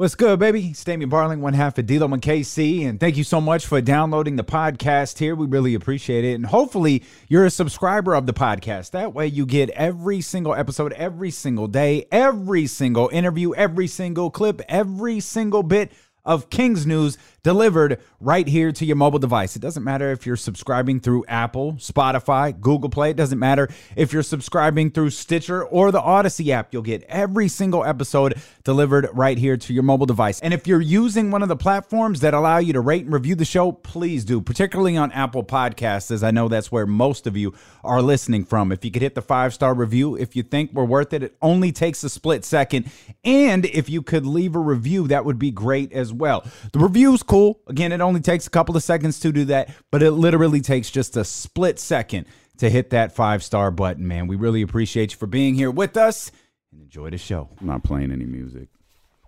What's good, baby? It's Damian Barling, one half of D'Lo and KC, and thank you so much for downloading the podcast here. We really appreciate it, and hopefully you're a subscriber of the podcast. That way, you get every single episode, every single day, every single interview, every single clip, every single bit of Kings news delivered right here to your mobile device. It doesn't matter if you're subscribing through Apple, Spotify, Google Play. It doesn't matter if you're subscribing through Stitcher or the Odyssey app. You'll get every single episode delivered right here to your mobile device. And if you're using one of the platforms that allow you to rate and review the show, please do, particularly on Apple Podcasts, as I know that's where most of you are listening from. If you could hit the five star review, if you think we're worth it, it only takes a split second. And if you could leave a review, that would be great as well. The review's cool. Again, it only takes a couple of seconds to do that, but it literally takes just a split second to hit that five star button, man. We really appreciate you for being here with us and enjoy the show. I'm not playing any music.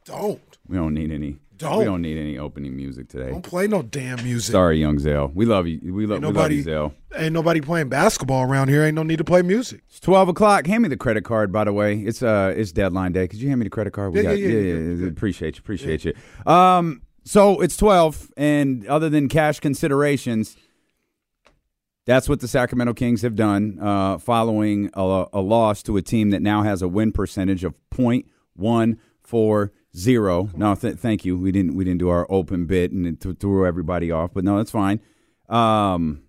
Don't. We don't need any. Don't. We don't need any opening music today. Don't play no damn music. Sorry, young Zell. We love you. We, lo- Ain't we love nobody, you, Zell. ain't nobody playing basketball around here. Ain't no need to play music. It's twelve o'clock. Hand me the credit card, by the way. It's uh, it's deadline day. Could you hand me the credit card? Yeah, yeah, yeah, yeah, yeah. Appreciate you. Appreciate you. Um, so it's twelve, and other than cash considerations, that's what the Sacramento Kings have done, uh, following a, a loss to a team that now has a win percentage of point one four zero. No, th- thank you. We didn't we didn't do our open bit and it th- threw everybody off, but no, that's fine. Um,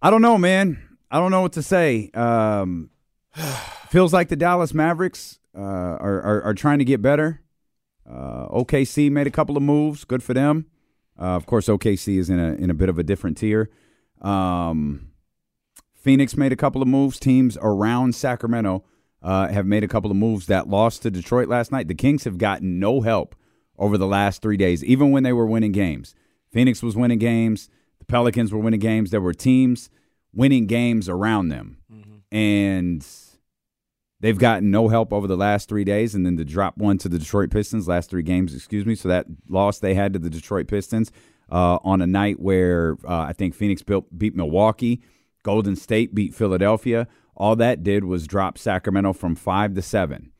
I don't know, man. I don't know what to say. Um, feels like the Dallas Mavericks uh, are, are are trying to get better. Uh, OKC made a couple of moves. Good for them. Uh, of course, OKC is in a in a bit of a different tier. Um, Phoenix made a couple of moves. Teams around Sacramento uh, have made a couple of moves that lost to Detroit last night. The Kings have gotten no help over the last three days, even when they were winning games. Phoenix was winning games. The Pelicans were winning games. There were teams winning games around them, and they've gotten no help over the last three days. And then to drop one to the Detroit Pistons last three games, excuse me. So that loss they had to the Detroit Pistons uh, on a night where uh, I think Phoenix built, beat Milwaukee, Golden State beat Philadelphia. All that did was drop Sacramento from five to seven.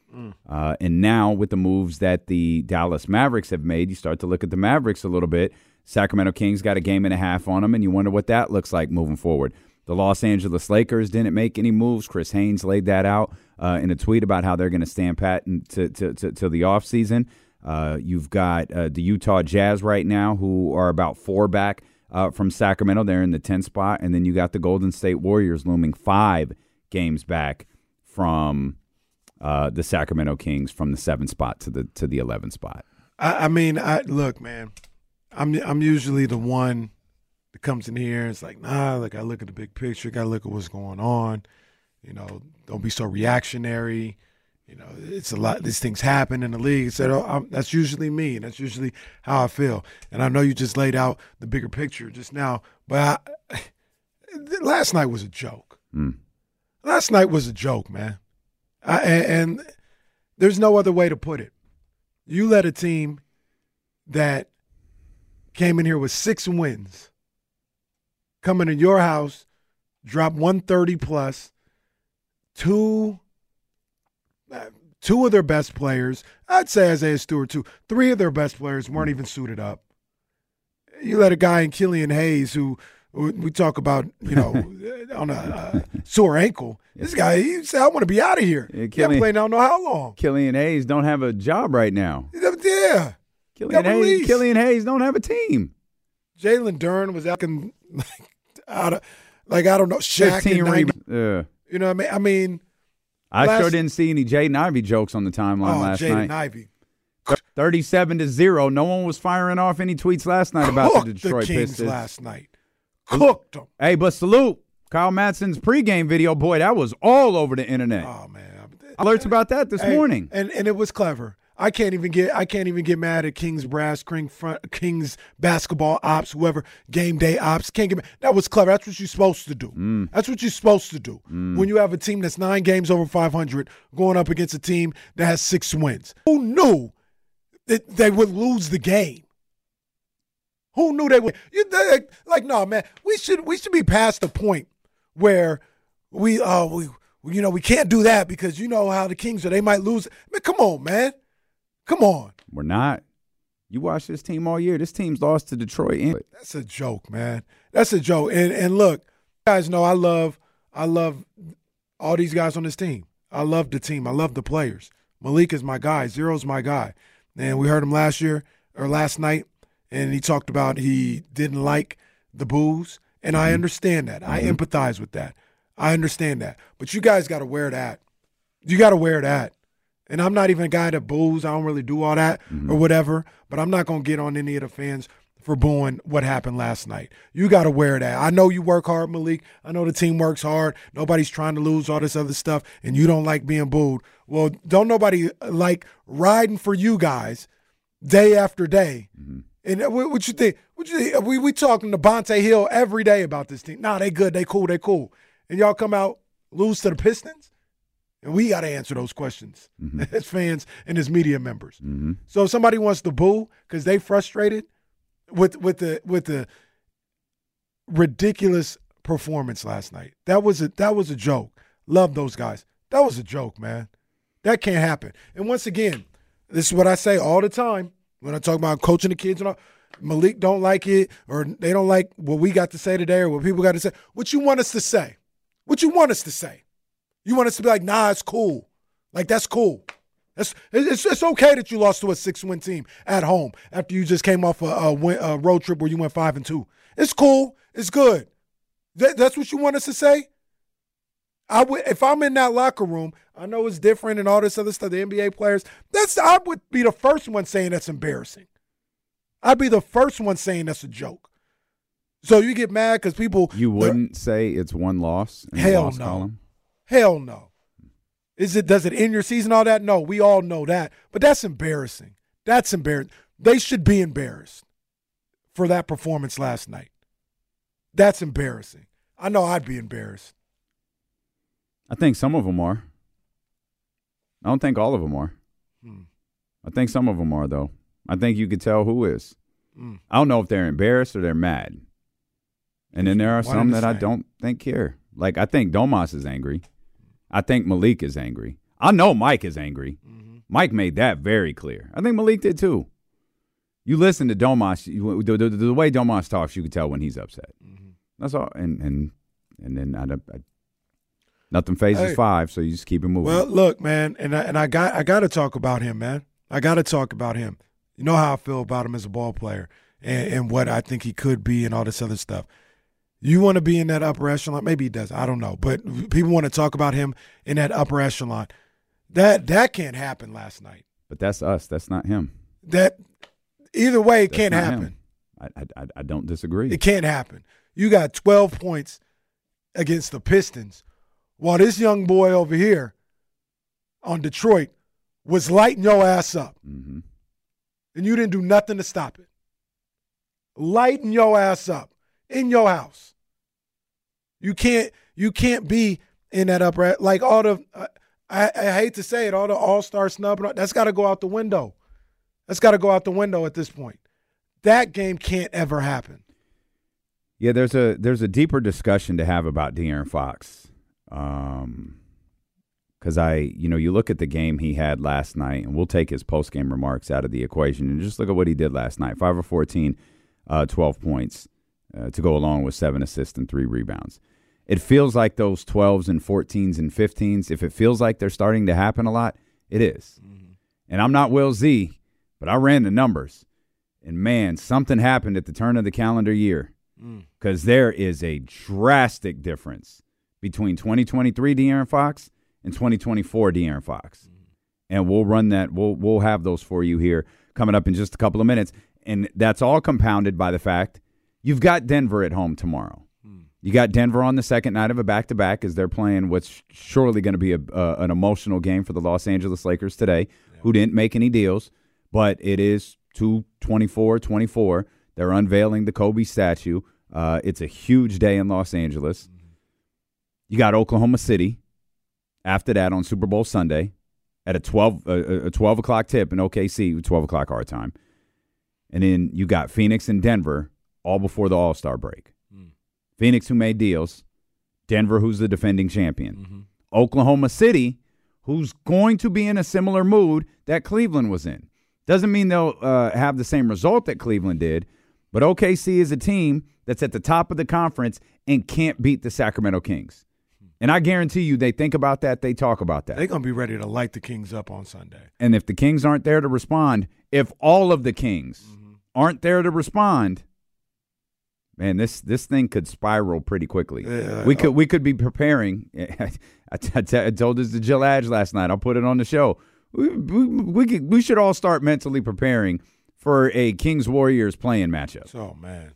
Uh, and now, with the moves that the Dallas Mavericks have made, you start to look at the Mavericks a little bit. Sacramento Kings got a game and a half on them, and you wonder what that looks like moving forward. The Los Angeles Lakers didn't make any moves. Chris Haynes laid that out uh, in a tweet about how they're going to stand pat to, to, to, to the offseason. Uh, you've got uh, the Utah Jazz right now, who are about four back uh, from Sacramento. They're in the 10th spot. And then you got the Golden State Warriors looming five games back from uh, the Sacramento Kings from the seventh spot to the to the 11th spot. I, I mean, I look, man. I'm I'm usually the one that comes in here and it's like, nah. Like I look at the big picture. Got to look at what's going on. You know, don't be so reactionary. You know, it's a lot. These things happen in the league. So I'm, that's usually me. And that's usually how I feel. And I know you just laid out the bigger picture just now, but I, last night was a joke. Mm. Last night was a joke, man. I, and, and there's no other way to put it. You let a team that came in here with six wins come into your house, drop 130 plus, two uh, two of their best players, I'd say Isaiah Stewart too. Three of their best players weren't even suited up. You let a guy in Killian Hayes who we we talk about you know on a uh, sore ankle. This guy, he said, "I want to be out of here." Yeah, Killian- playing I don't know how long. Killian Hayes don't have a job right now. Yeah, Killian Hayes. Killian Hayes don't have a team. Jalen Duren was acting like out of like I don't know Shaq. 15 and 90, rebounds. Yeah. You know what I mean? I mean, I Last- sure didn't see any Jaden Ivey jokes on the timeline oh, last Jaden night. Ivey. 37 to 0. No one was firing off any tweets last night about Cooked the Detroit Kings Pistons. last night. Cooked them. Hey, but salute. Kyle Matson's pregame video, boy, that was all over the internet. Oh man. Alerts about that this morning. and and it was clever. I can't even get I can't even get mad at Kings brass, King front, Kings basketball ops, whoever game day ops. Can't get mad. That was clever. That's what you're supposed to do. Mm. That's what you're supposed to do when you have a team that's nine games over 500 going up against a team that has six wins. Who knew that they would lose the game? Who knew they would? You they- like no man. We should we should be past the point where we uh we you know we can't do that because you know how the Kings are. They might lose. Man, come on, man. Come on. We're not. You watch this team all year. This team's lost to Detroit. and- That's a joke, man. That's a joke. And and look, you guys know I love I love all these guys on this team. I love the team. I love the players. Malik is my guy. Zero's my guy. And we heard him last year or last night, and he talked about he didn't like the boos. And I mm-hmm. understand that. I mm-hmm. empathize with that. I understand that. But you guys got to wear that. You got to wear that. And I'm not even a guy that boos. I don't really do all that mm-hmm. or whatever. But I'm not going to get on any of the fans for booing what happened last night. You got to wear that. I know you work hard, Malik. I know the team works hard. Nobody's trying to lose all this other stuff, and you don't like being booed. Well, don't nobody uh, like riding for you guys day after day. Mm-hmm. And uh, what, what you think? What you think? We we talking to Bonte Hill every day about this team. Nah, they good. They cool. They cool. And y'all come out lose to the Pistons, and we got to answer those questions mm-hmm. as fans and as media members. Mm-hmm. So if somebody wants to boo because they frustrated with with the with the ridiculous performance last night. That was a that was a joke. Love those guys. That was a joke, man. That can't happen. And once again, this is what I say all the time when I talk about coaching the kids and all. Malik don't like it, or they don't like what we got to say today, or what people got to say. What you want us to say? What you want us to say? You want us to be like, nah, it's cool. Like that's cool. That's it's, it's okay that you lost to a six win team at home after you just came off a, a, win, a road trip where you went five and two. It's cool. It's good. That, that's what you want us to say. I would if I'm in that locker room. I know it's different and all this other stuff. The NBA players. That's I would be the first one saying that's embarrassing. I'd be the first one saying that's a joke. So you get mad because people You wouldn't say it's one loss in the Hell no. column? Hell no. Is it does it end your season all that? No, we all know that. But that's embarrassing. That's embarrassing. They should be embarrassed for that performance last night. That's embarrassing. I know I'd be embarrassed. I think some of them are. I don't think all of them are. Hmm. I think some of them are, though. I think you could tell who is. Hmm. I don't know if they're embarrassed or they're mad. And then there are One some that I don't think care. Like, I think Domas is angry. I think Malik is angry. I know Mike is angry. Mm-hmm. Mike made that very clear. I think Malik did too. You listen to Domas, you, the, the, the way Domas talks, you can tell when he's upset. Mm-hmm. That's all. And and and then I, I, nothing fazes Hey. five, so you just keep it moving. Well, look, man, and I, and I got I got to talk about him, man. I got to talk about him. You know how I feel about him as a ball player and, and what I think he could be and all this other stuff. You want to be in that upper echelon? Maybe he does. I don't know, but people want to talk about him in that upper echelon. That that can't happen last night. but that's us. That's not him. That either way, it That's can't happen. I, I I- don't disagree. It can't happen. You got 12 points against the Pistons, while this young boy over here on Detroit was lighting your ass up, hmm and you didn't do nothing to stop it. Lighting your ass up in your house. You can't. You can't be in that upper like all the. I, I hate to say it, all the All Star snub. That's got to go out the window. That's got to go out the window at this point. That game can't ever happen. Yeah, there's a there's a deeper discussion to have about De'Aaron Fox. Um, because I, you know, you look at the game he had last night, and we'll take his post game remarks out of the equation, and just look at what he did last night: five of 14, uh, 12 points. uh, to go along with seven assists and three rebounds. It feels like those 12s and 14s and 15s, if it feels like they're starting to happen a lot, it is. Mm-hmm. And I'm not Will Z, but I ran the numbers. And man, something happened at the turn of the calendar year mm. because there is a drastic difference between 2023 De'Aaron Fox and 2024 De'Aaron Fox. Mm. And we'll run that. We'll we'll have those for you here coming up in just a couple of minutes. And that's all compounded by the fact you've got Denver at home tomorrow. You got Denver on the second night of a back to back as they're playing what's surely going to be a, uh, an emotional game for the Los Angeles Lakers today, who didn't make any deals, but it is 224 24. They're unveiling the Kobe statue. Uh, it's a huge day in Los Angeles. You got Oklahoma City after that on Super Bowl Sunday at a 12, uh, a 12 o'clock tip in OKC, 12 o'clock our time. And then you got Phoenix and Denver all before the All Star break. Phoenix, who made deals, Denver, who's the defending champion, Oklahoma City, who's going to be in a similar mood that Cleveland was in. Doesn't mean they'll uh, have the same result that Cleveland did, but OKC is a team that's at the top of the conference and can't beat the Sacramento Kings. And I guarantee you, they think about that, they talk about that. They're gonna be ready to light the Kings up on Sunday. And if the Kings aren't there to respond, if all of the Kings aren't there to respond, man, this this thing could spiral pretty quickly. Yeah. we could we could be preparing. I, t- I t- I told this to Jill Adge last night. I'll put it on the show. We we we, could, we should all start mentally preparing for a Kings Warriors play-in matchup. Oh man,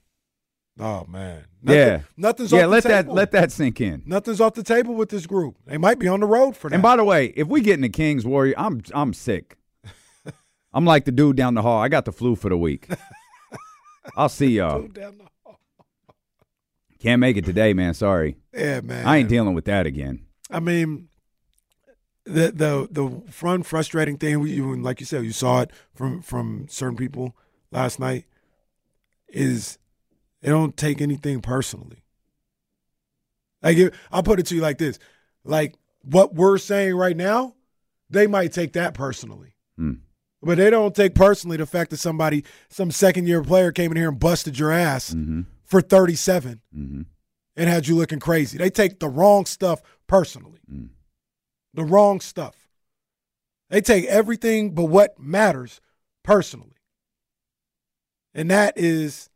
oh man. yeah, nothing's yeah. off let the that table. let that sink in. Nothing's off the table with this group. They might be on the road for that. And by the way, if we get in the Kings Warrior, I'm I'm sick. I'm like the dude down the hall. I got the flu for the week. I'll see y'all. Dude down the hall. Can't make it today, man. Sorry. Yeah, man. I ain't dealing with that again. I mean, the the the fun frustrating thing, we- you like you said, you saw it from from certain people last night, is they don't take anything personally. Like if, I'll put it to you like this: like what we're saying right now, they might take that personally. Hmm. But they don't take personally the fact that somebody, some second year player came in here and busted your ass Mm-hmm. For 37 Mm-hmm. and had you looking crazy. They take the wrong stuff personally. Mm. The wrong stuff. They take everything but what matters personally. And that is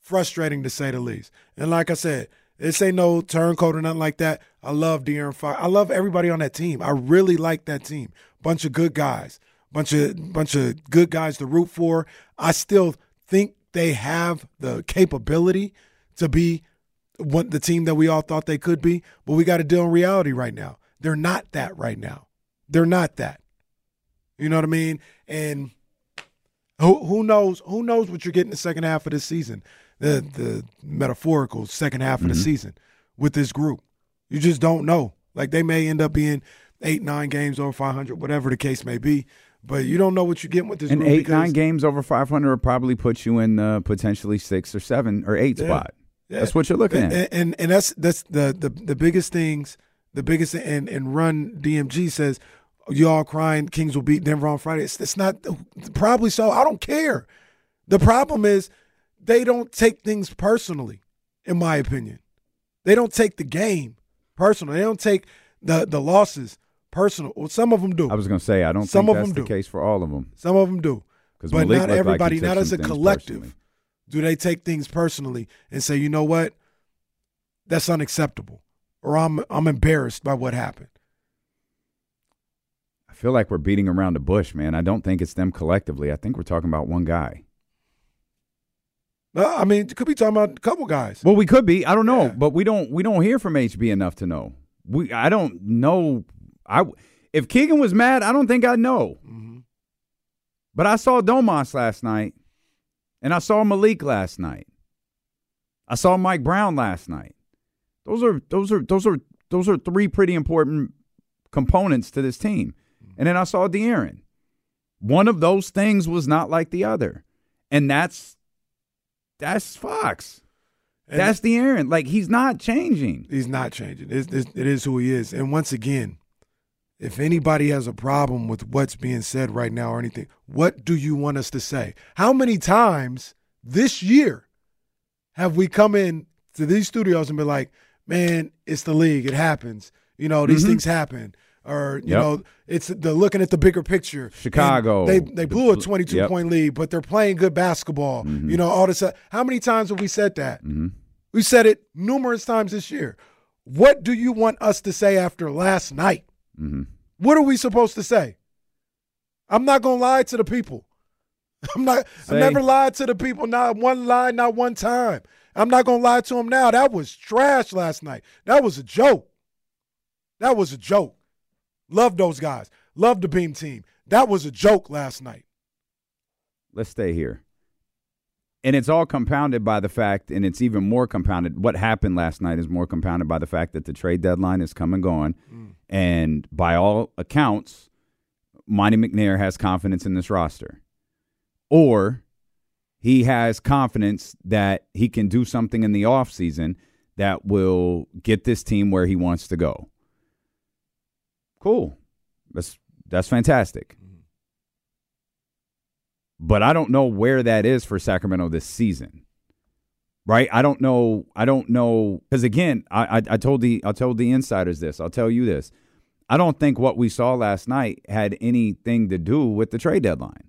frustrating to say the least. And like I said, this ain't no turncoat or nothing like that. I love De'Aaron Fox. I love everybody on that team. I really like that team. Bunch of good guys. Bunch of bunch of good guys to root for. I still think they have the capability to be what the team that we all thought they could be, but we got to deal in reality right now. They're not that right now. They're not that. You know what I mean? And who who knows who knows what you're getting the second half of this season, the the metaphorical second half of the mm-hmm. season with this group. You just don't know. Like they may end up being eight nine games over 500, whatever the case may be. But you don't know what you're getting with this And eight, nine games over 500 will probably put you in uh, potentially six or seven or eight Yeah. spot. Yeah. That's what you're looking and, at. And and that's that's the the the biggest things. The biggest and and run DMG says you all crying Kings will beat Denver on Friday. It's, it's not probably so. I don't care. The problem is they don't take things personally. In my opinion, they don't take the game personally. They don't take the the losses personal. Well, some of them do. I was going to say, I don't Some think of that's the do. case for all of them. Some of them do. But Malik not looked like everybody, not as a collective, personally. do they take things personally and say, you know what, that's unacceptable, or I'm I'm embarrassed by what happened. I feel like we're beating around the bush, man. I don't think it's them collectively. I think we're talking about one guy. Uh, I mean, could be talking about a couple guys. Well, we could be. I don't know, Yeah. but we don't. We don't hear from HB enough to know. We. I don't know. I. If Keegan was mad, I don't think I'd know. Mm-hmm. But I saw Domas last night, and I saw Malik last night. I saw Mike Brown last night. Those are those are those are those are three pretty important components to this team. And then I saw De'Aaron. One of those things was not like the other, and that's that's Fox. And that's De'Aaron. Like he's not changing. he's not changing. It's, it's, it is who he is. And once again, if anybody has a problem with what's being said right now or anything, what do you want us to say? How many times this year have we come in to these studios and been like, man, it's the league. It happens. You know, these things happen. Or, you Yep. know, it's the looking at the bigger picture. And Chicago, They they blew a 22 yep. point lead, but they're playing good basketball. Mm-hmm. You know, all this. How many times have we said that? We said it numerous times this year. What do you want us to say after last night? Mm-hmm. What are we supposed to say? I'm not gonna lie to the people. I'm not. Say- I never lied to the people. Not one lie, not one time. I'm not gonna lie to them now. That was trash last night. That was a joke. That was a joke. Love those guys. Love the beam team. That was a joke last night. let's stay here. And it's all compounded by the fact, and it's even more compounded. What happened last night is more compounded by the fact that the trade deadline is come and gone. Mm. And by all accounts, Monte McNair has confidence in this roster. Or he has confidence that he can do something in the offseason that will get this team where he wants to go. Cool. That's that's fantastic but I don't know where that is for Sacramento this season. Right? I don't know. I don't know because again, I, I I told the I told the insiders this. I'll tell you this. I don't think what we saw last night had anything to do with the trade deadline.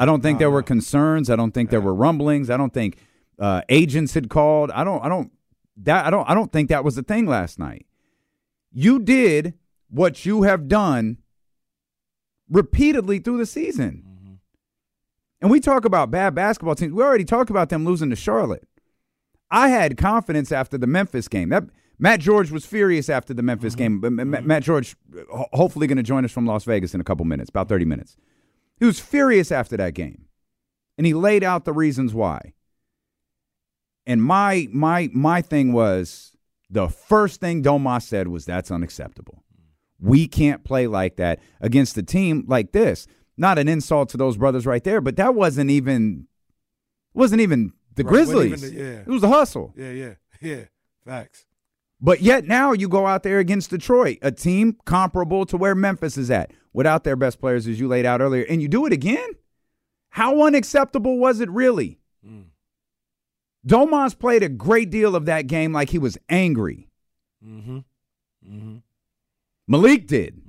I don't think there were concerns. I don't think there were rumblings. I don't think uh, agents had called. I don't. I don't. That I don't. I don't think that was the thing last night. You did what you have done repeatedly through the season. And we talk about bad basketball teams. We already talked about them losing to Charlotte. I had confidence after the Memphis game. That Matt George was furious after the Memphis mm-hmm. game. But Ma- mm-hmm. Matt George, hopefully, going to join us from Las Vegas in a couple minutes, about thirty minutes. He was furious after that game, and he laid out the reasons why. And my my my thing was the first thing Domas said was that's unacceptable. We can't play like that against a team like this. Not an insult to those brothers right there, but that wasn't even wasn't even the Right, Grizzlies. even the- yeah. It was the hustle. Yeah, yeah, yeah. Facts. But yet now you go out there against Detroit, a team comparable to where Memphis is at, without their best players, as you laid out earlier, and you do it again? How unacceptable was it really? Domas played a great deal of that game like he was angry. Mm-hmm. Mm-hmm. Malik did.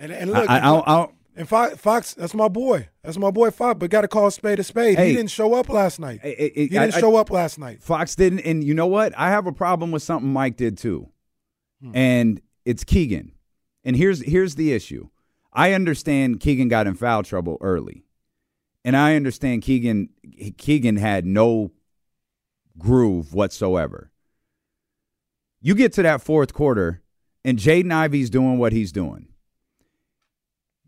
And and look, I, I, I, and Fox, Fox, that's my boy. That's my boy Fox. But got to call spade a spade. Hey. he didn't show up last night. I- I- he didn't show up last night. Fox didn't, and you know what? I have a problem with something Mike did too, hmm. and it's Keegan. And here's here's the issue. I understand Keegan got in foul trouble early, and I understand Keegan Keegan had no groove whatsoever. You get to that fourth quarter, and Jaden Ivey's doing what he's doing.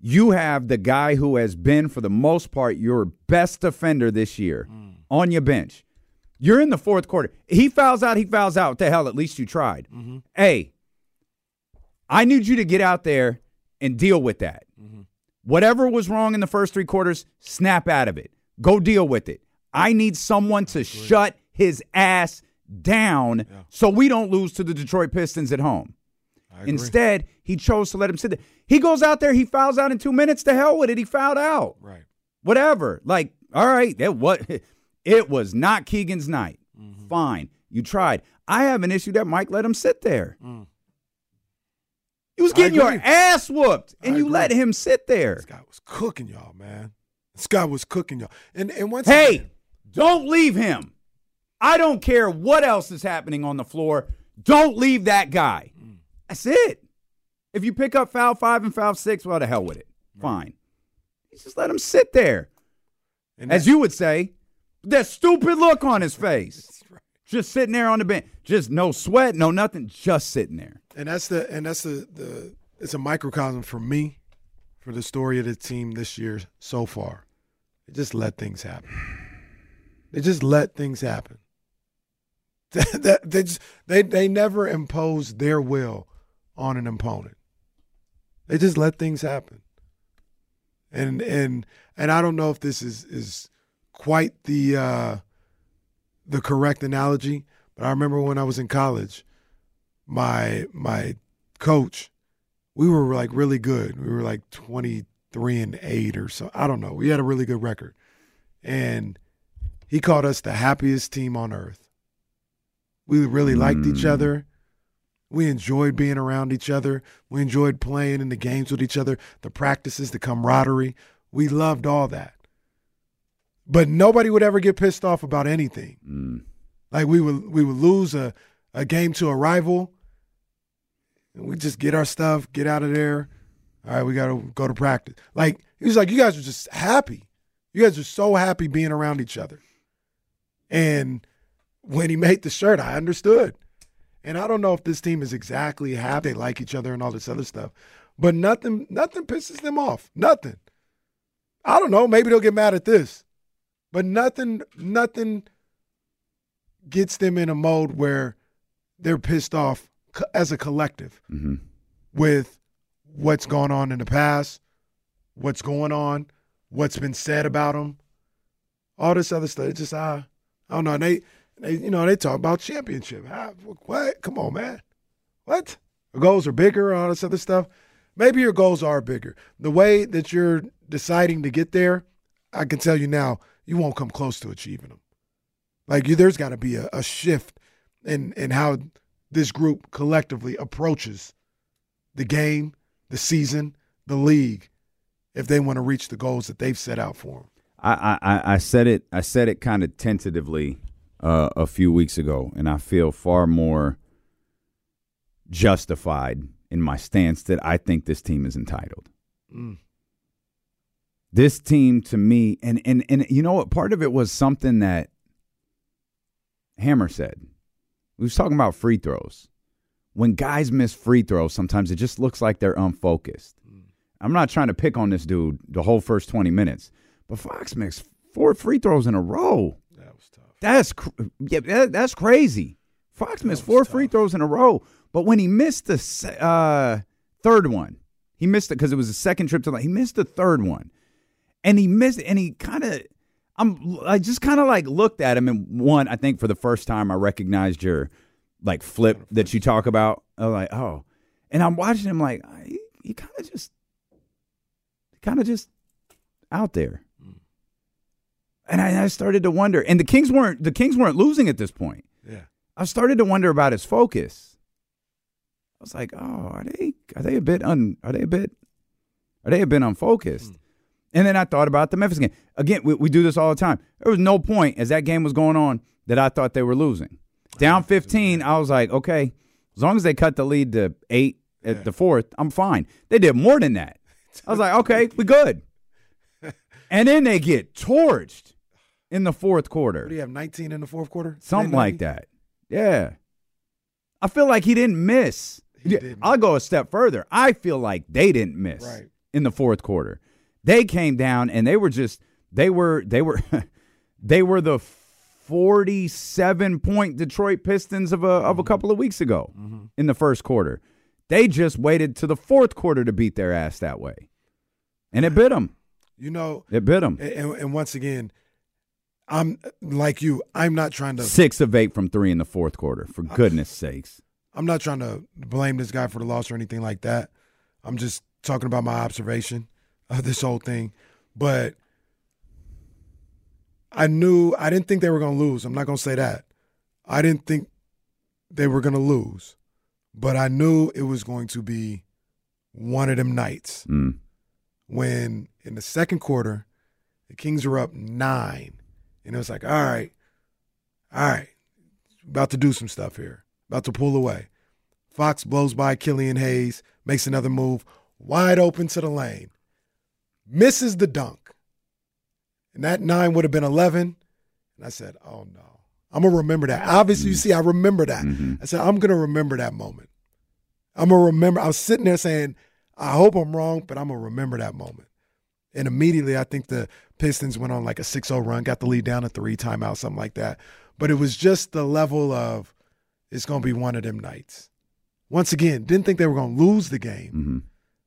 You have the guy who has been, for the most part, your best defender this year mm. on your bench. You're in the fourth quarter. He fouls out, he fouls out. What the hell? At least you tried. Mm-hmm. Hey, I need you to get out there and deal with that. Mm-hmm. Whatever was wrong in the first three quarters, snap out of it. Go deal with it. I need someone to shut his ass down so we don't lose to the Detroit Pistons at home. Instead, he chose to let him sit there. He goes out there, he fouls out in two minutes. To hell with it. He fouled out. Right. Whatever. Like, all right, that what it was not Keegan's night. Mm-hmm. Fine. You tried. I have an issue that Mike let him sit there. Mm. You was getting your ass whooped, and I you agree. let him sit there. This guy was cooking y'all, man. This guy was cooking y'all. And and once Hey, again- don't leave him. I don't care what else is happening on the floor. Don't leave that guy. That's it. If you pick up foul five and foul six, well, the hell with it. Fine. You just let him sit there. and As you would say, that stupid look on his face. Just sitting there on the bench. Just no sweat, no nothing, just sitting there. and that's the and that's the the it's a microcosm for me for the story of the team this year so far. They just let things happen. They just let things happen. they just, they they never impose their will on an opponent. They just let things happen. And and and I don't know if this is is quite the uh the correct analogy, but I remember when I was in college, my my coach, we were like really good. We were like 23 and 8 or so. I don't know. We had a really good record. And he called us the happiest team on earth. We really liked each Mm. other. We enjoyed being around each other. We enjoyed playing in the games with each other, the practices, the camaraderie. We loved all that. But nobody would ever get pissed off about anything. Mm. Like we would we would lose a, a game to a rival. And we just get our stuff, get out of there. All right, we gotta go to practice. Like he was like, you guys are just happy. You guys are so happy being around each other. And when he made the shirt, I understood. And I don't know if this team is exactly happy they like each other and all this other stuff. But nothing nothing pisses them off. Nothing. I don't know. Maybe they'll get mad at this. But nothing nothing gets them in a mode where they're pissed off as a collective hmm with what's gone on in the past, what's going on, what's been said about them, all this other stuff. It's just I, I don't know. And they, they, you know, they talk about championship. Ah, what? Come on, man. What? Your goals are bigger. All this other stuff. Maybe your goals are bigger. The way that you're deciding to get there, I can tell you now, you won't come close to achieving them. Like you, there's got to be a, a shift in in how this group collectively approaches the game, the season, the league, if they want to reach the goals that they've set out for them. I, I I said it I said it kind of tentatively uh, a few weeks ago, and I feel far more justified in my stance that I think this team is entitled. Mm. This team to me, and and and you know what? Part of it was something that Hammer said. We was talking about free throws. When guys miss free throws, sometimes it just looks like they're unfocused. I'm not trying to pick on this dude the whole first 20 minutes, but Fox missed four free throws in a row. Tough. That's cr- yeah, that, that's crazy. Fox missed four free throws in a row, but when he missed the uh, third one, he missed it because it was the second trip to the. He missed the third one, and he missed, and he kind of. I'm. I just kind of like looked at him, and one, I think for the first time, I recognized your like flip that you talk about. I was like, oh, and I'm watching him like he, he kind of just, kind of just out there. And I, I started to wonder, and the Kings weren't the Kings weren't losing at this point. Yeah. I started to wonder about his focus. I was like, oh, are they are they a bit un are they a bit are they a bit unfocused? Hmm. And then I thought about the Memphis game. Again, we, we do this all the time. There was no point as that game was going on that I thought they were losing. Down 15, I was like, okay, as long as they cut the lead to eight at the fourth, I'm fine. They did more than that. I was like, okay, we good. And then they get torched in the fourth quarter. What do you have, 19 in the fourth quarter? Something like that. Yeah. I feel like he didn't miss. He didn't. I'll go a step further. I feel like they didn't miss Right. in the fourth quarter. They came down and they were just they were they were they were the 47 point Detroit Pistons of a of a mm-hmm. couple of weeks ago mm-hmm. in the first quarter. They just waited to the fourth quarter to beat their ass that way. And it bit them. You know, It bit them. and, and once again, I'm like you. I'm not trying to. Six of eight from three in the fourth quarter, for goodness sakes. I'm not trying to blame this guy for the loss or anything like that. I'm just talking about my observation of this whole thing. But I knew I didn't think they were going to lose. I'm not going to say that. I didn't think they were going to lose, but I knew it was going to be one of them nights Mm. when in the second quarter the Kings are up nine, and it was like, all right, all right, about to do some stuff here, about to pull away. Fox blows by Killian Hayes, makes another move, wide open to the lane, misses the dunk, and that nine would have been eleven. And I said, oh no, I'm gonna remember that. Obviously, you see, I remember that. Mm-hmm. I said, I'm gonna remember that moment. I'm gonna remember. I was sitting there saying, I hope I'm wrong, but I'm gonna remember that moment. And immediately, I think the Pistons went on like a 6-0 run, got the lead down to three timeout, something like that. But it was just the level of it's gonna be one of them nights. Once again, didn't think they were gonna lose the game, hmm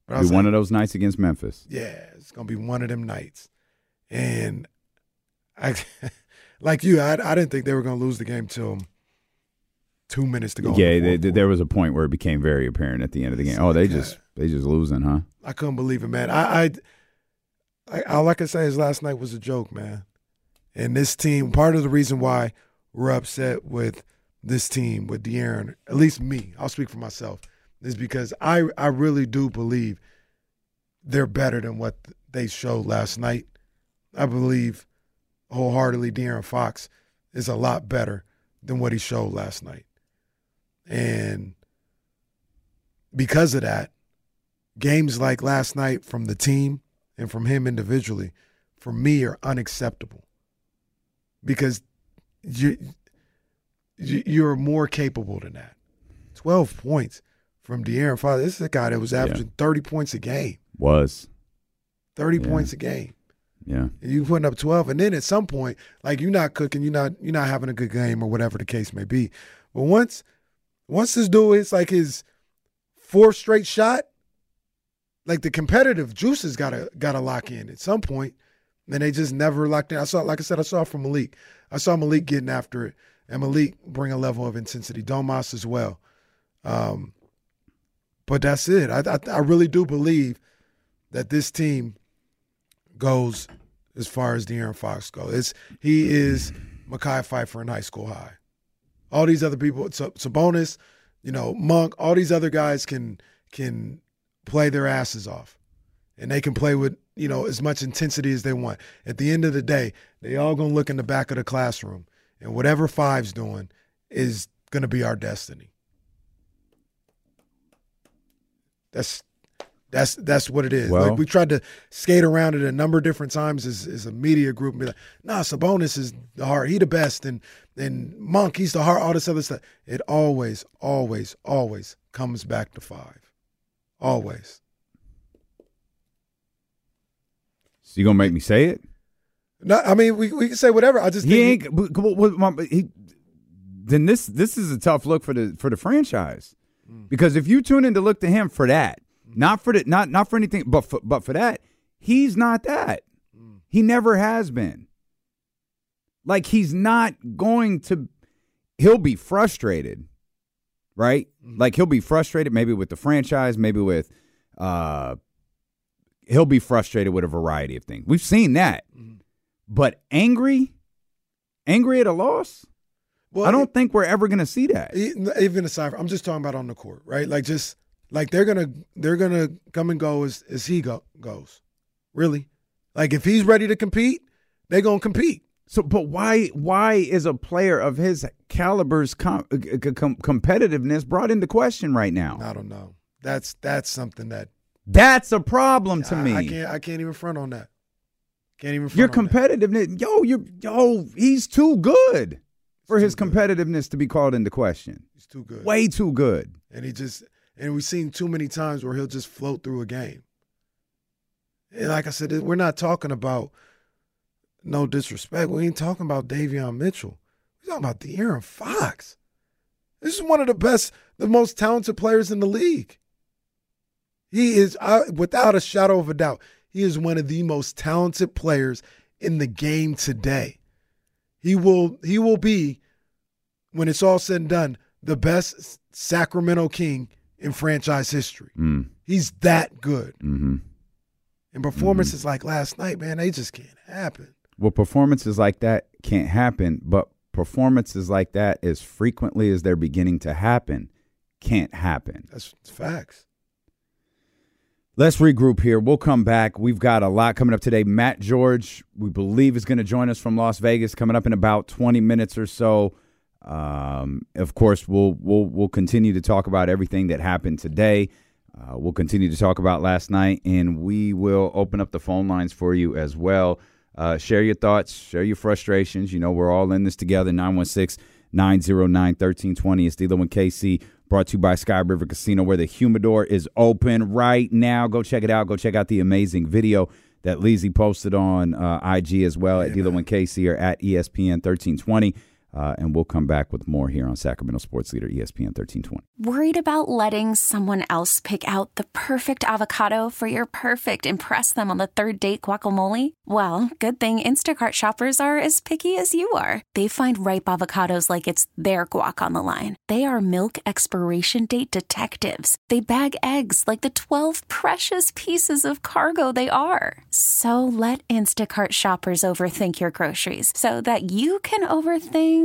but I Be was one of those nights against Memphis. yeah, it's gonna be one of them nights. And I, like you, I, I didn't think they were gonna lose the game till two minutes to go. in the Yeah, they, fourth they- quarter. there was a point where it became very apparent at the end of the game. Oh, they just they just losing, huh? I couldn't believe it, man. I, I, I all I can say is last night was a joke, man. And this team, part of the reason why we're upset with this team, with De'Aaron, at least me, I'll speak for myself, is because I, I really do believe they're better than what they showed last night. I believe wholeheartedly De'Aaron Fox is a lot better than what he showed last night. And because of that, games like last night from the team and from him individually, for me, are unacceptable. Because you, you you're more capable than that. Twelve points from De'Aaron Fox. This is a guy that was averaging thirty points a game. Was. Thirty Yeah. points a game. Yeah. And you putting up twelve, and then at some point, like you're not cooking, you're not you're not having a good game or whatever the case may be. But once once this dude hits like his fourth straight shot, like the competitive juices gotta gotta lock in at some point. And they just never locked in. I saw, like I said, I saw from Malik. I saw Malik getting after it, and Malik bring a level of intensity. Domas as well. Um, but that's it. I, I I really do believe that this team goes as far as De'Aaron Fox goes. It's he is Makai Pfeiffer in high school high. All these other people, Sabonis, you know, Monk, all these other guys can can play their asses off, and they can play with you know as much intensity as they want. At the end of the day, they all gonna look in the back of the classroom, and whatever Five's doing is gonna be our destiny. That's that's that's what it is. Well- like we tried to skate around it a number of different times as, as a media group and be like, nah, Sabonis is the heart. He the best. And and Monk, he's the heart, all this other stuff. It always, always, always comes back to five. Always. So you gonna make me say it? No, I mean we, we can say whatever. I just He ain't. but- but- but- but- he- then this this is a tough look for the for the franchise mm. because if you tune in to look to him for that, mm. not for the not not for anything, but for, but for that, he's not that. Mm. He never has been. Like he's not going to. He'll be frustrated, right? Like he'll be frustrated maybe with the franchise, maybe with. uh He'll be frustrated with a variety of things. We've seen that, but angry, angry at a loss. well, I don't think we're ever going to see that. Even aside from, I'm just talking about on the court, right? Like just like they're gonna they're gonna come and go as as he go, goes. Really, like if he's ready to compete, they're gonna compete. So, but why? Why is a player of his caliber's com- uh, com- competitiveness brought into question right now? I don't know. That's that's something that That's a problem to I, me. I can't I can't even front on that. Can't even front Your on that. competitiveness, yo, you, yo, he's too good for his competitiveness to be called into question. He's too good. Way too good. and he just and we've seen too many times where he'll just float through a game. And like I said, we're not talking about no disrespect. We ain't talking about Davion Mitchell. We're talking about De'Aaron Fox. This is one of the best, the most talented players in the league. He is, uh, without a shadow of a doubt, he is one of the most talented players in the game today. He will, he will be, when it's all said and done, the best Sacramento King in franchise history. Mm, He's that good. hmm And performances like last night, man, they just can't happen. Well, performances like that can't happen, but performances like that, as frequently as they're beginning to happen, can't happen. That's facts. Let's regroup here. We'll come back. We've got a lot coming up today. Matt George, we believe, is going to join us from Las Vegas coming up in about 20 minutes or so. Um, of course, we'll we'll we'll continue to talk about everything that happened today. Uh, we'll continue to talk about last night, and we will open up the phone lines for you as well. Uh, share your thoughts, share your frustrations. You know, we're all in this together. 916 909 1320 is D'Lo and KC, brought to you by Sky River Casino, where the humidor is open right now. Go check it out. Go check out the amazing video that Leezy posted on uh, IG as well at D'Lo and KC or at ESPN 1320. Uh, and we'll come back with more here on Sacramento Sports Leader ESPN 1320. Worried about letting someone else pick out the perfect avocado for your perfect impress them on the third date guacamole? Well, good thing Instacart shoppers are as picky as you are. They find ripe avocados like it's their guac on the line. They are milk expiration date detectives. They bag eggs like the 12 precious pieces of cargo they are. So let Instacart shoppers overthink your groceries so that you can overthink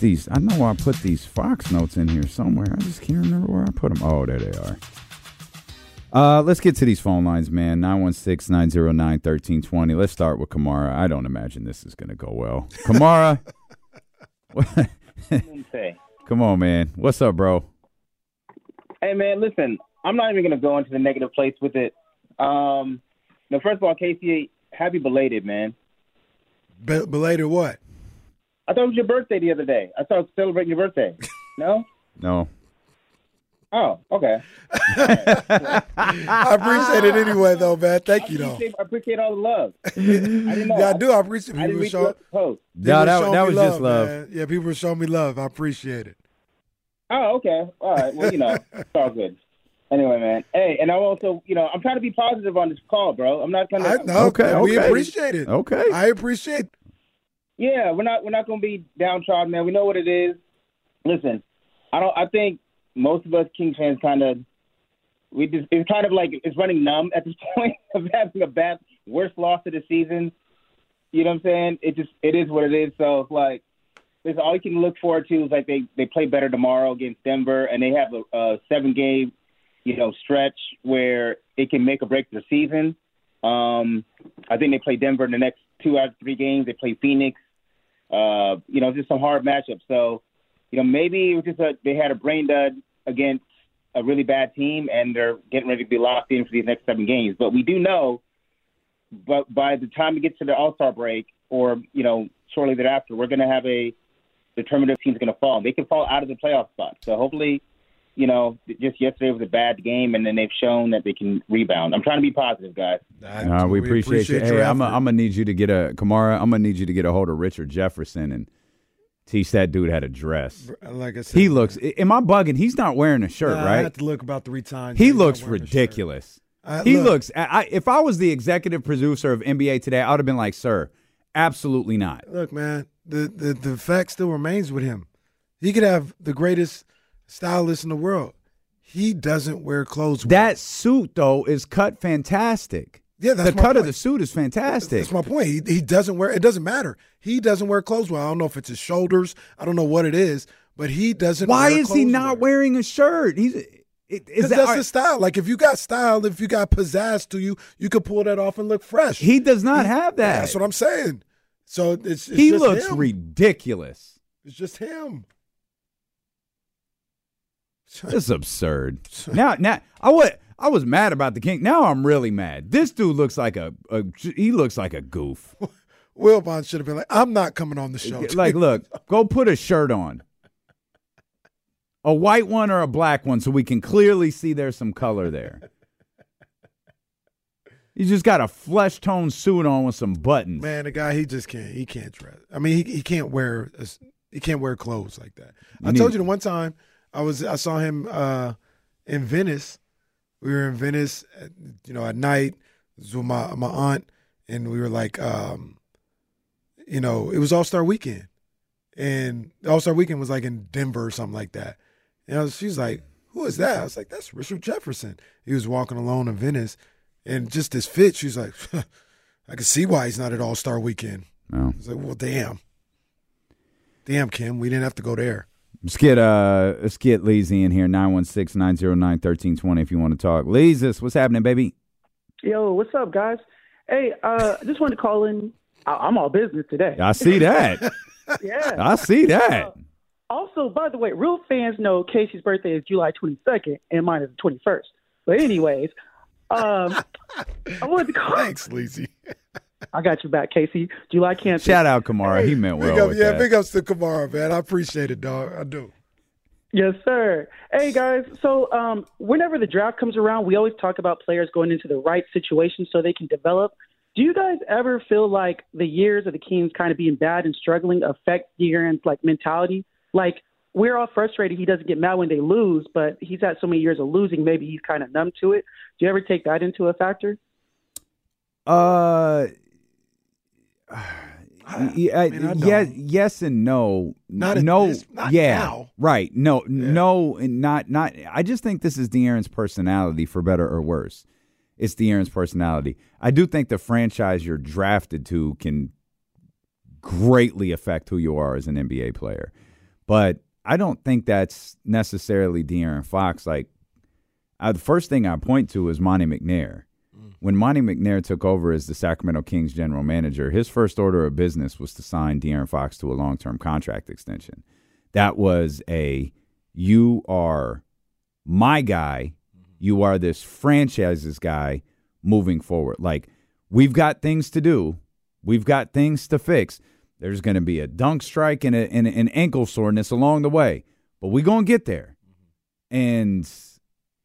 Put these, I know I put these Fox notes in here somewhere. I just can't remember where I put them. Oh, there they are. Uh, let's get to these phone lines, man. 916 909 1320. Let's start with Kamara. I don't imagine this is going to go well. Kamara. Come on, man. What's up, bro? Hey man, listen, I'm not even gonna go into the negative place with it. Um, no, first of all, Casey, happy belated, man. Be- belated what? I thought it was your birthday the other day. I thought I was celebrating your birthday. No? No. Oh, okay. I appreciate it anyway, though, man. Thank you, I though. appreciate, I appreciate all the love. I didn't know. Yeah, I do. I appreciate I people didn't were showing. the post. people No, that, that me was just love. man. Yeah, people were showing me love. I appreciate it. Oh, okay. All right. Well, you know, it's all good. Anyway, man. Hey, and I'm also, you know, I'm trying to be positive on this call, bro. I'm not gonna. I know. Okay, we appreciate it. Okay. I appreciate. Yeah, we're not we're not gonna be downtrodden, man. We know what it is. Listen, I don't. I think most of us Kings fans kind of we just it's kind of like it's running numb at this point of having a bad worst loss of the season. You know what I'm saying? It just it is what it is. So like, listen, all you can look forward to is like they they play better tomorrow against Denver, and they have a, a seven game, you know, stretch where it can make or break the season. Um, I think they play Denver in the next two out of three games. They play Phoenix. Uh, you know, just some hard matchups. So, you know, maybe it was just a, they had a brain dud against a really bad team, and they're getting ready to be locked in for these next seven games. But we do know, but by the time we get to the All Star break, or you know, shortly thereafter, we're going to have a determinative team's going to fall. They can fall out of the playoff spot. So hopefully, you know, just yesterday was a bad game, and then they've shown that they can rebound. I'm trying to be positive, guys. Uh, we, appreciate, you. Hey, I'm effort. gonna need you to get a Kamara. I'm gonna need you to get a hold of Richard Jefferson and teach that dude how to dress. Like I said, He looks. Am I bugging? He's not wearing a shirt, Nah, I right? had to look about three times. He looks wearing a shirt. ridiculous. I- he look, looks. I, I- if I was the executive producer of NBA today, I would have been like, "Sir, absolutely not." Look, man, the, the the fact still remains with him. He could have the greatest stylist in the world. He doesn't wear clothes. well. That suit though is cut fantastic. Yeah, that's the cut of the suit is fantastic. That's my point. He, he doesn't wear. It doesn't matter. He doesn't wear clothes well. I don't know if it's his shoulders. I don't know what it is, but he doesn't. Why is he not well. wearing a shirt? He's. It, is that, that's the style. Like if you got style, if you got pizzazz to you, you could pull that off and look fresh. he does not have that. That's what I'm saying. So it's, it's he just looks him. ridiculous. It's just him. This is absurd. Now, now I was I was mad about the king. Now I'm really mad. This dude looks like a, a he looks like a goof. Wilbon should have been like, I'm not coming on the show. like, look, go put a shirt on, a white one or a black one, so we can clearly see there's some color there. He just got a flesh tone suit on with some buttons. Man, the guy he just can't. He can't dress. I mean, he he can't wear he can't wear clothes like that. I told you the one time I was I saw him uh, in Venice. We were in Venice, at, you know, at night. It was with my my aunt, and we were like, um, you know, it was All Star Weekend, and All Star Weekend was like in Denver or something like that. And was, she was like, "Who is that?" I was like, "That's Richard Jefferson." He was walking alone in Venice, and just his fit. She was like, "I can see why he's not at All Star Weekend." No. I was like, "Well, damn, damn, Kim, we didn't have to go there." Let's get uh let's get Leezy in here, 916-909-1320 if you want to talk. Leezus, what's happening, baby? Yo, what's up, guys? Hey, uh, I just wanted to call in. I- I'm all business today. I see that. yeah. I see that. Also, by the way, real fans know Casey's birthday is July 22nd and mine is the 21st. But anyways, um, I wanted to call. Thanks, Leezy. I got you back, Casey. July cancer. Shout out Kamara. He meant well Big up, with yeah, that. big ups to Kamara, man. I appreciate it, dog. I do. Yes, sir. Hey, guys. So, um, whenever the draft comes around, we always talk about players going into the right situation so they can develop. Do you guys ever feel like the years of the Kings kind of being bad and struggling affect De'Aaron's like mentality? Like we're all frustrated he doesn't get mad when they lose, but he's had so many years of losing, maybe he's kind of numb to it. Do you ever take that into a factor? Uh yeah, mean, I yes, yes and no. Not no, this- not yeah, now. right. No, no, and not not. I just think this is De'Aaron's personality, for better or worse. It's De'Aaron's personality. I do think the franchise you're drafted to can greatly affect who you are as an NBA player, but I don't think that's necessarily De'Aaron Fox. Like, I, the first thing I point to is Monte McNair. When Monte McNair took over as the Sacramento Kings general manager, his first order of business was to sign De'Aaron Fox to a long term contract extension. That was a you are my guy, you are this franchise's guy moving forward. Like, we've got things to do, we've got things to fix. There's going to be a dunk strike and, a, and an ankle soreness along the way, but we're going to get there. And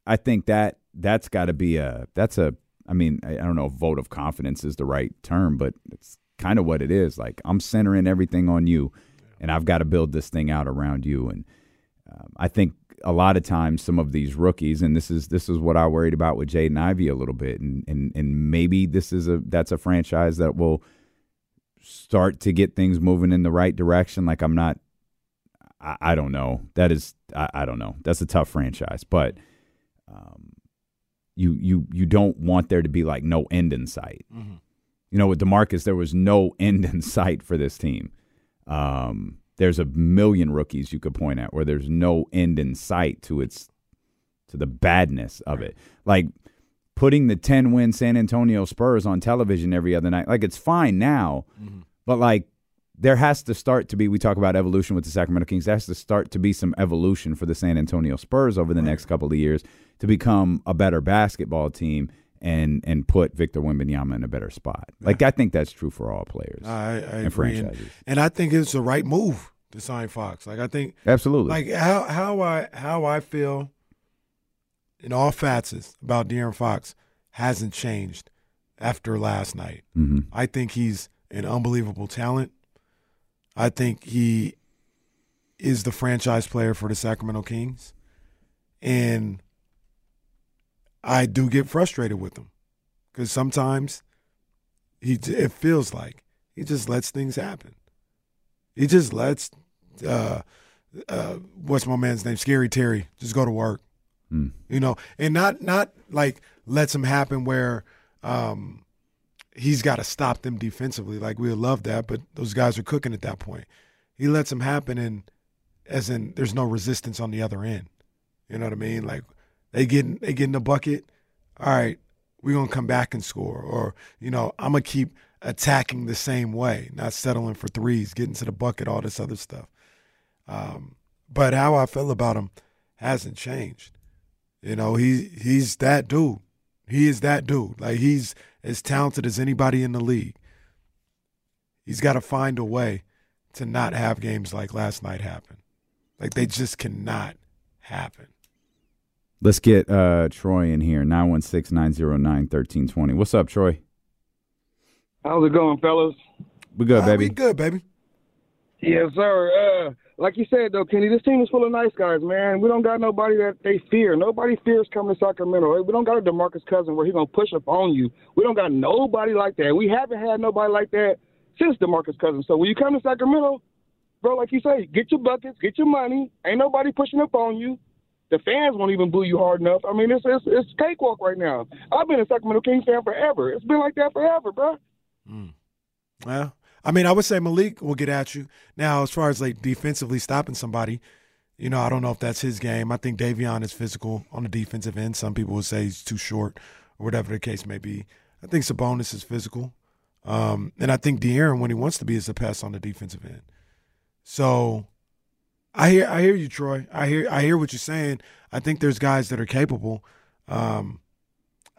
I think that that's got to be a that's a I mean I, I don't know if vote of confidence is the right term, but it's kind of what it is. Like I'm centering everything on you, and I've got to build this thing out around you. And um, I think a lot of times some of these rookies, and this is this is what I worried about with Jaden Ivey a little bit, and and and maybe this is a that's a franchise that will start to get things moving in the right direction. Like I'm not I, I don't know. That is, I, I don't know. That's a tough franchise, but um, you you you don't want there to be like no end in sight. You know, with Demarcus, there was no end in sight for this team. Um, there's a million rookies you could point at where there's no end in sight to its to the badness of it. Like putting the 10 win San Antonio Spurs on television every other night. Like it's fine now, but like there has to start to be we talk about evolution with the Sacramento Kings. There has to start to be some evolution for the San Antonio Spurs over the next couple of years to become a better basketball team and and put Victor Wembanyama in a better spot. Like I think that's true for all players. I, I and agree, franchises. and I think it's the right move to sign Fox. Like I think Absolutely. like how how I how I feel in all facets about De'Aaron Fox hasn't changed after last night. Mhm. I think he's an unbelievable talent. I think he is the franchise player for the Sacramento Kings, and I do get frustrated with him because sometimes he it feels like he just lets things happen. He just lets uh, uh, what's my man's name? Scary Terry just go to work. Mm. You know, and not not like lets him happen where um, he's got to stop them defensively. Like we would love that, but those guys are cooking at that point. He lets them happen, and as in there's no resistance on the other end. You know what I mean? Like they get they get in the bucket. All right, we're gonna come back and score, or you know, I'm gonna keep attacking the same way, not settling for threes, getting to the bucket, all this other stuff. Um, but how I feel about him hasn't changed. You know, he he's that dude. He is that dude. Like he's as talented as anybody in the league. He's got to find a way to not have games like last night happen. Like they just cannot happen. Let's get uh, Troy in here. 916-909-1320. What's up, Troy? How's it going, fellas? We good, Ah, baby. We good, baby. Yes, sir. Like you said, though, Kenny, this team is full of nice guys, man. We don't got nobody that they fear. Nobody fears coming to Sacramento. We don't got a DeMarcus Cousin where he's gonna push up on you. We don't got nobody like that. We haven't had nobody like that since DeMarcus Cousin. So when you come to Sacramento, bro, like you say, get your buckets, get your money. Ain't nobody pushing up on you. The fans won't even boo you hard enough. I mean, it's it's, it's cakewalk right now. I've been a Sacramento Kings fan forever. It's been like that forever, bro. Hmm. Well, I mean, I would say Malik will get at you. Now, as far as like defensively stopping somebody, You know, I don't know if that's his game. I think Davion is physical on the defensive end. Some people would say he's too short or whatever the case may be. I think Sabonis is physical. Um, and I think De'Aaron, when he wants to be, is a pass on the defensive end. So I hear I hear you, Troy. I hear I hear what you're saying. I think there's guys that are capable. Um,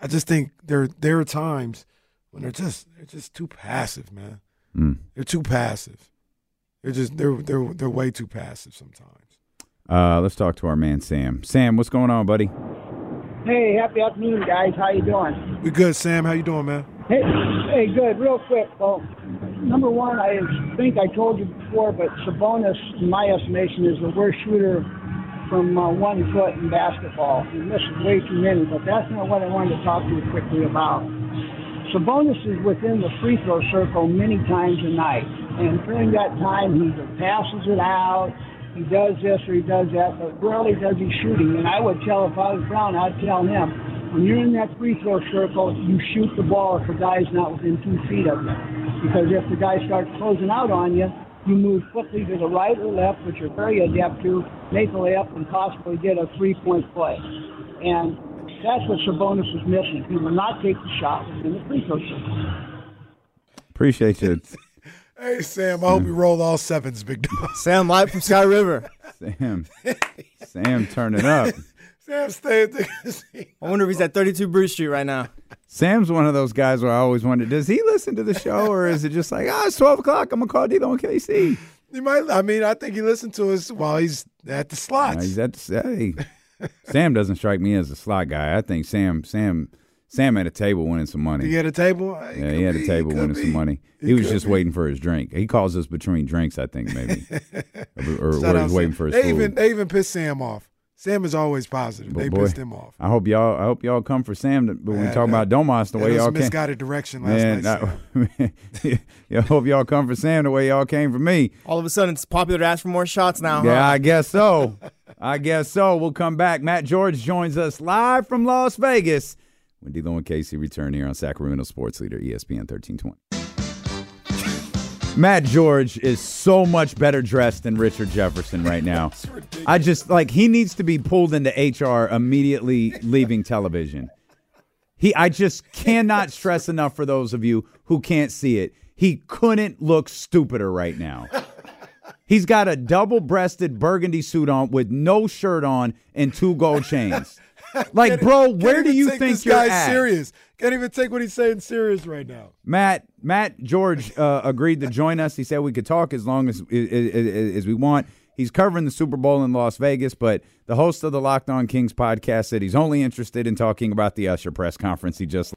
I just think there there are times when they're just they're just too passive, man. Mm. They're too passive. They're just they're they're they're way too passive sometimes. Uh, let's talk to our man Sam. Sam, what's going on, buddy? Hey, happy afternoon, guys. How you doing? We good, Sam. How you doing, man? Hey, hey, good. Real quick. Well, number one, I think I told you before, but Sabonis, in my estimation, is the worst shooter from uh, one foot in basketball. He misses way too many, but that's not what I wanted to talk to you quickly about. Sabonis is within the free throw circle many times a night, and during that time, he either passes it out, he does this or he does that, but rarely does he shooting. And I would tell if I was Brown, I'd tell him when you're in that free throw circle, you shoot the ball if the guy's not within two feet of you. Because if the guy starts closing out on you, you move quickly to the right or left, which you're very adept to, make a layup and possibly get a three-point play. And that's what Sabonis is missing. He will not take the shot in the free throw circle. Appreciate you. Hey Sam, I hope you roll all sevens, big dog. Sam live from Sky River. Sam. Sam turning up. Sam, stay at the I wonder if he's at 32 Bruce Street right now. Sam's one of those guys where I always wonder, does he listen to the show or is it just like, ah, it's 12 o'clock, I'm going to call D'Lo and KC? You might. I mean, I think he listened to us while he's at the Uh, slots. he's at the, hey, Sam doesn't strike me as a slot guy. I think Sam, Sam, Sam at a table winning some money. He had a table. Yeah, he had a table winning some money. He, was just be. waiting for his drink. He calls us between drinks, I think, maybe, or, or he's waiting Sam. for his they food. even they even pissed Sam off. Sam is always positive. But they boy, pissed him off. I hope y'all. I hope y'all come for Sam. to- But when we talk that- about Domas, the that way y'all came, misguided direction last man, night, I, I hope y'all come for Sam the way y'all came for me. All of a sudden, it's popular to ask for more shots now. Yeah, huh? I guess so. I guess so. We'll come back. Matt George joins us live from Las Vegas when D'Lo and Casey return here on Sacramento Sports Leader ESPN 1320. Matt George is so much better dressed than Richard Jefferson right now. I just like he needs to be pulled into HR immediately leaving television. He I just cannot stress enough for those of you who can't see it. He couldn't look stupider right now. He's got a double-breasted burgundy suit on with no shirt on and two gold chains. Like, bro, where do even you take think this you're guy's at? serious? Can't even take what he's saying serious right now. Matt Matt George uh, agreed to join us. He said we could talk as long as, as as we want. He's covering the Super Bowl in Las Vegas, but the host of the Locked On Kings podcast said he's only interested in talking about the Usher press conference he just,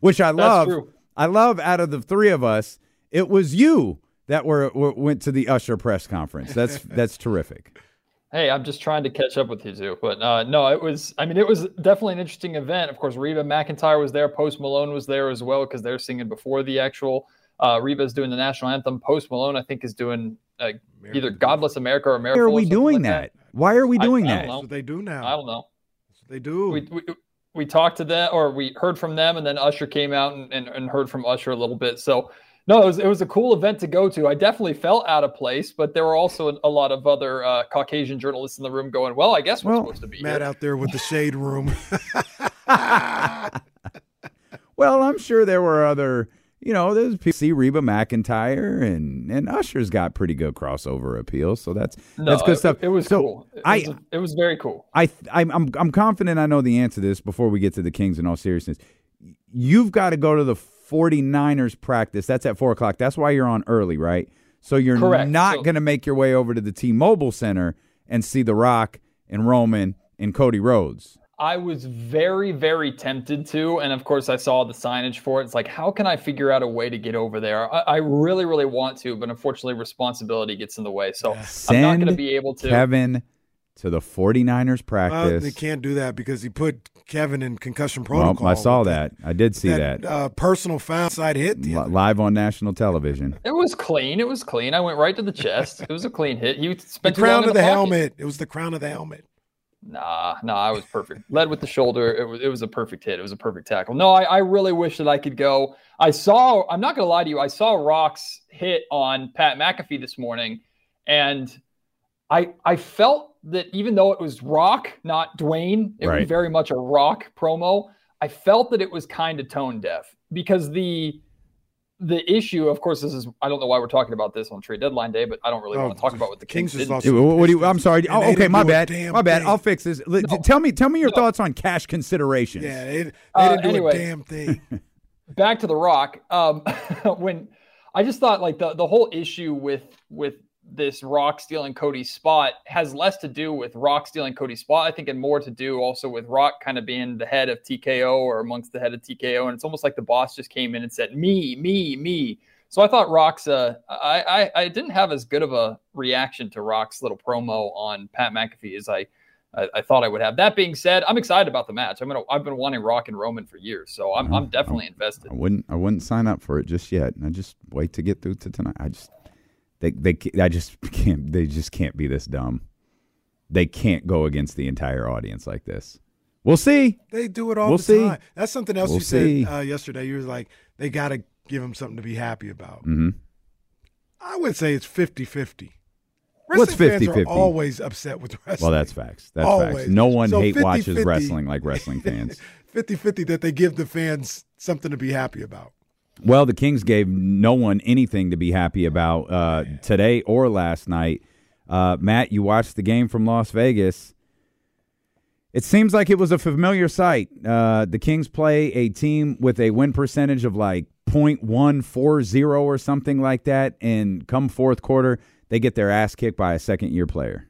which I love. true. I love. Out of the three of us, it was you that were, were went to the Usher press conference. That's that's terrific. Hey, I'm just trying to catch up with you too. but uh, no, it was. I mean, it was definitely an interesting event. Of course, Reba McEntire was there. Post Malone was there as well because they're singing before the actual. Uh, Reba's doing the national anthem. Post Malone, I think, is doing uh, either "God Bless America" or "America." Why are we doing that? Why are we doing I, I that? don't know. That's what they do now. I don't know. That's what they do. We, we we talked to them, or we heard from them, and then Usher came out and, and, and heard from Usher a little bit. So. No, it was, it was a cool event to go to. I definitely felt out of place, but there were also a, a lot of other uh, Caucasian journalists in the room going, "Well, I guess we're supposed to be Matt here." out there with the shade room. Well, I'm sure there were other, you know, there's people see Reba McEntire and and Usher's got pretty good crossover appeal, so that's No, that's good it- stuff. It was so cool. It I was, it was very cool. I I'm I'm I'm confident I know the answer to this before we get to the Kings in all seriousness. You've got to go to the 49ers practice. That's at four o'clock. That's why you're on early, right? So you're Correct. not So- going to make your way over to the T-Mobile Center and see The Rock and Roman and Cody Rhodes. I was very, very tempted to, and of course, I saw the signage for it. It's like, how can I figure out a way to get over there? I, I really, really want to, but unfortunately, responsibility gets in the way. So I'm not going to be able to. Kevin to the 49ers Uh, practice. they can't do that because he put Kevin in concussion Well, protocol. I saw with that. I did see that, Uh, personal foul side hit. the Li- live on national television. It was clean. It was clean. I went right to the chest. It was a clean hit. He The spent too long crown of the, pocket. helmet. It was the crown of the helmet. Nah, nah, I was perfect. Led with the shoulder. It was it was a perfect hit. It was a perfect tackle. No, I, I really wish that I could go. I saw, I'm not gonna lie to you, I saw Rock's hit on Pat McAfee this morning, and I I felt that even though it was Rock, not Dwayne, it was very much a Rock promo. I felt that it was kind of tone deaf because the the issue, of course, this is I don't know why we're talking about this on trade deadline day, but I don't really Oh, want to talk about what the Kings, Kings just did. lost what, what do you, I'm sorry. Oh, okay, my bad. My bad. thing. I'll fix this. No. Tell me, tell me your No. thoughts on cash considerations. Yeah, they, they Uh, didn't do anyway. a damn thing. back to the rock um when i just thought like the, the whole issue with with this rock stealing cody's spot has less to do with rock stealing cody's spot i think and more to do also with rock kind of being the head of tko or amongst the head of tko and it's almost like the boss just came in and said me me me so i thought rock's uh i i, I didn't have as good of a reaction to rock's little promo on pat mcafee as i I, I thought I would have. That being said, I'm excited about the match. I'm gonna. I've been wanting Rock and Roman for years, so I'm, I'm definitely invested. I wouldn't. I wouldn't sign up for it just yet. I just wait to get through to tonight. I just. They. They. I just can't. They just can't be this dumb. They can't go against the entire audience like this. We'll see. They do it all We'll the see. time. That's something else We'll you see. said uh, yesterday. You were like, they got to give him something to be happy about. hmm I would say it's 50 50. What's Wrestling fans 50-50? are always upset with wrestling. Well, that's facts. That's Always. facts. No one So hate 50-50 watches wrestling like wrestling fans. 50 50 that they give the fans something to be happy about. Well, the Kings gave no one anything to be happy about uh, today or last night. Uh, Matt, you watched the game from Las Vegas. It seems like it was a familiar sight. Uh, the Kings play a team with a win percentage of like .140 or something like that, and come fourth quarter, they get their ass kicked by a second year player.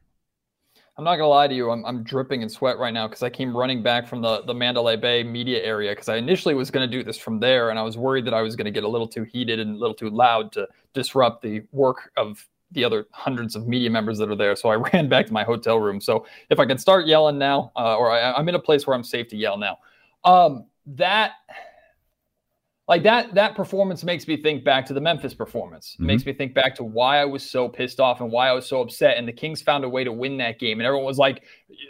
I'm not gonna lie to you. I'm, I'm dripping in sweat right now because I came running back from the the Mandalay Bay media area because I initially was gonna do this from there, and I was worried that I was gonna get a little too heated and a little too loud to disrupt the work of the other hundreds of media members that are there. So I ran back to my hotel room. So if I can start yelling now, uh, or I, I'm in a place where I'm safe to yell now, um, that like that that performance makes me think back to the Memphis performance. It Mhm. makes me think back to why I was so pissed off and why I was so upset. And the Kings found a way to win that game. And everyone was like,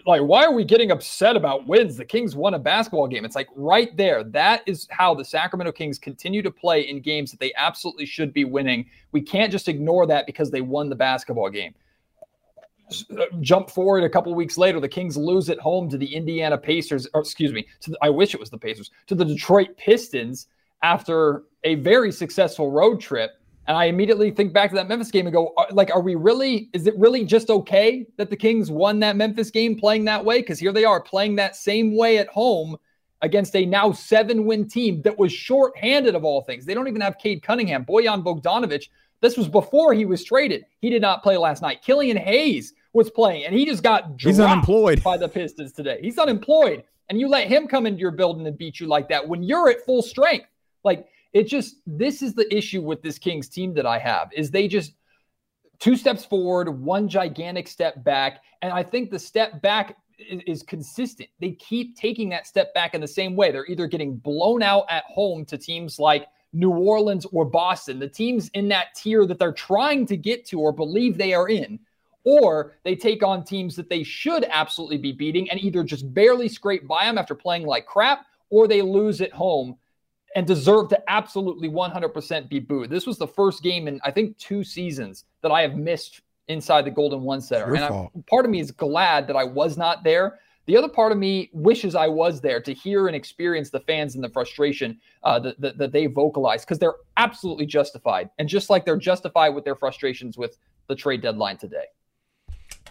like, why are we getting upset about wins? The Kings won a basketball game. It's like right there. That is how the Sacramento Kings continue to play in games that they absolutely should be winning. We can't just ignore that because they won the basketball game uh, jump forward a couple weeks later, the Kings lose at home to the Indiana Pacers, or excuse me, to the, I wish it was the Pacers, to the Detroit Pistons after a very successful road trip. And I immediately think back to that Memphis game and go, like, are we really, is it really just okay that the Kings won that Memphis game playing that way? Because here they are playing that same way at home against a now seven win team that was shorthanded of all things. They don't even have Cade Cunningham, Bojan Bogdanovic. This was before he was traded. He did not play last night. Killian Hayes was playing, and he just got He's unemployed. by the Pistons today. He's unemployed, and you let him come into your building and beat you like that when you're at full strength. Like it just this is the issue with this Kings team that I have is they just two steps forward, one gigantic step back, and I think the step back is, is consistent. They keep taking that step back in the same way. They're either getting blown out at home to teams like New Orleans or Boston, the teams in that tier that they're trying to get to or believe they are in, or they take on teams that they should absolutely be beating and either just barely scrape by them after playing like crap, or they lose at home and deserve to absolutely 100% be booed. This was the first game in I think two seasons that I have missed inside the Golden One Center, and I, part of me is glad that I was not there. The other part of me wishes I was there to hear and experience the fans and the frustration uh, that, that, that they vocalize because they're absolutely justified. And just like they're justified with their frustrations with the trade deadline today.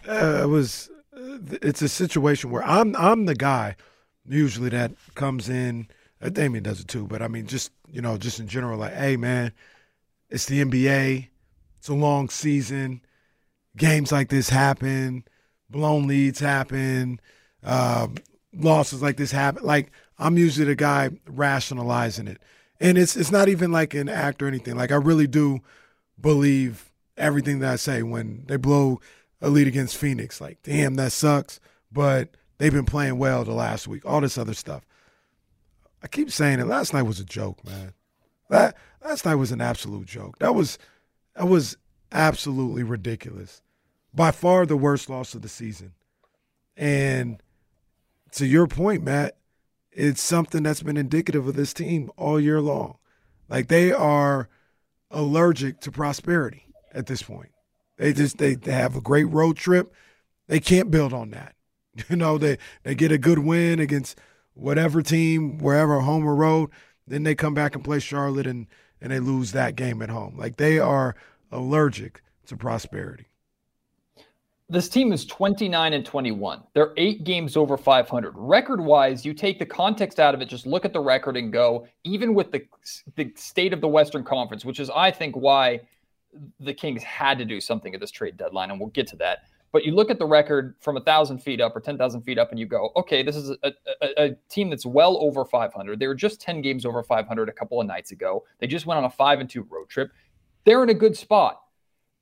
Uh, it was. uh, It's a situation where I'm I'm the guy usually that comes in. Uh, Damien does it too, but I mean, just you know, just in general, like, hey man, it's the NBA. It's a long season. Games like this happen. Blown leads happen. Um, losses like this happen. Like I'm usually the guy rationalizing it, and it's it's not even like an act or anything. Like I really do believe everything that I say when they blow a lead against Phoenix. Like, damn, that sucks. But they've been playing well the last week. All this other stuff. I keep saying it. Last night was a joke, man. That last night was an absolute joke. That was that was absolutely ridiculous. By far the worst loss of the season. And to your point, Matt, it's something that's been indicative of this team all year long. Like they are allergic to prosperity at this point. They just they, they have a great road trip they can't build on that. You know, they they get a good win against whatever team, wherever home or road, then they come back and play Charlotte and and they lose that game at home. Like they are allergic to prosperity. This team is 29 and 21. They're eight games over 500. Record wise, you take the context out of it, just look at the record and go, even with the, the state of the Western Conference, which is, I think, why the Kings had to do something at this trade deadline. And we'll get to that. But you look at the record from a thousand feet up or 10,000 feet up and you go, okay, this is a, a, a, team that's well over 500. They were just 10 games over 500 a couple of nights ago. They just went on a five and two road trip. They're in a good spot.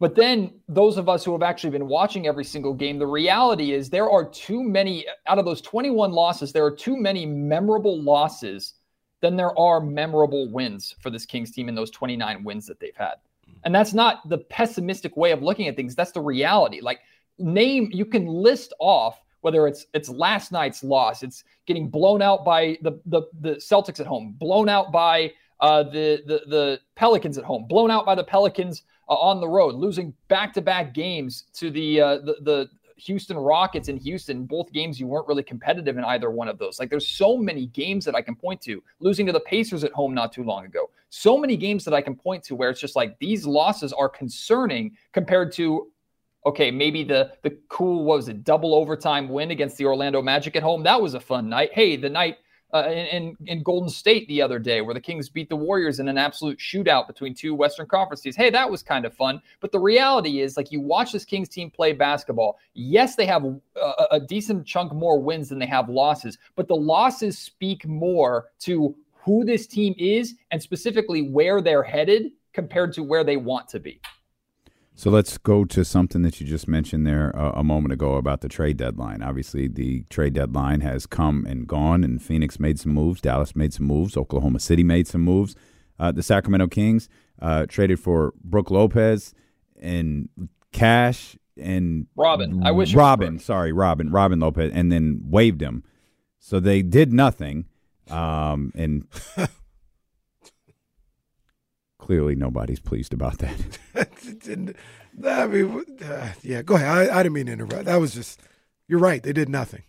But then, those of us who have actually been watching every single game, the reality is there are too many, out of those 21 losses, there are too many memorable losses than there are memorable wins for this Kings team in those 29 wins that they've had. Hmm. And that's not the pessimistic way of looking at things. That's the reality. Like, name, you can list off whether it's it's last night's loss, it's getting blown out by the the, the Celtics at home, blown out by uh, the, the the Pelicans at home, blown out by the Pelicans uh, on the road, losing back-to-back games to the, uh, the the Houston Rockets in Houston. Both games you weren't really competitive in either one of those. Like there's so many games that I can point to. Losing to the Pacers at home not too long ago. So many games that I can point to where it's just like these losses are concerning compared to okay, maybe the the cool what was it double overtime win against the Orlando Magic at home. That was a fun night. Hey, the night uh, in, in Golden State the other day, where the Kings beat the Warriors in an absolute shootout between two Western Conference teams. Hey, that was kind of fun. But the reality is, like, you watch this Kings team play basketball. Yes, they have a, a decent chunk more wins than they have losses, but the losses speak more to who this team is and specifically where they're headed compared to where they want to be. So let's go to something that you just mentioned there a, a, moment ago about the trade deadline. Obviously, the trade deadline has come and gone, and Phoenix made some moves, Dallas made some moves, Oklahoma City made some moves. Uh, the Sacramento Kings uh, traded for Brook Lopez and cash and Robin. I wish Robin. Sorry, Robin. Robin Lopez, and then waived him. So they did nothing, um, and Clearly, nobody's pleased about that. I mean, uh, yeah, go ahead. I, I, didn't mean to interrupt. That was just, you're right. They did nothing.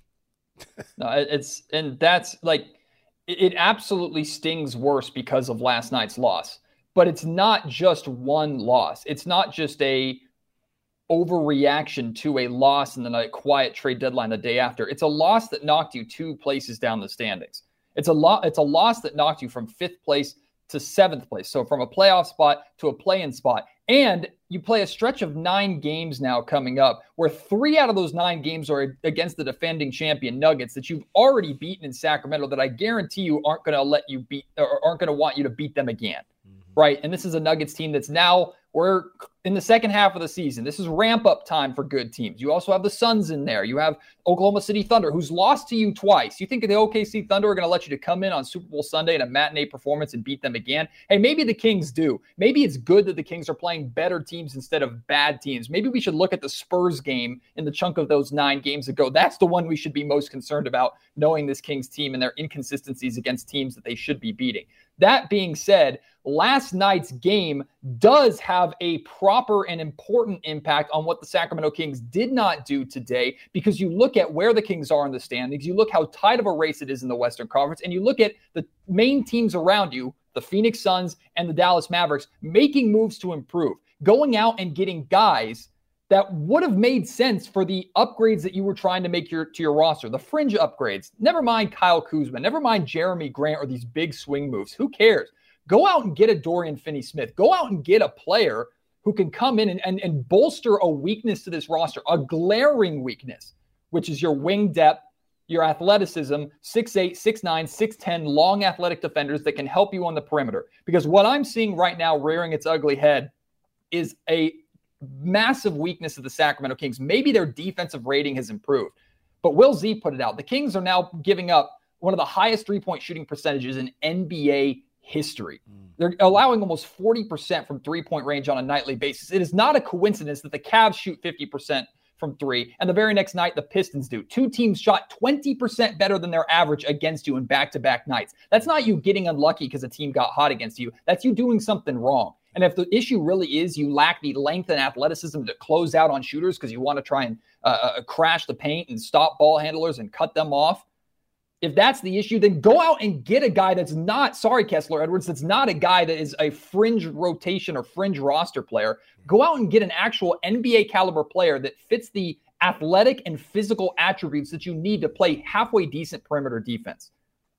no, it's, and that's like, it, it absolutely stings worse because of last night's loss. But it's not just one loss. It's not just a overreaction to a loss and then a quiet trade deadline the day after. It's a loss that knocked you two places down the standings. It's a lot. It's a loss that knocked you from fifth place to seventh place. So from a playoff spot to a play in spot. And you play a stretch of nine games now coming up, where three out of those nine games are against the defending champion Nuggets that you've already beaten in Sacramento that I guarantee you aren't going to let you beat or aren't going to want you to beat them again. Mm-hmm. Right. And this is a Nuggets team that's now we're in the second half of the season. This is ramp up time for good teams. You also have the Suns in there. You have Oklahoma City Thunder, who's lost to you twice. You think the OKC Thunder are going to let you to come in on Super Bowl Sunday in a matinee performance and beat them again? Hey, maybe the Kings do. Maybe it's good that the Kings are playing better teams instead of bad teams. Maybe we should look at the Spurs game in the chunk of those nine games ago. That's the one we should be most concerned about, knowing this Kings team and their inconsistencies against teams that they should be beating. That being said, last night's game does have a proper and important impact on what the Sacramento Kings did not do today because you look at where the Kings are in the standings, you look how tight of a race it is in the Western Conference, and you look at the main teams around you, the Phoenix Suns and the Dallas Mavericks, making moves to improve, going out and getting guys that would have made sense for the upgrades that you were trying to make your to your roster, the fringe upgrades. Never mind Kyle Kuzma, never mind Jerami Grant or these big swing moves. Who cares? Go out and get a Dorian Finney Smith. Go out and get a player who can come in and, and, and bolster a weakness to this roster, a glaring weakness, which is your wing depth, your athleticism, 6'8, 6'9, 6'10, long athletic defenders that can help you on the perimeter. Because what I'm seeing right now rearing its ugly head is a massive weakness of the Sacramento Kings. Maybe their defensive rating has improved. But Will Z put it out. The Kings are now giving up one of the highest three point shooting percentages in NBA history. Mm. They're allowing almost 40% from three point range on a nightly basis. It is not a coincidence that the Cavs shoot 50% from three, and the very next night, the Pistons do. Two teams shot 20% better than their average against you in back to back nights. That's not you getting unlucky because a team got hot against you. That's you doing something wrong. And if the issue really is you lack the length and athleticism to close out on shooters because you want to try and uh, uh, crash the paint and stop ball handlers and cut them off, if that's the issue, then go out and get a guy that's not, sorry, Kessler Edwards, that's not a guy that is a fringe rotation or fringe roster player. Go out and get an actual NBA caliber player that fits the athletic and physical attributes that you need to play halfway decent perimeter defense.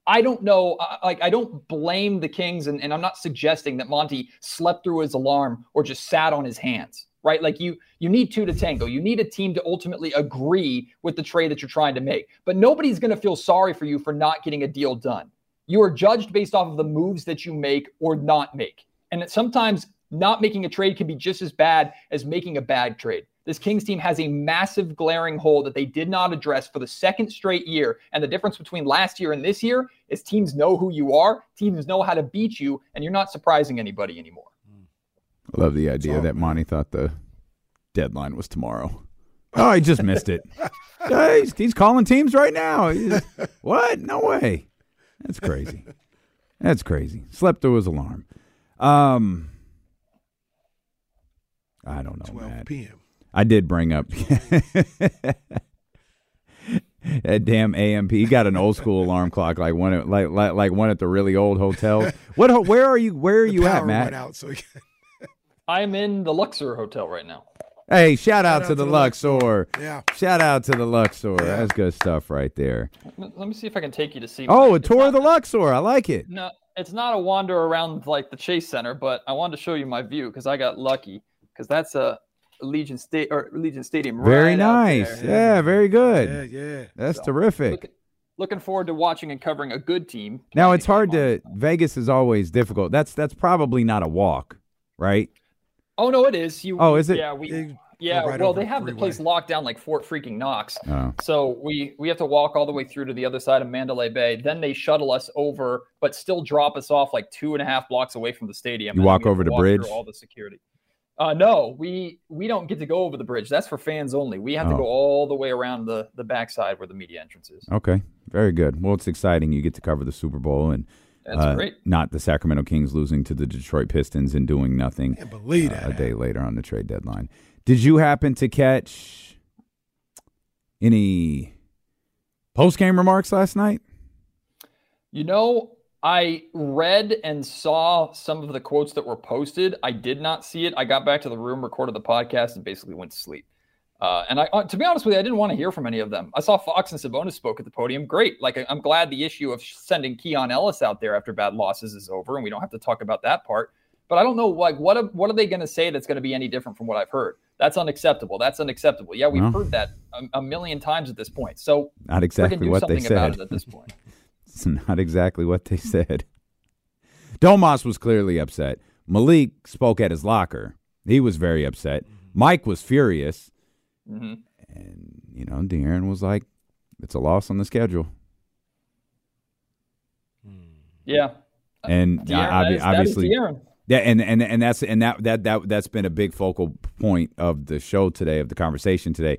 I don't know. Like, I don't blame the Kings, and, and I'm not suggesting that Monte slept through his alarm or just sat on his hands, right? Like, you you need two to tango. You need a team to ultimately agree with the trade that you're trying to make. But nobody's going to feel sorry for you for not getting a deal done. You are judged based off of the moves that you make or not make, and sometimes not making a trade can be just as bad as making a bad trade. This Kings team has a massive glaring hole that they did not address for the second straight year. And the difference between last year and this year is teams know who you are, teams know how to beat you, and you're not surprising anybody anymore. I love the idea that Monte thought the deadline was tomorrow. Oh, I just missed it. Guys, he's calling teams right now. He's- what? No way. That's crazy. That's crazy. Slept through his alarm. Um, I don't know, 12 Matt. p.m. I did bring up that damn AMP. He got an old school alarm clock, like one at like like, like one at the really old hotels. What? Where are you? Where are you at, Matt? went out, so I'm in the Luxor Hotel right now. Hey, shout out out to the to the Luxor. Yeah. Shout out to the Luxor. That's good stuff right there. Let let me see if I can take you to see. Oh, a tour of the Luxor. I like it. No, it's not a wander around like the Chase Center, but I wanted to show you my view because I got lucky because that's a Legion State or Allegiant Stadium. Very right out nice. there. Yeah, very good. Yeah, yeah. That's terrific. Look- looking forward to watching and covering a good team. Now it's hard to Vegas is always difficult. That's that's probably not a walk, right? Oh no, it is. You. Oh, is it? Yeah, we. They Yeah, right well, they the have the freeway. place locked down like Fort freaking Knox. Oh. So we we have to walk all the way through to the other side of Mandalay Bay. Then they shuttle us over, but still drop us off like two and a half blocks away from the stadium. You and walk over the walk bridge? All the security. Uh, no, we we don't get to go over the bridge. That's for fans only. We have to Oh. go all the way around the the backside where the media entrance is. Okay, very good. Well, it's exciting. You get to cover the Super Bowl and That's uh, great. not the Sacramento Kings losing to the Detroit Pistons and doing nothing. Can't believe uh, that. a day later on the trade deadline. Did you happen to catch any post game remarks last night? You know, I read and saw some of the quotes that were posted. I did not see it. I got back to the room, recorded the podcast, and basically went to sleep. Uh, and I, uh, to be honest with you, I didn't want to hear from any of them. I saw Fox and Sabonis spoke at the podium. Great. Like I- I'm glad the issue of sending Keon Ellis out there after bad losses is over, and we don't have to talk about that part. But I don't know, like what are- what are they going to say that's going to be any different from what I've heard? That's unacceptable. That's unacceptable. Yeah, we've Well. heard that a, a million times at this point. So Not exactly do what they said. it at this point. It's not exactly what they said. Domas was clearly upset. Malik spoke at his locker. He was very upset. Mike was furious. Hmm And, you know, De'Aaron was like, it's a loss on the schedule. Yeah. And De'Aaron, uh, that obvi- is- that is obviously, De'Aaron. yeah, and, and and that's and that that that that's been a big focal point of the show today, of the conversation today.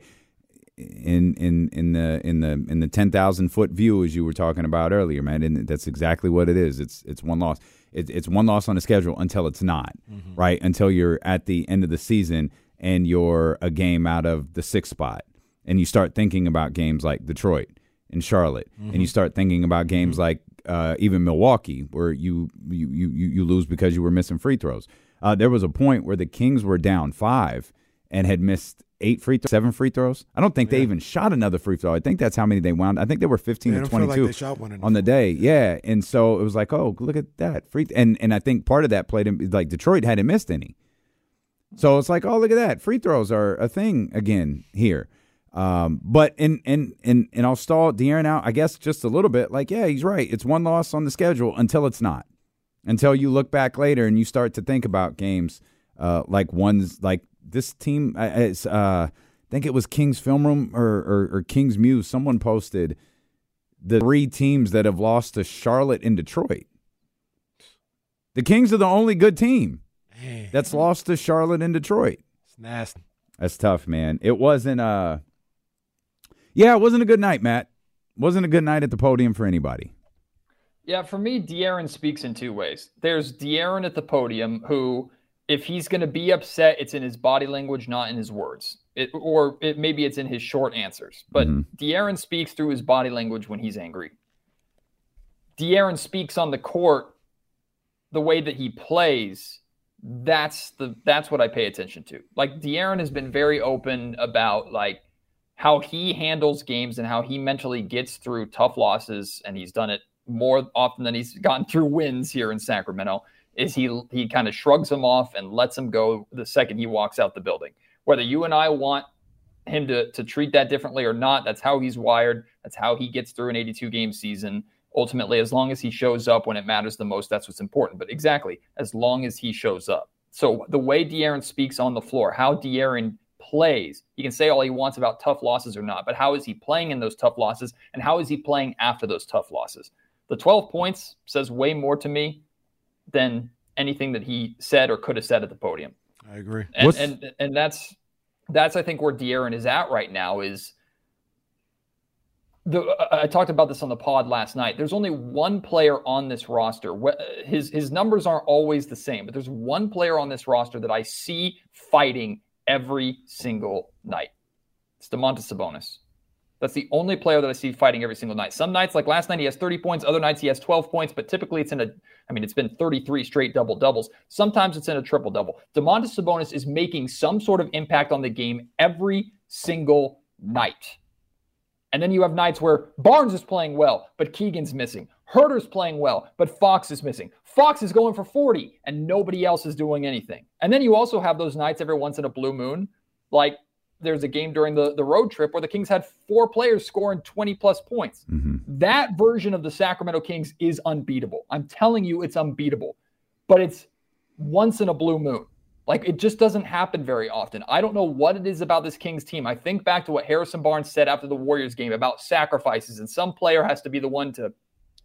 In in in the in the in the ten thousand foot view, as you were talking about earlier, man, and that's exactly what it is. It's it's one loss. It's it's one loss on the schedule until it's not right until you're at the end of the season and you're a game out of the sixth spot, and you start thinking about games like Detroit and Charlotte, and you start thinking about games like uh, even Milwaukee, where you you, you you lose because you were missing free throws. Uh, there was a point where the Kings were down five and had missed eight free throws, seven free throws. I don't think they even shot another free throw. I think that's how many they wound. I think they were fifteen Yeah, to twenty like two they shot one in the on the day. Yeah, and so it was like, oh, look at that free. And and I think part of that played in like Detroit hadn't missed any. So it's like, oh, look at that. Free throws are a thing again here. Um, but and and and and I'll stall De'Aaron out, I guess, just a little bit. Like, yeah, he's right. It's one loss on the schedule until it's not. Until you look back later and you start to think about games uh, like ones like this team. uh, uh, I think it was King's Film Room or, or or King's Muse. Someone posted the three teams that have lost to Charlotte and Detroit. The Kings are the only good team Man, that's lost to Charlotte and Detroit. it's nasty. That's tough, man. It wasn't uh Yeah, it wasn't a good night, Matt. Wasn't a good night at the podium for anybody. Yeah, for me, De'Aaron speaks in two ways. There's De'Aaron at the podium who if he's going to be upset, it's in his body language, not in his words. It, or it, maybe it's in his short answers. But mm De'Aaron speaks through his body language when he's angry. De'Aaron speaks on the court the way that he plays. That's the that's what I pay attention to. Like De'Aaron has been very open about like how he handles games and how he mentally gets through tough losses, and he's done it more often than he's gotten through wins here in Sacramento. Is he he kind of shrugs him off and lets him go the second he walks out the building. Whether you and I want him to to treat that differently or not, that's how he's wired. That's how he gets through an 82 game season. Ultimately, as long as he shows up when it matters the most, that's what's important. But exactly, as long as he shows up. So the way De'Aaron speaks on the floor, how De'Aaron plays. He can say all he wants about tough losses or not, but how is he playing in those tough losses and how is he playing after those tough losses? The 12 points says way more to me than anything that he said or could have said at the podium. I agree. And and, and that's that's I think where De'Aaron is at right now is the I talked about this on the pod last night. There's only one player on this roster. Uh, his his numbers aren't always the same, but there's one player on this roster that I see fighting every single night. It's Domantas Sabonis. That's the only player that I see fighting every single night. Some nights, like last night, he has 30 points. Other nights, he has 12 points, but typically it's in a, I mean, it's been 33 straight double doubles. Sometimes it's in a triple double. Domantas Sabonis is making some sort of impact on the game every single night. And then you have nights where Barnes is playing well, but Keegan's missing. Huerter's playing well, but Fox is missing. Fox is going for 40, and nobody else is doing anything. And then you also have those nights every once in a blue moon, like there's a game during the, the road trip where the Kings had four players scoring 20 plus points. Mm-hmm. That version of the Sacramento Kings is unbeatable. I'm telling you, it's unbeatable, but it's once in a blue moon. Like it just doesn't happen very often. I don't know what it is about this Kings team. I think back to what Harrison Barnes said after the Warriors game about sacrifices, and some player has to be the one to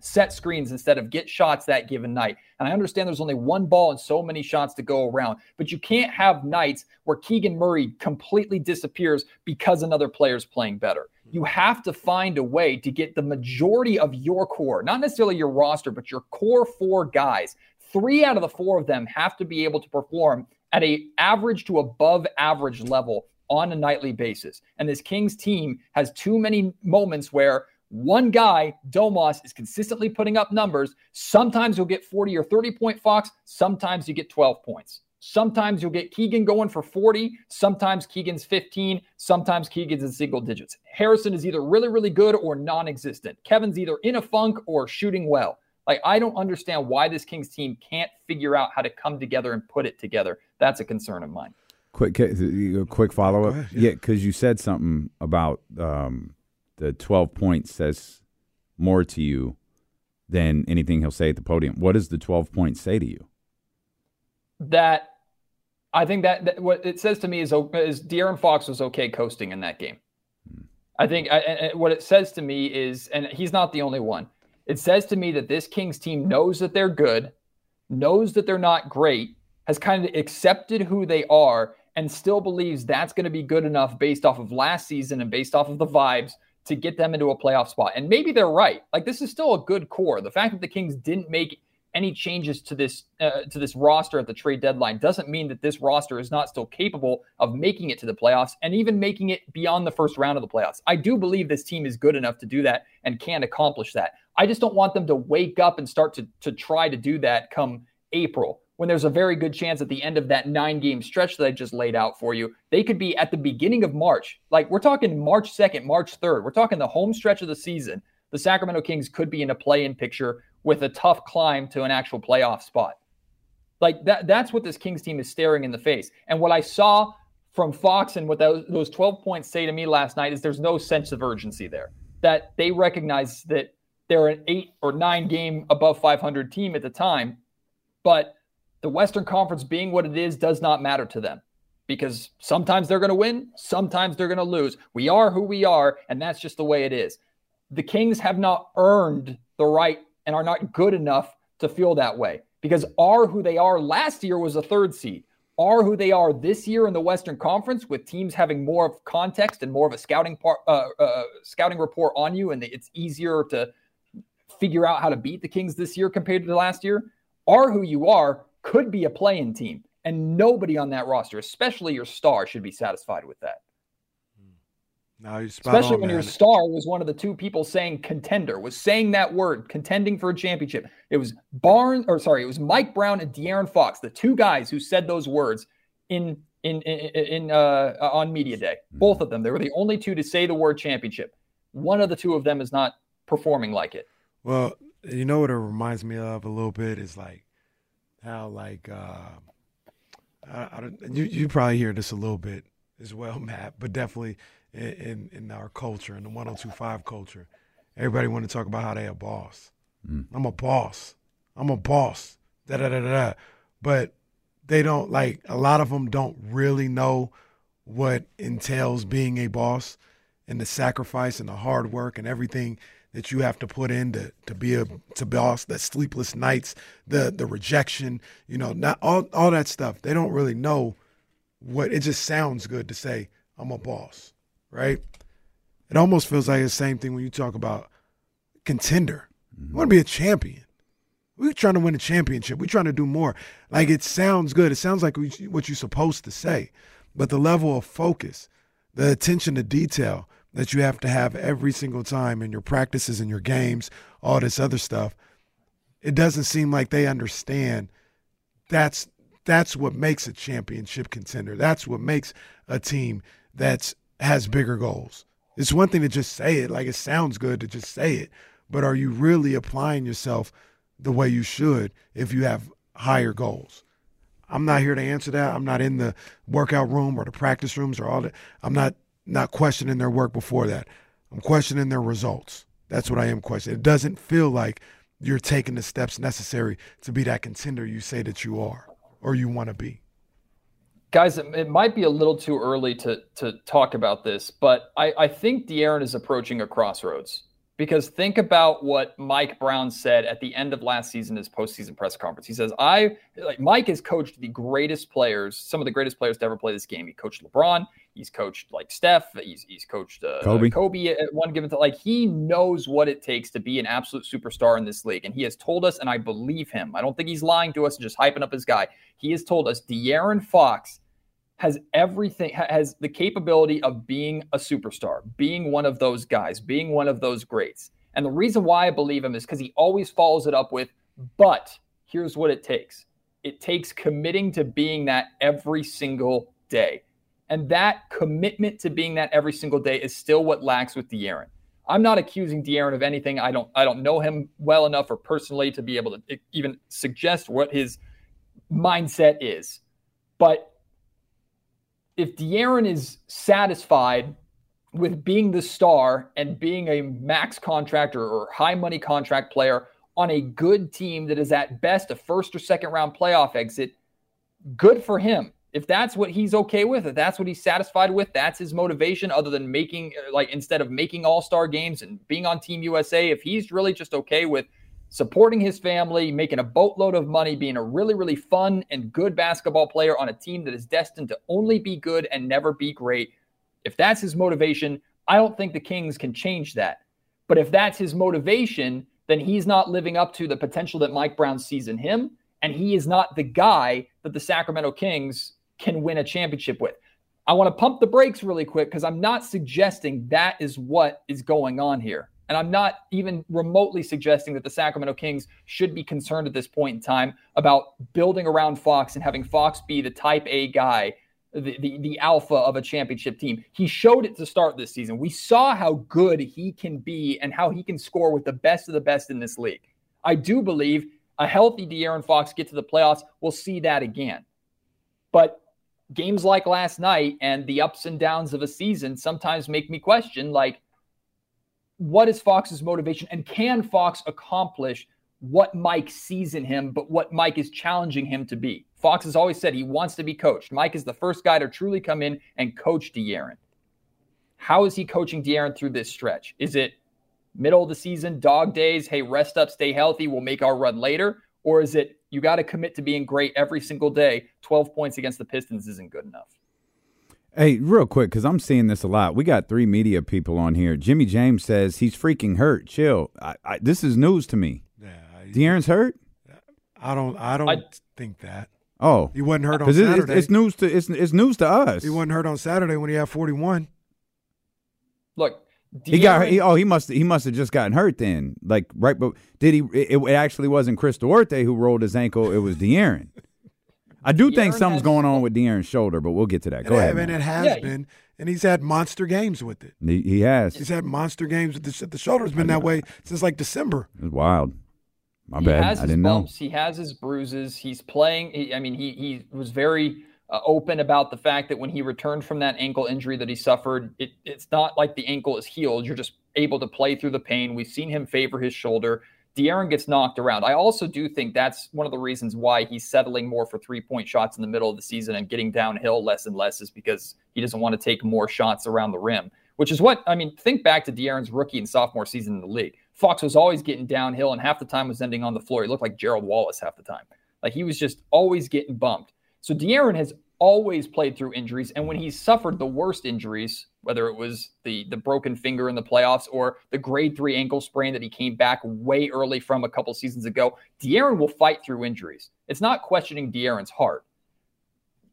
set screens instead of get shots that given night. And I understand there's only one ball and so many shots to go around, but you can't have nights where Keegan Murray completely disappears because another player's playing better. Hmm. You have to find a way to get the majority of your core, not necessarily your roster, but your core four guys. Three out of the four of them have to be able to perform at a average to above average level on a nightly basis. And this Kings team has too many moments where one guy, Domas, is consistently putting up numbers. Sometimes you'll get 40 or 30 point Fox. Sometimes you get 12 points. Sometimes you'll get Keegan going for 40. Sometimes Keegan's 15. Sometimes Keegan's in single digits. Harrison is either really, really good or non existent. Kevin's either in a funk or shooting well. Like, I don't understand why this Kings team can't figure out how to come together and put it together. That's a concern of mine. Quick, quick follow up. Yeah, because you said something about um, the 12 points says more to you than anything he'll say at the podium. What does the 12 points say to you? That I think that, that what it says to me is is De'Aaron Fox was okay coasting in that game. Hmm. I think I, what it says to me is, and he's not the only one. It says to me that this Kings team knows that they're good, knows that they're not great, has kind of accepted who they are, and still believes that's going to be good enough based off of last season and based off of the vibes to get them into a playoff spot. And maybe they're right. Like this is still a good core. The fact that the Kings didn't make any changes to this uh, to this roster at the trade deadline doesn't mean that this roster is not still capable of making it to the playoffs and even making it beyond the first round of the playoffs. I do believe this team is good enough to do that and can accomplish that. I just don't want them to wake up and start to to try to do that come April when there's a very good chance at the end of that nine game stretch that I just laid out for you, they could be at the beginning of March. Like we're talking March 2nd, March 3rd. We're talking the home stretch of the season. The Sacramento Kings could be in a play in picture with a tough climb to an actual playoff spot. Like that, that's what this Kings team is staring in the face. And what I saw from Fox and what those, those 12 points say to me last night is there's no sense of urgency there. That they recognize that they're an eight or nine game above 500 team at the time, but the Western Conference being what it is does not matter to them because sometimes they're going to win, sometimes they're going to lose. We are who we are, and that's just the way it is. The Kings have not earned the right and are not good enough to feel that way because are who they are last year was a third seed. Are who they are this year in the Western Conference with teams having more of context and more of a scouting part, uh, uh, scouting report on you, and it's easier to figure out how to beat the Kings this year compared to last year. Are who you are could be a play-in team. And nobody on that roster, especially your star, should be satisfied with that. No, you're spot Especially on, when your star was one of the two people saying contender, was saying that word, contending for a championship. It was Barnes, or sorry, it was Mike Brown and De'Aaron Fox, the two guys who said those words in in in, in uh, on media day. Both of them, they were the only two to say the word championship. One of the two of them is not performing like it. Well, you know what it reminds me of a little bit is like how like uh, I, I don't, you you probably hear this a little bit as well, Matt, but definitely in in, in our culture in the 1025 culture, everybody want to talk about how they a boss. I'm a boss. I'm a boss. Da da da. da. But they don't like a lot of them don't really know what entails being a boss and the sacrifice and the hard work and everything that you have to put in to, to be a to boss the sleepless nights the the rejection you know not all all that stuff they don't really know what it just sounds good to say i'm a boss right it almost feels like the same thing when you talk about contender you want to be a champion we're trying to win a championship. We're trying to do more. Like it sounds good. It sounds like what you're supposed to say, but the level of focus, the attention to detail that you have to have every single time in your practices and your games, all this other stuff, it doesn't seem like they understand. That's that's what makes a championship contender. That's what makes a team that's has bigger goals. It's one thing to just say it, like it sounds good to just say it, but are you really applying yourself the way you should if you have higher goals? I'm not here to answer that. I'm not in the workout room or the practice rooms or all that. I'm not not questioning their work before that. I'm questioning their results. That's what I am questioning. It doesn't feel like you're taking the steps necessary to be that contender you say that you are or you want to be. Guys, it, might be a little too early to to talk about this, but I, I think De'Aaron is approaching a crossroads. Because think about what Mike Brown said at the end of last season, his postseason press conference. He says, "I like Mike has coached the greatest players, some of the greatest players to ever play this game. He coached LeBron, he's coached like Steph, he's he's coached uh, Kobe. Kobe at one given time. Like he knows what it takes to be an absolute superstar in this league, and he has told us, and I believe him. I don't think he's lying to us and just hyping up his guy. He has told us De'Aaron Fox has everything has the capability of being a superstar, being one of those guys, being one of those greats. And the reason why I believe him is because he always follows it up with, but here's what it takes. It takes committing to being that every single day. And that commitment to being that every single day is still what lacks with De'Aaron. I'm not accusing De'Aaron of anything. I don't I don't know him well enough or personally to be able to even suggest what his mindset is. But if De'Aaron is satisfied with being the star and being a max contractor or high money contract player on a good team that is at best a first or second round playoff exit, good for him. If that's what he's okay with, if that's what he's satisfied with, that's his motivation other than making uh, like instead of making all-star games and being on team USA, if he's really just okay with supporting his family, making a boatload of money, being a really, really fun and good basketball player on a team that is destined to only be good and never be great. If that's his motivation, I don't think the Kings can change that. But if that's his motivation, then he's not living up to the potential that Mike Brown sees in him. And he is not the guy that the Sacramento Kings can win a championship with. I want to pump the brakes really quick because I'm not suggesting that is what is going on here. And I'm not even remotely suggesting that the Sacramento Kings should be concerned at this point in time about building around Fox and having Fox be the type A guy, the, the, the alpha of a championship team. He showed it to start this season. We saw how good he can be and how he can score with the best of the best in this league. I do believe a healthy De'Aaron Fox get to the playoffs. We'll see that again. But games like last night and the ups and downs of a season sometimes make me question like, what is Fox's motivation and can Fox accomplish what Mike sees in him, but what Mike is challenging him to be? Fox has always said he wants to be coached. Mike is the first guy to truly come in and coach De'Aaron. How is he coaching De'Aaron through this stretch? Is it middle of the season, dog days, hey, rest up, stay healthy, we'll make our run later? Or is it you got to commit to being great every single day? 12 points against the Pistons isn't good enough. Hey, real quick, because I'm seeing this a lot. We got three media people on here. Jimmy James says he's freaking hurt. Chill. I, I, this is news to me. Yeah, De'Aaron's hurt. I don't. I don't I- think that. Oh, He wasn't hurt on because it's, Saturday. it's news to it's, it's news to us. He wasn't hurt on Saturday when he had 41. Look, He got De'Aaron- he, oh he must he must have just gotten hurt then like right but did he it, it actually wasn't Chris Duarte who rolled his ankle it was De'Aaron. I do think something's has- going on with De'Aaron's shoulder but we'll get to that. Go and, ahead. and man. it has Yeah. been, and he's had monster games with it. He, he has. He's had monster games with the, the shoulder. It's been that way since like December. It's wild. My he bad. has I his didn't know. He has his bruises. He's playing. He, I mean, he he was very uh, open about the fact that when he returned from that ankle injury that he suffered, it, it's not like the ankle is healed. You're just able to play through the pain. We've seen him favor his shoulder. De'Aaron gets knocked around. I also do think that's one of the reasons why he's settling more for three point shots in the middle of the season and getting downhill less and less is because he doesn't want to take more shots around the rim, which is what I mean. Think back to De'Aaron's rookie and sophomore season in the league. Fox was always getting downhill and half the time was ending on the floor. He looked like Gerald Wallace half the time. Like he was just always getting bumped. So De'Aaron has always played through injuries, and when he suffered the worst injuries, whether it was the the broken finger in the playoffs or the grade three ankle sprain that he came back way early from a couple seasons ago, De'Aaron will fight through injuries. It's not questioning De'Aaron's heart.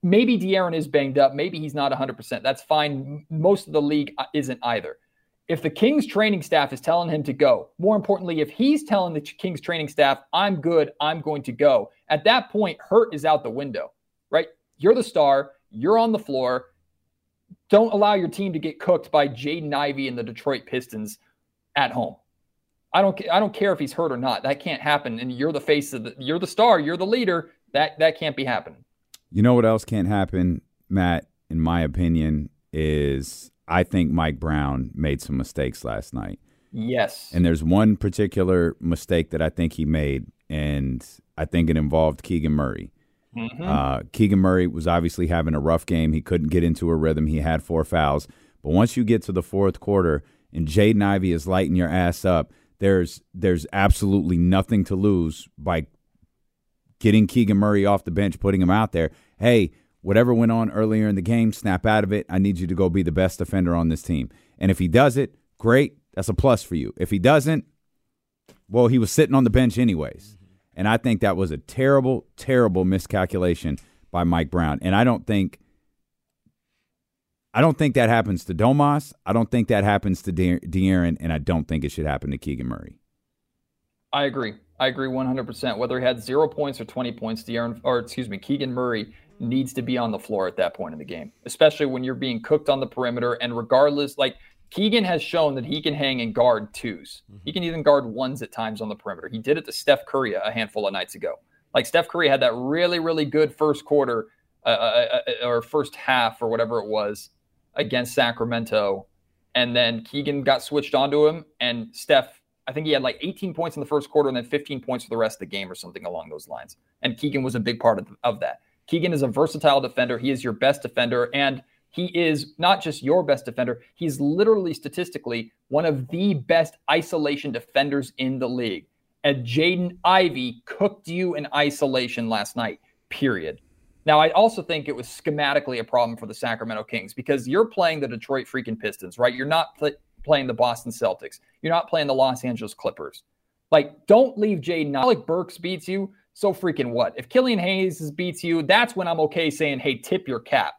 Maybe De'Aaron is banged up. Maybe he's not 100%. That's fine. Most of the league uh, isn't either. If the Kings training staff is telling him to go, more importantly, if he's telling the Kings training staff, I'm good, I'm going to go, at that point, hurt is out the window? You're the star, you're on the floor. Don't allow your team to get cooked by Jaden Ivey and the Detroit Pistons at home. I don't I don't care if he's hurt or not. That can't happen. And you're the face of the you're the star, you're the leader. That that can't be happening. You know what else can't happen, Matt? In my opinion, is I think Mike Brown made some mistakes last night. Yes. And there's one particular mistake that I think he made, and I think it involved Keegan Murray. Mhm. Uh, Keegan Murray was obviously having a rough game. He couldn't get into a rhythm. He had four fouls. But once you get to the fourth quarter and Jaden Ivey is lighting your ass up, there's there's absolutely nothing to lose by getting Keegan Murray off the bench, putting him out there. Hey, whatever went on earlier in the game, snap out of it. I need you to go be the best defender on this team. And if he does it, great. That's a plus for you. If he doesn't, well, he was sitting on the bench anyways. And I think that was a terrible, terrible miscalculation by Mike Brown. And I don't think I don't think that happens to Domas. I don't think that happens to De- De'Aaron, and I don't think it should happen to Keegan Murray. I agree. I agree 100%. Whether he had zero points or 20 points, De'Aaron, or excuse me, Keegan Murray needs to be on the floor at that point in the game, especially when you're being cooked on the perimeter. And regardless, like Keegan has shown that he can hang and guard 2s He can even guard ones at times on the perimeter. He did it to Steph Curry a handful of nights ago. Like Steph Curry had that really, really good first quarter uh, uh, uh, or first half or whatever it was against Sacramento. And then Keegan got switched onto him, and Steph, I think he had like 18 points in the first quarter and then 15 points for the rest of the game or something along those lines. And Keegan was a big part of, of that. Keegan is a versatile defender. He is your best defender. And he is not just your best defender, he's literally statistically one of the best isolation defenders in the league. And Jaden Ivey cooked you in isolation last night, period. Now, I also think it was schematically a problem for the Sacramento Kings because you're playing the Detroit freaking Pistons, right? You're not pl- playing the Boston Celtics. You're not playing the Los Angeles Clippers. Like, don't leave Jaden. Alec Burks beats you. So freaking what? If Killian Hayes beats you, that's when I'm okay saying, hey, tip your cap.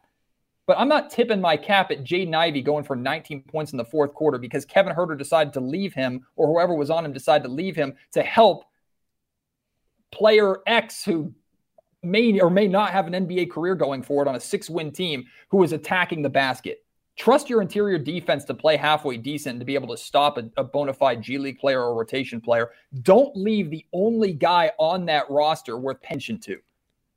But I'm not tipping my cap at Jaden Ivey going for 19 points in the fourth quarter because Kevin Huerter decided to leave him or whoever was on him decided to leave him to help player X who may or may not have an NBA career going forward on a six win team who is attacking the basket. Trust your interior defense to play halfway decent to be able to stop a, a bona fide G League player or rotation player. Don't leave the only guy on that roster worth pension to.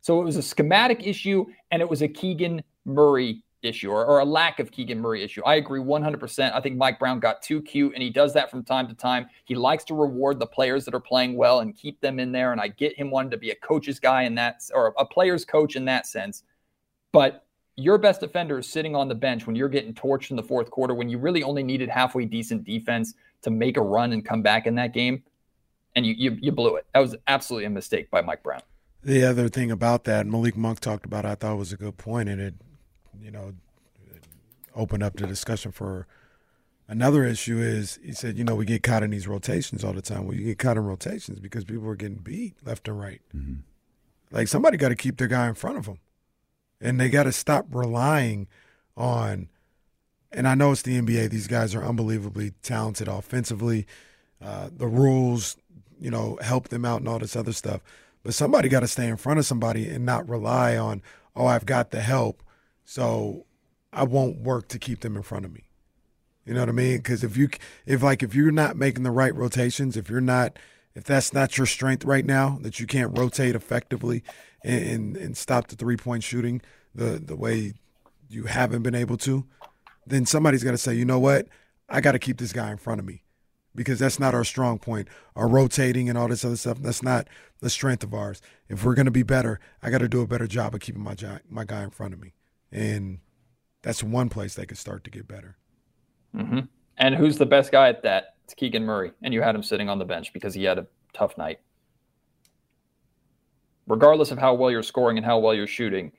So it was a schematic issue and it was a Keegan Murray issue or, or a lack of Keegan Murray issue. I agree 100%. I think Mike Brown got too cute and he does that from time to time. He likes to reward the players that are playing well and keep them in there. And I get him wanting to be a coach's guy in that or a player's coach in that sense. But your best defender is sitting on the bench when you're getting torched in the fourth quarter when you really only needed halfway decent defense to make a run and come back in that game. And you, you, you blew it. That was absolutely a mistake by Mike Brown. The other thing about that, Malik Monk talked about, I thought was a good point, and it, you know, opened up the discussion for another issue. Is he said, you know, we get caught in these rotations all the time. Well, you get caught in rotations because people are getting beat left and right. Like somebody got to keep their guy in front of them, and they got to stop relying on. And I know it's the NBA; these guys are unbelievably talented offensively. Uh, the rules, you know, help them out and all this other stuff. But somebody got to stay in front of somebody and not rely on, oh, I've got the help, so I won't work to keep them in front of me. You know what I mean? Because if you, if like, if you're not making the right rotations, if you're not, if that's not your strength right now, that you can't rotate effectively and and, and stop the three point shooting the the way you haven't been able to, then somebody's got to say, you know what, I got to keep this guy in front of me because that's not our strong point. Our rotating and all this other stuff, that's not the strength of ours. If we're going to be better, I got to do a better job of keeping my guy, my guy in front of me. And that's one place they could start to get better. Mm-hmm. And who's the best guy at that? It's Keegan Murray. And you had him sitting on the bench because he had a tough night. Regardless of how well you're scoring and how well you're shooting,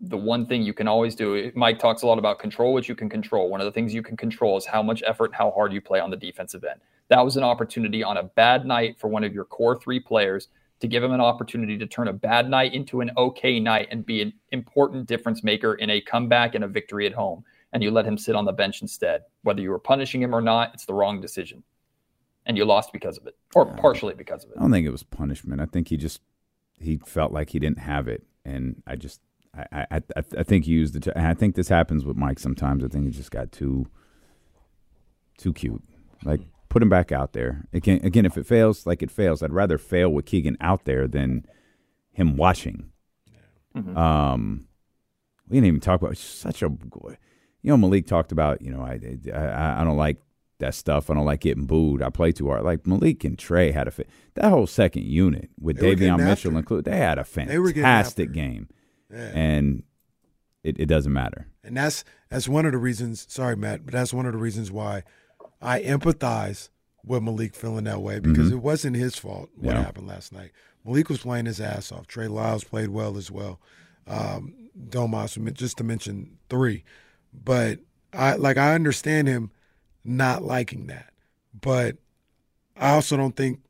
the one thing you can always do, Mike talks a lot about control, which you can control. One of the things you can control is how much effort how hard you play on the defensive end. That was an opportunity on a bad night for one of your core three players to give him an opportunity to turn a bad night into an okay night and be an important difference maker in a comeback and a victory at home. And you let him sit on the bench instead. Whether you were punishing him or not, it's the wrong decision. And you lost because of it, or partially because of it. I don't think it was punishment. I think he just he felt like he didn't have it, and I just I I I, think he used the. I think this happens with Mike sometimes. I think he just got too too cute. Like put him back out there again. Again, if it fails, like it fails. I'd rather fail with Keegan out there than him watching. Mm-hmm. Um, we didn't even talk about such a. You know, Malik talked about. You know, I I, I don't like that stuff. I don't like getting booed. I play too hard. Like Malik and Trey had a fit. That whole second unit with They Davion Mitchell included, they had a They were getting after fantastic game, Yeah. and it, it doesn't matter. And that's that's one of the reasons. Sorry, Matt, but that's one of the reasons why I empathize with Malik feeling that way because Mhm. it wasn't his fault what Yeah. happened last night. Malik was playing his ass off. Trey Lyles played well as well. Um, Domas, just to mention three, but I like I understand him not liking that, but I also don't think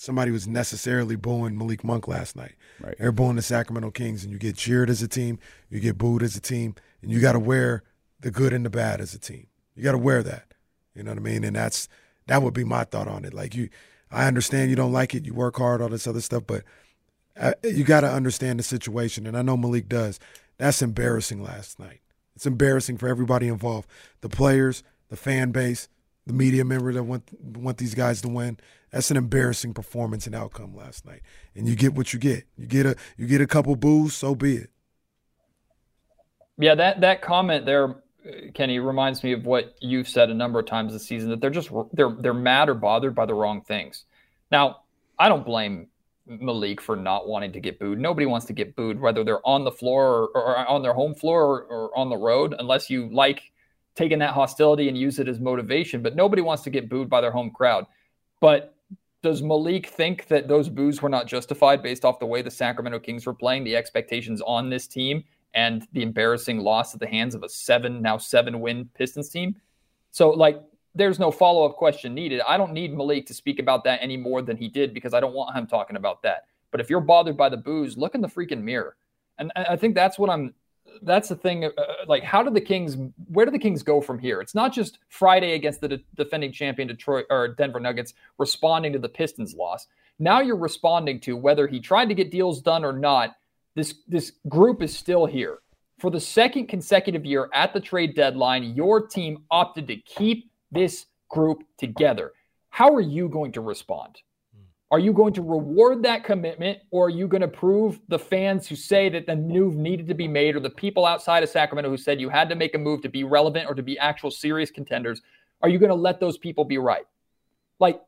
somebody was necessarily booing Malik Monk last night. Right. They're booing the Sacramento Kings, and you get cheered as a team, you get booed as a team, and you got to wear the good and the bad as a team. You got to wear that. You know what I mean? And that's that would be my thought on it. Like you, I understand you don't like it, you work hard, all this other stuff, but uh, you got to understand the situation, and I know Malik does. That's embarrassing last night. It's embarrassing for everybody involved, the players, the fan base, the media member that want want these guys to win. That's an embarrassing performance and outcome last night. And you get what you get. You get a you get a couple boos, so be it. Yeah, that that comment there, Kenny, reminds me of what you've said a number of times this season that they're just they're they're mad or bothered by the wrong things. Now, I don't blame Malik for not wanting to get booed. Nobody wants to get booed, whether they're on the floor or, or on their home floor or, or on the road, unless you like taking that hostility and use it as motivation. But nobody wants to get booed by their home crowd. But does Malik think that those boos were not justified based off the way the Sacramento Kings were playing, the expectations on this team, and the embarrassing loss at the hands of a seven, now seven win Pistons team? So, like, there's no follow up question needed. I don't need Malik to speak about that any more than he did because I don't want him talking about that. But if you're bothered by the boos, look in the freaking mirror. And I think that's what I'm. That's the thing. Uh, like, how do the Kings? Where do the Kings go from here? It's not just Friday against the de- defending champion Detroit or Denver Nuggets responding to the Pistons loss. Now you're responding to whether he tried to get deals done or not. This this group is still here for the second consecutive year at the trade deadline. Your team opted to keep this group together. How are you going to respond? Are you going to reward that commitment, or are you going to prove the fans who say that the move needed to be made, or the people outside of Sacramento who said you had to make a move to be relevant or to be actual serious contenders? Are you going to let those people be right? Like,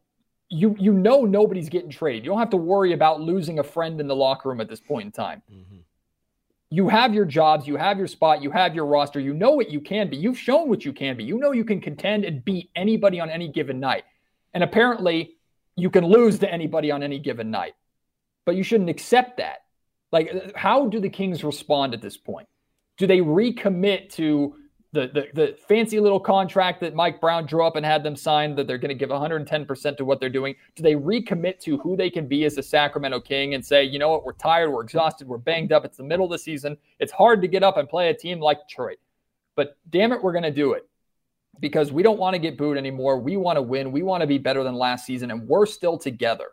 you you know nobody's getting traded. You don't have to worry about losing a friend in the locker room at this point in time. Mm-hmm. You have your jobs, you have your spot, you have your roster, you know what you can be. You've shown what you can be. You know you can contend and beat anybody on any given night. And apparently, you can lose to anybody on any given night. But you shouldn't accept that. Like, how do the Kings respond at this point? Do they recommit to the, the the fancy little contract that Mike Brown drew up and had them sign that they're going to give 110% to what they're doing? Do they recommit to who they can be as a Sacramento King and say, you know what, we're tired, we're exhausted, we're banged up, it's the middle of the season, it's hard to get up and play a team like Detroit, but damn it, we're going to do it because we don't want to get booed anymore. We want to win. We want to be better than last season, and we're still together.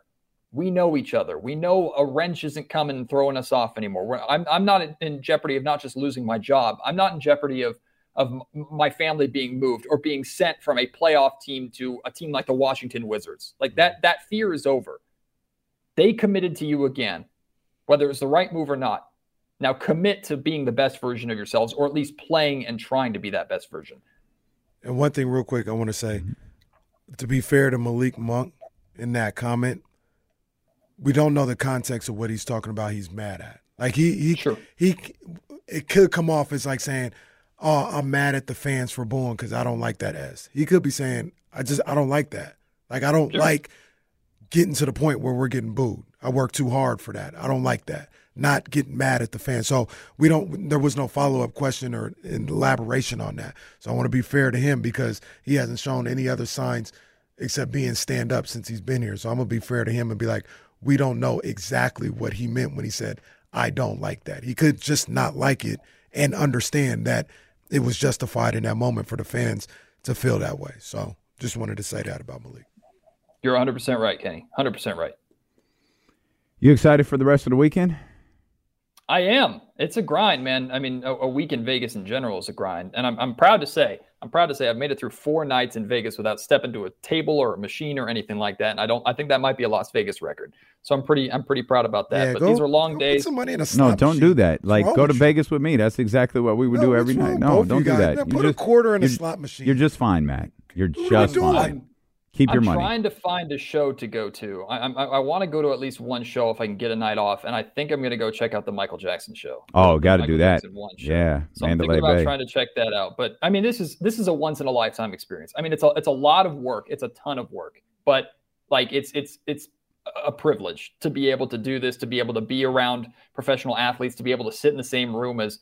We know each other. We know a wrench isn't coming and throwing us off anymore. We're, I'm, I'm not in jeopardy of not just losing my job. I'm not in jeopardy of of my family being moved or being sent from a playoff team to a team like the Washington Wizards. Like that that fear is over. They committed to you again, whether it's the right move or not. Now commit to being the best version of yourselves or at least playing and trying to be that best version. And one thing, real quick, I want to say, mm-hmm. to be fair to Malik Monk in that comment, we don't know the context of what he's talking about. He's mad at. Like he he sure. he, it could come off as like saying, "Oh, I'm mad at the fans for booing because I don't like that." As he could be saying, "I just I don't like that. Like I don't Sure. like getting to the point where we're getting booed. I work too hard for that. I don't like that. Not getting mad at the fans. So we don't. There was no follow up question or elaboration on that. So I want to be fair to him because he hasn't shown any other signs except being stand up since he's been here. So I'm gonna be fair to him and be like, we don't know exactly what he meant when he said, I don't like that. He could just not like it and understand that it was justified in that moment for the fans to feel that way. So just wanted to say that about Malik. You're 100% right, Kenny. 100% right. You excited for the rest of the weekend? I am. It's a grind, man. I mean, a, a week in Vegas in general is a grind, and I'm, I'm proud to say, I'm proud to say, I've made it through four nights in Vegas without stepping to a table or a machine or anything like that. And I don't. I think that might be a Las Vegas record. So I'm pretty. I'm pretty proud about that. Yeah, but go- these are long go put days. some money in a No, slot don't machine. do that. Like, go to you? Vegas with me. That's exactly what we would No, do every night. No, don't do guys? that. Man, You put a just- quarter in a you're- slot machine. You're just fine, Matt. You're are we just doing? fine. Keep your I'm money. trying to find a show to go to. I, I, I want to go to at least one show if I can get a night off, and I think I'm going to go check out the Michael Jackson show. Oh, got to do that. Jackson one show. Yeah, So I'm thinking about Bay. trying to check that out. But I mean, this is this is a once in a lifetime experience. I mean, it's a it's a lot of work. It's a ton of work, but like it's it's it's a privilege to be able to do this, to be able to be around professional athletes, to be able to sit in the same room as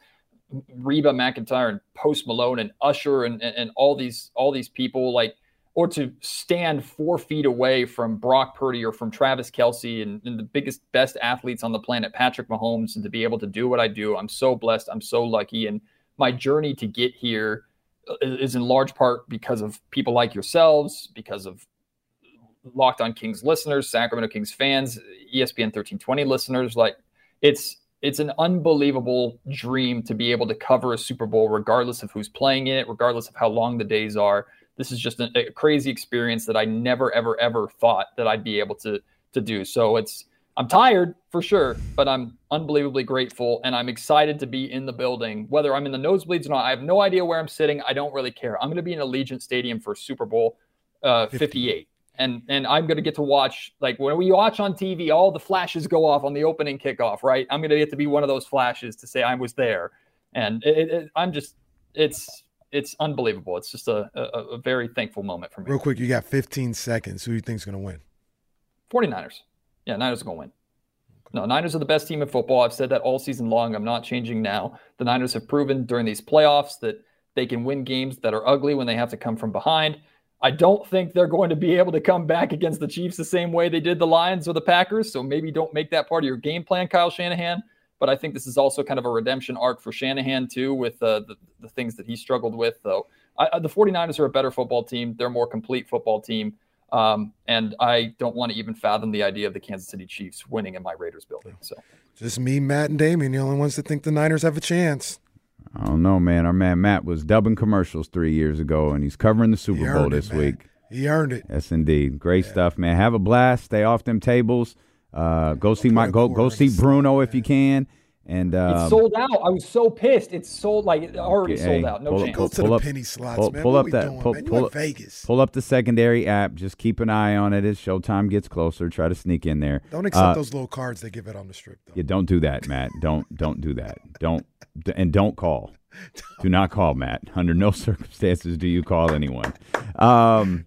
Reba McEntire and Post Malone and Usher and, and, and all these all these people like or to stand four feet away from Brock Purdy or from Travis Kelce and, and the biggest, best athletes on the planet, Patrick Mahomes, and to be able to do what I do. I'm so blessed. I'm so lucky. And my journey to get here is, is in large part because of people like yourselves, because of Locked On Kings listeners, Sacramento Kings fans, ESPN 1320 listeners. Like it's it's an unbelievable dream to be able to cover a Super Bowl, regardless of who's playing in it, regardless of how long the days are. This is just a, a crazy experience that I never, ever, ever thought that I'd be able to to do. So it's I'm tired for sure, but I'm unbelievably grateful and I'm excited to be in the building. Whether I'm in the nosebleeds or not, I have no idea where I'm sitting. I don't really care. I'm going to be in Allegiant Stadium for Super Bowl uh, 58 and and I'm gonna get to watch like when we watch on TV, all the flashes go off on the opening kickoff, right? I'm gonna get to be one of those flashes to say I was there, and it, it- I'm just it's it's unbelievable. It's just a, a, a very thankful moment for me. Real quick, you got 15 seconds. Who do you think's going to win? 49ers, yeah, Niners are gonna win. No, Niners are the best team in football. I've said that all season long. I'm not changing now. The Niners have proven during these playoffs that they can win games that are ugly when they have to come from behind. I don't think they're going to be able to come back against the Chiefs the same way they did the Lions or the Packers. So maybe don't make that part of your game plan, Kyle Shanahan. But I think this is also kind of a redemption arc for Shanahan, too, with uh, the, the things that he struggled with. Though I, I- the 49ers are a better football team, they're a more complete football team. Um, and I don't want to even fathom the idea of the Kansas City Chiefs winning in my Raiders building. So Just me, Matt, and Damien, the only ones that think the Niners have a chance. I don't know, man. Our man Matt was dubbing commercials three years ago, and he's covering the Super Bowl earned it, this man. week. He earned it. Yes, indeed. Great stuff, man. Have a blast. Stay off them tables. Uh, go see my go go see Bruno if you can. And um, it's sold out. I was so pissed. It's sold like it already hey, sold out. No pull, chance. pull- Go to pull the up, penny slots, pull, man. pull What up that doing, pull, man? Pull, in Vegas. pull up the secondary app. Just keep an eye on it as Showtime gets closer. Try to sneak in there. Don't accept Uh, those little cards they give it on the strip, though. Yeah, don't do that, Matt. Don't don't do that. Don't and don't call. Do not call Matt. Under no circumstances do you call anyone. Um,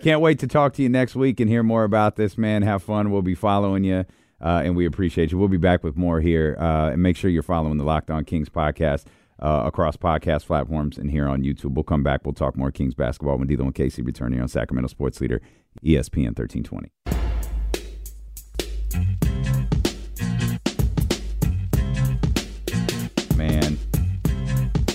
can't wait to talk to you next week and hear more about this, man. Have fun. We'll be following you, uh, and we appreciate you. We'll be back with more here, uh, and make sure you're following the Locked On Kings podcast uh, across podcast platforms and here on YouTube. We'll come back. We'll talk more Kings basketball when D'Lo and Casey return here on Sacramento Sports Leader, ESPN 1320. Man,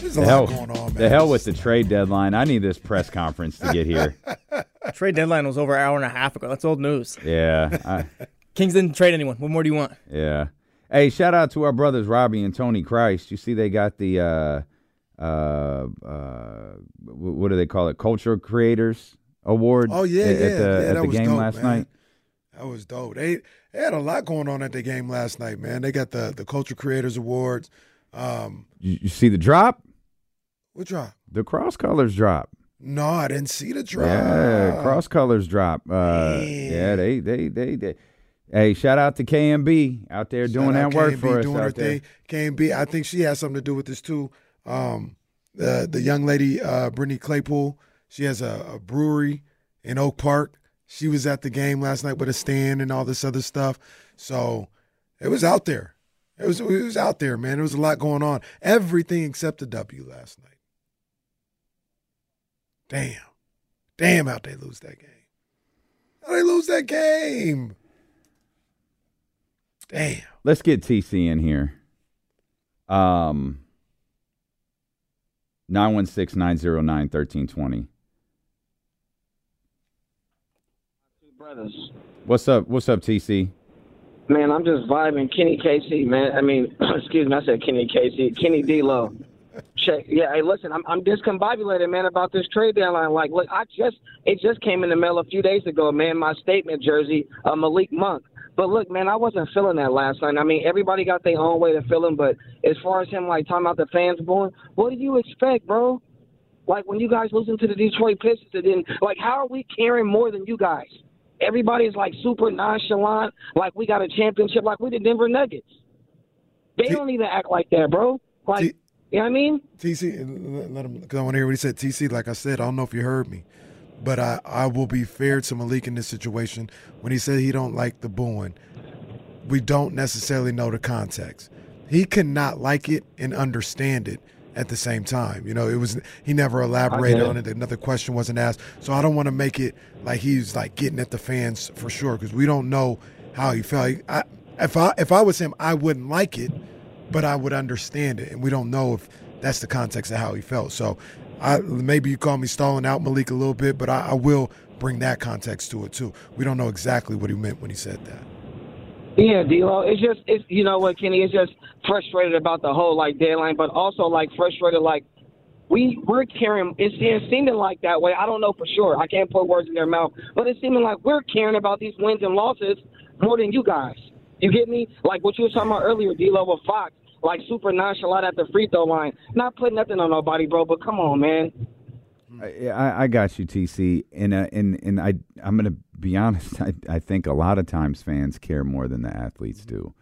There's the hell, going on, man. the hell with the trade deadline. I need this press conference to get here. Trade deadline was over an hour and a half ago. That's old news. Yeah, I, Kings didn't trade anyone. What more do you want? yeah. Hey, shout out to our brothers Robbie and Tony Christ. You see, they got the uh, uh, uh, wh- what do they call it? Culture Creators Award. Oh yeah, at, yeah, at the, yeah. at that the was game dope, last man. night. That was dope. They they had a lot going on at the game last night, man. They got the the Culture Creators Awards. Um, You, you see the drop? what drop? The cross colors drop. No, I didn't see the drop. Yeah, cross colors drop. Uh, yeah, they, they, they, they. Hey, shout out to KMB out there doing Shout that out work KMB for us doing her out there. thing. KMB, I think she has something to do with this too. Um, the the young lady, uh, Brittany Claypool, she has a, a brewery in Oak Park. She was at the game last night with a stand and all this other stuff. So it was out there. It was it was out there, man. There was a lot going on. Everything except the W last night. Damn. Damn, how'd they lose that game? How'd they lose that game? Damn. Let's get TC in here. Um, 916-909-1320. brothers. What's up? What's up, TC? Man, I'm just vibing Kenny Casey, man. I mean, excuse me, I said Kenny Casey, Kenny D'Lo. Check. Yeah, hey, listen, I'm I'm discombobulated, man, about this trade deadline. Like, look, I just it just came in the mail a few days ago, man. My statement jersey, uh, Malik Monk. But look, man, I wasn't feeling that last night. I mean, everybody got their own way to feel him, but as far as him like talking about the fans booing, what do you expect, bro? Like when you guys listen to the Detroit Pistons, and then like how are we caring more than you guys? Everybody's like super nonchalant, like we got a championship, like we the Denver Nuggets. They don't even act like that, bro. Like, you know what I mean? TC, let- him, because I want to hear what he said. TC, like I said, I don't know if you heard me, but I, I will be fair to Malik in this situation. When he said he don't like the booing, we don't necessarily know the context. He cannot like it and understand it at the same time. You know, it was he never elaborated on it. Another question wasn't asked, so I don't want to make it like he's like getting at the fans for sure because we don't know how he felt. I, if I if I was him, I wouldn't like it, but I would understand it, and we don't know if that's the context of how he felt. So, I maybe you call me stalling out Malik a little bit, but I, I will bring that context to it too. We don't know exactly what he meant when he said that. Yeah, D'Lo. It's just, it's you know what, Kenny. It's just frustrated about the whole like deadline, but also like frustrated like we we're caring. It's, it's seeming like that way. I don't know for sure. I can't put words in their mouth, but it's seeming like we're caring about these wins and losses more than you guys. You get me? Like what you were talking about earlier, D'Lo with Fox, like super nonchalant at the free throw line, not putting nothing on nobody, bro. But come on, man. I, I got you, TC, and uh, and and I I'm gonna be honest. I I think a lot of times fans care more than the athletes do.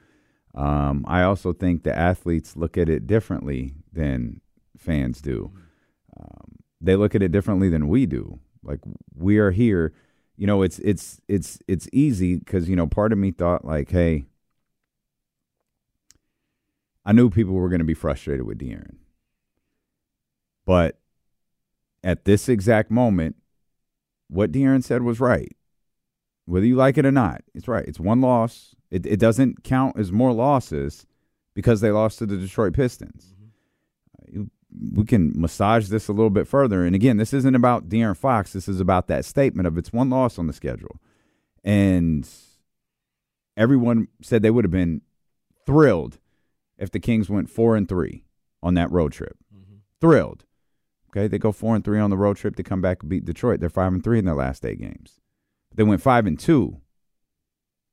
Um, I also think the athletes look at it differently than fans do. Um, they look at it differently than we do. Like we are here, you know. It's it's it's it's easy because you know part of me thought like, hey, I knew people were going to be frustrated with De'Aaron, but at this exact moment, what De'Aaron said was right. Whether you like it or not, it's right. It's one loss. It, it doesn't count as more losses because they lost to the Detroit Pistons. Mm-hmm. Uh, you- We can massage this a little bit further. And again, this isn't about De'Aaron Fox. This is about that statement of it's one loss on the schedule. And everyone said they would have been thrilled if the Kings went four and three on that road trip. Mm-hmm. Thrilled. Okay, they go four and three on the road trip to come back and beat Detroit. They're five and three in their last eight games. They went five and two,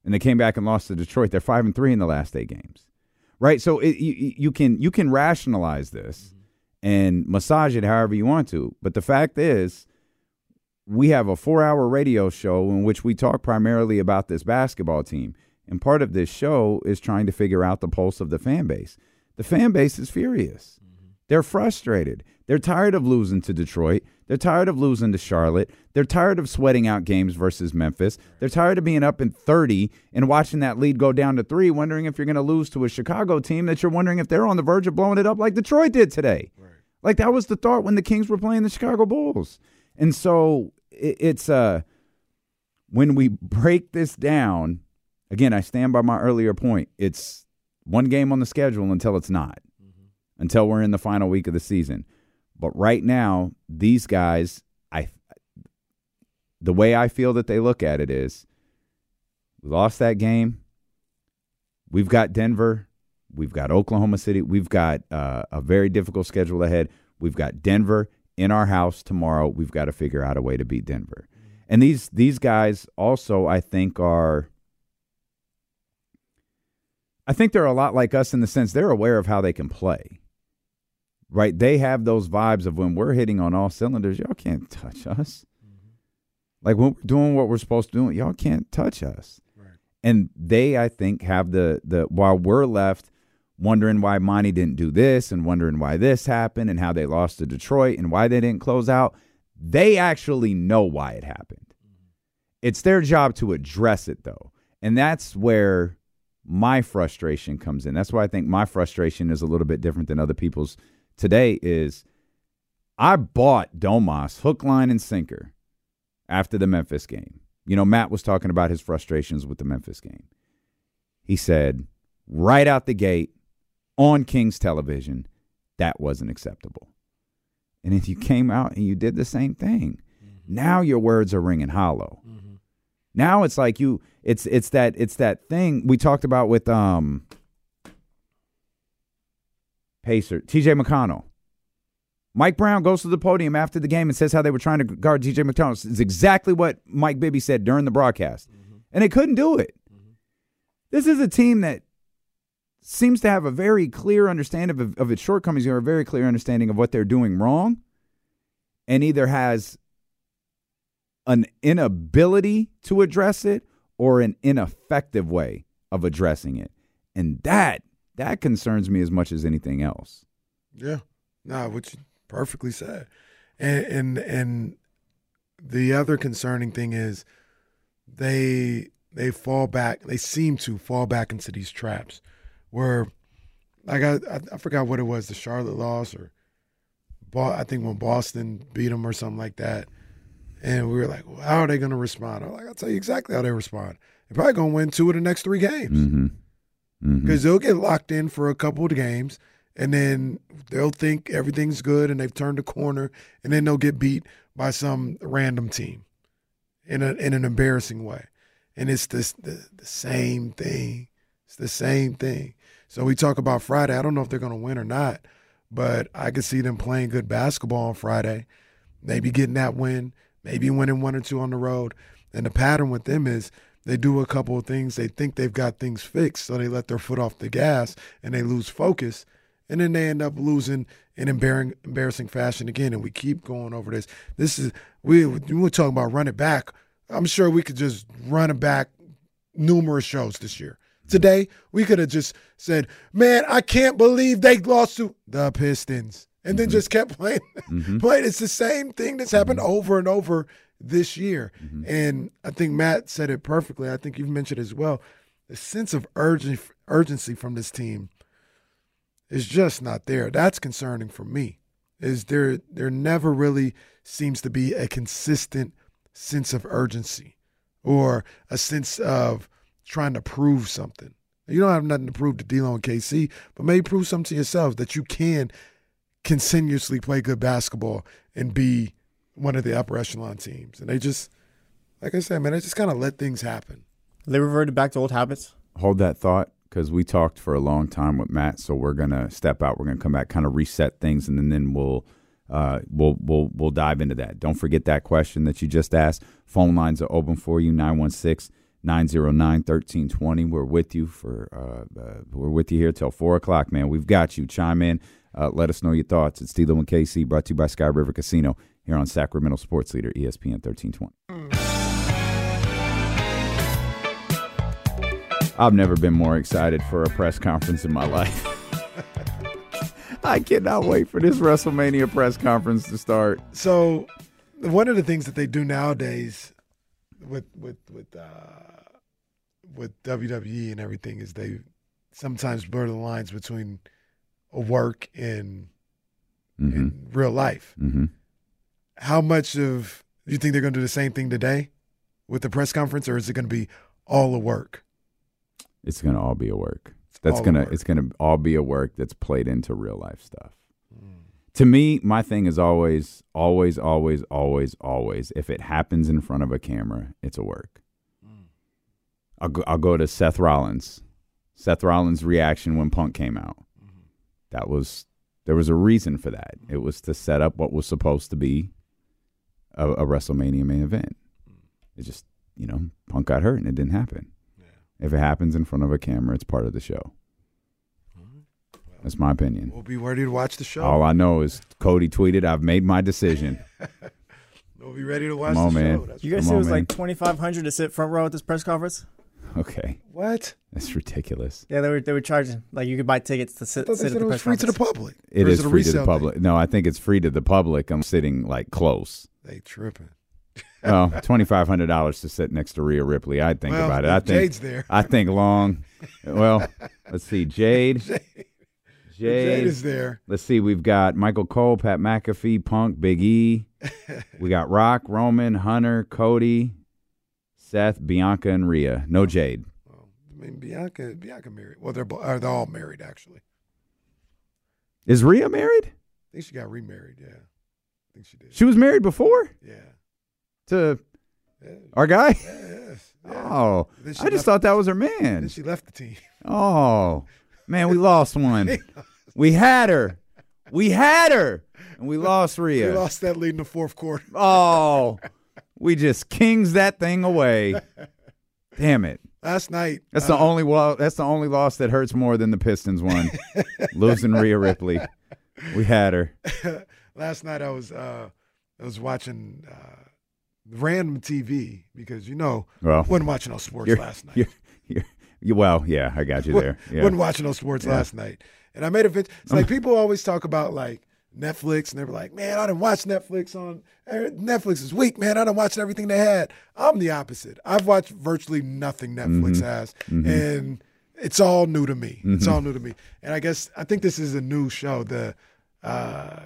and they came back and lost to Detroit. They're five and three in the last eight games, right? So it, you, you can you can rationalize this mm-hmm. and massage it however you want to, but the fact is, we have a four-hour radio show in which we talk primarily about this basketball team, and part of this show is trying to figure out the pulse of the fan base. The fan base is furious. They're frustrated. They're tired of losing to Detroit. They're tired of losing to Charlotte. They're tired of sweating out games versus Memphis. They're tired of being up in 30 and watching that lead go down to three, wondering if you're going to lose to a Chicago team that you're wondering if they're on the verge of blowing it up like Detroit did today. Right. Like that was the thought when the Kings were playing the Chicago Bulls. And so it, it's uh when we break this down, again, I stand by my earlier point. It's one game on the schedule until it's not, mm-hmm. until we're in the final week of the season. But right now, these guys, I, the way I feel that they look at it is, we lost that game. We've got Denver. We've got Oklahoma City. We've got uh, a very difficult schedule ahead. We've got Denver in our house tomorrow. We've got to figure out a way to beat Denver. And these these guys also, I think, are. I think they're a lot like us in the sense they're aware of how they can play right? They have those vibes of when we're hitting on all cylinders, y'all can't touch us. Mm-hmm. Like when we're doing what we're supposed to do, y'all can't touch us. Right. And they, I think, have the the while we're left wondering why Monte didn't do this and wondering why this happened and how they lost to Detroit and why they didn't close out. They actually know why it happened. Mm-hmm. It's their job to address it though. And that's where my frustration comes in. That's why I think my frustration is a little bit different than other people's today is I bought Domas hook, line, and sinker after the Memphis game. You know, Matt was talking about his frustrations with the Memphis game. He said, right out the gate on King's television, that wasn't acceptable. And if you came out and you did the same thing, mm-hmm. now your words are ringing hollow. Mm-hmm. Now it's like you it's it's that it's that thing we talked about with um Pacer, TJ McConnell. Mike Brown goes to the podium after the game and says how they were trying to guard TJ McConnell. It's exactly what Mike Bibby said during the broadcast. Mm-hmm. And they couldn't do it. Mm-hmm. This is a team that seems to have a very clear understanding of, of its shortcomings or a very clear understanding of what they're doing wrong and either has an inability to address it or an ineffective way of addressing it. And that that concerns me as much as anything else. Yeah, no, which perfectly said, and and and the other concerning thing is they they fall back. They seem to fall back into these traps where, like I I, forgot what it was, the Charlotte loss or, I think when Boston beat them or something like that. And we were like, well, how are they going to respond? I'm like, I'll tell you exactly how they respond. They're probably going to win two of the next three games. Mm-hmm because mm-hmm. they'll get locked in for a couple of games and then they'll think everything's good and they've turned a corner and then they'll get beat by some random team in a in an embarrassing way. And it's this the, the same thing. It's the same thing. So we talk about Friday. I don't know if they're going to win or not, but I can see them playing good basketball on Friday. Maybe getting that win, maybe winning one or two on the road. And the pattern with them is they do a couple of things. They think they've got things fixed, so they let their foot off the gas and they lose focus. And then they end up losing in embarrassing, embarrassing fashion again. And we keep going over this. This is we we were talking about running back. I'm sure we could just run it back numerous shows this year. Today we could have just said, "Man, I can't believe they lost to the Pistons," and then mm-hmm. just kept playing. Mm-hmm. playing. It's the same thing that's happened mm-hmm. over and over this year. And I think Matt said it perfectly. I think you've mentioned it as well. The sense of urgency, urgency from this team is just not there. That's concerning for me. Is there there never really seems to be a consistent sense of urgency or a sense of trying to prove something. You don't have nothing to prove to D'Lo and KC, but maybe prove something to yourselves that you can continuously play good basketball and be one of the upper echelon teams, and they just, like I said, man, they just kind of let things happen. They reverted back to old habits. Hold that thought because we talked for a long time with Matt, so we're gonna step out. We're gonna come back, kind of reset things, and then, then we'll. Uh, we'll we'll we'll dive into that. Don't forget that question that you just asked. Phone lines are open for you 916 909 1320. We're with you for uh, uh, we're with you here till four o'clock, man. We've got you. Chime in. Uh, let us know your thoughts. It's D'Lo and KC brought to you by Sky River Casino here on Sacramento Sports Leader ESPN 1320. I've never been more excited for a press conference in my life. I cannot wait for this WrestleMania press conference to start. So, one of the things that they do nowadays with with with uh, with WWE and everything is they sometimes blur the lines between a work and, and mm-hmm. real life. Mm-hmm. How much of do you think they're going to do the same thing today with the press conference, or is it going to be all a work? It's gonna all be a work. That's all gonna work. it's gonna all be a work that's played into real life stuff. Mm. To me, my thing is always, always, always, always, always. If it happens in front of a camera, it's a work. Mm. I'll go, I'll go to Seth Rollins. Seth Rollins' reaction when Punk came out. That was there was a reason for that. It was to set up what was supposed to be a, a WrestleMania main event. It just you know Punk got hurt and it didn't happen. If it happens in front of a camera, it's part of the show. That's my opinion. We'll be ready to watch the show. All I know is Cody tweeted, "I've made my decision." We'll be ready to watch Come on, the man. show. That's You guys Come say it was man. like twenty five hundred to sit front row at this press conference? Okay, what? that's ridiculous. Yeah, they were they were charging like you could buy tickets to sit, I thought they sit said at the it was press free to the conference. public. It Or is it a free to the resale public. No, I think it's free to the public. I'm sitting like close. They tripping. Oh, well, twenty five hundred dollars to sit next to Rhea Ripley. I'd think Well, about it. if I think Jade's there. I think long. Well, let's see. Jade. Jade is there. Let's see. We've got Michael Cole, Pat McAfee, Punk, Big E. we got Rock, Roman, Hunter, Cody, Seth, Bianca, and Rhea. No Jade. Well, I mean, Bianca, Bianca married. Well, they're bo- uh, they're all married actually. Is Rhea married? I think she got remarried. Yeah, I think she did. She was married before Yeah. to our guy. Yes. Oh, Then she I just left- thought that was her Then man. she left the team. Oh, man, we lost one. We had her. We had her. And we lost Rhea. We lost that lead in the fourth quarter. Oh, we just kings that thing away. Damn it. Last night. That's the uh, only well. That's the only loss that hurts more than the Pistons one. Losing Rhea Ripley. We had her. last night I was uh, I was watching uh, random TV because you know Well, wasn't watching no sports last night. you're- you're- you- well, yeah, I got you there. Yeah. Wasn't watching no sports Yeah. last night, and I made a. It's like people always talk about like Netflix, and they're like, "Man, I didn't watch Netflix on er, Netflix is weak, man. I didn't watch everything they had." I'm the opposite. I've watched virtually nothing Netflix Mhm. has, Mhm. and it's all new to me. It's Mhm. all new to me, and I guess I think this is a new show. The uh,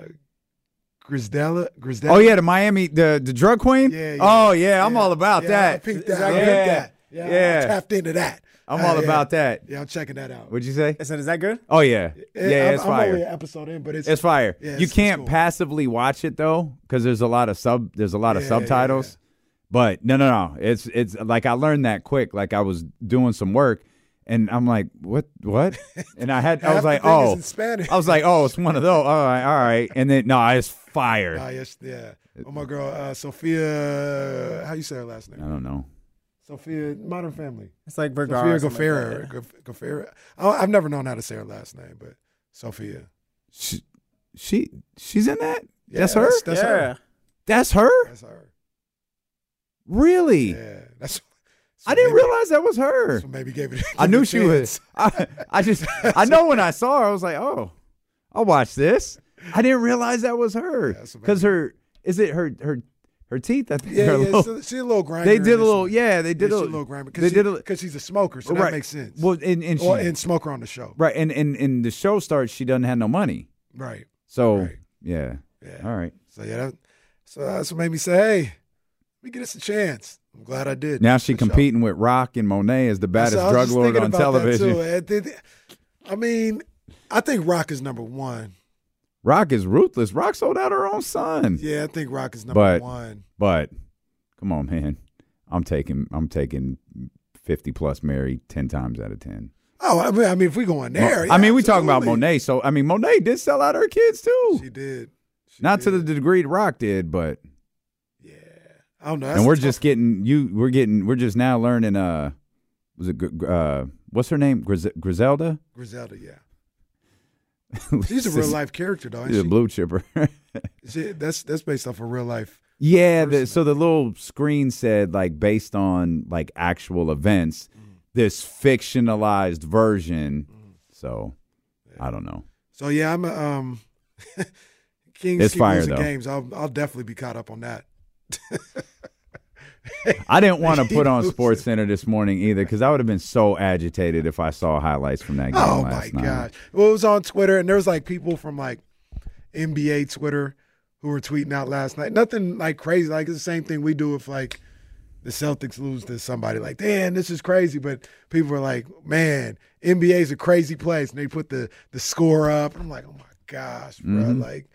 Grizdella, Grizdella. Oh yeah, the Miami, the the drug queen. Yeah, yeah. Oh yeah, I'm all about Yeah, that. I peeped that. I good? that. Yeah, Yeah. I tapped into that. I'm Uh, all yeah. about that. Yeah, I'm checking that out. What'd you say? I said, is that good? Oh yeah, yeah, I'm, it's I'm fire. only an episode in, but it's It's fire. Yeah, you it's- it's can't cool. passively watch it though, because there's a lot of sub. There's a lot of Yeah, yeah, subtitles. But no, no, no. It's it's like I learned that quick. Like I was doing some work, and I'm like, what, what? And I had, I was like, oh, in Spanish. I was like, oh, it's one of those. All right, all right. And then no, it's fire. Ah, yes, yeah. Oh my girl, uh, Sophia. How you say her last name? I don't know. Sophia, Modern Family. It's like Vergara. Sophia or something like Gofera. that. Gof- Gofera. I- I've never known how to say her last name, but Sophia. She, she she's in that. Yeah, that's her. That's, that's yeah. her. That's her. That's her. Really? Yeah, that's. I didn't maybe- realize that was her. So maybe gave it. I knew she chance. was. I, I just, I know when I saw her, I was like, oh, I'll watch this. I didn't realize that was her Yeah, because her is it her her her teeth? I think Yeah, a yeah. little- so she's a little grinder. they did a little, yeah, they did Yeah, a little, grinder They because did a because she's a smoker, so Right. that makes sense. well, and and she Or, and smoker on the show. right, and and and the show starts. She doesn't have no money, Right. so Right. yeah, Yeah. all right. So yeah, that, so that's what made me say, hey, let me get us a chance. I'm glad I did. Now she competing with Rock and Monet as the baddest So I was drug lord on television. I mean, I think Rock is number one. Rock is ruthless. Rock sold out her own son. Yeah, I think Rock is number but one. but come on, man. I'm taking I'm taking fifty plus Mary ten times out of ten. Oh, I mean, I mean if we go in there, I yeah, mean, we talking about. Monet. So I mean, Monet did sell out her kids too. She did. She Not to the degree Rock did, but yeah, I don't know. And we're just getting you. We're getting. We're just now learning. Uh, was it uh, what's her name? Gris- Griselda. Griselda. Yeah, she's a real life character though. She's a blue chipper. she? She- that's that's based off a real life. Yeah, the, so the little screen said like based on like actual events, Mm. this fictionalized version. So I don't know. So yeah, I'm a, um Kings It's keep fire, losing though. games. I'll I'll definitely be caught up on that. I didn't want to put on. SportsCenter this morning either because I would have been so agitated if I saw highlights from that game Oh my last night. gosh! Well, it was on Twitter, and there was like people from like NBA Twitter who were tweeting out last night. Nothing like crazy. Like it's the same thing we do if like the Celtics lose to somebody. Like, damn, this is crazy. But people were like, man, NBA's a crazy place, and they put the the score up. And I'm like, oh my gosh, bro! Mhm. Like,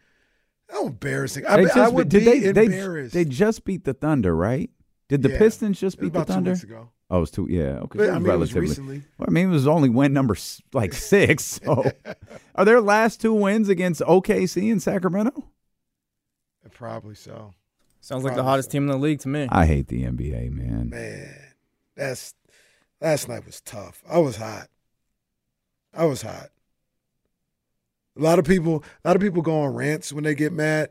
how embarrassing. I, They I would did be they, they, embarrassed. they just beat the Thunder, right? Did the Yeah. Pistons just It was beat the about two Thunder? weeks ago. Oh, it was two. Yeah, okay. But, I was mean, it was relatively. recently. Well, I mean, it was only win number like six. So, are their last two wins against OKC and Sacramento? Probably so. Sounds like the Probably hottest team in the league to me. I hate the NBA, man. Man, that's last night was tough. I was hot. I was hot. A lot of people, a lot of people go on rants when they get mad.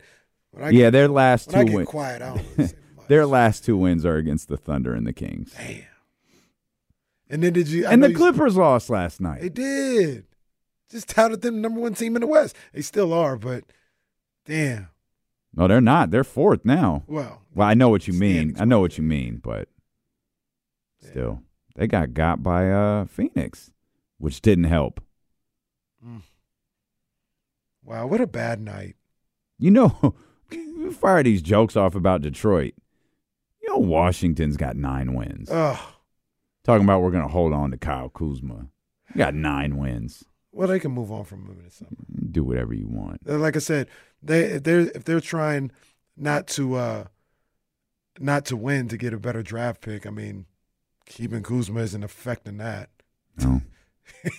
When I yeah, get, their last when I two get wins. quiet, I don't really say their last two wins are against the Thunder and the Kings. Damn. And then did you? I and the you- Clippers lost last night. They did. Just touted them number one team in the West. They still are, but damn. No, they're not. They're fourth now. Well, well, I know what you mean. I know what you mean, but still, they got got by uh Phoenix, which didn't help. Wow, what a bad night. You know, you fire these jokes off about Detroit. Know, Washington's got nine wins. Ugh. Talking about we're going to hold on to Kyle Kuzma. You got nine wins. Well, they can move on from moving to something. Do whatever you want. Uh, Like I said, they if they're if they're trying not to uh not to win to get a better draft pick, I mean, keeping Kuzma isn't affecting that. No. you,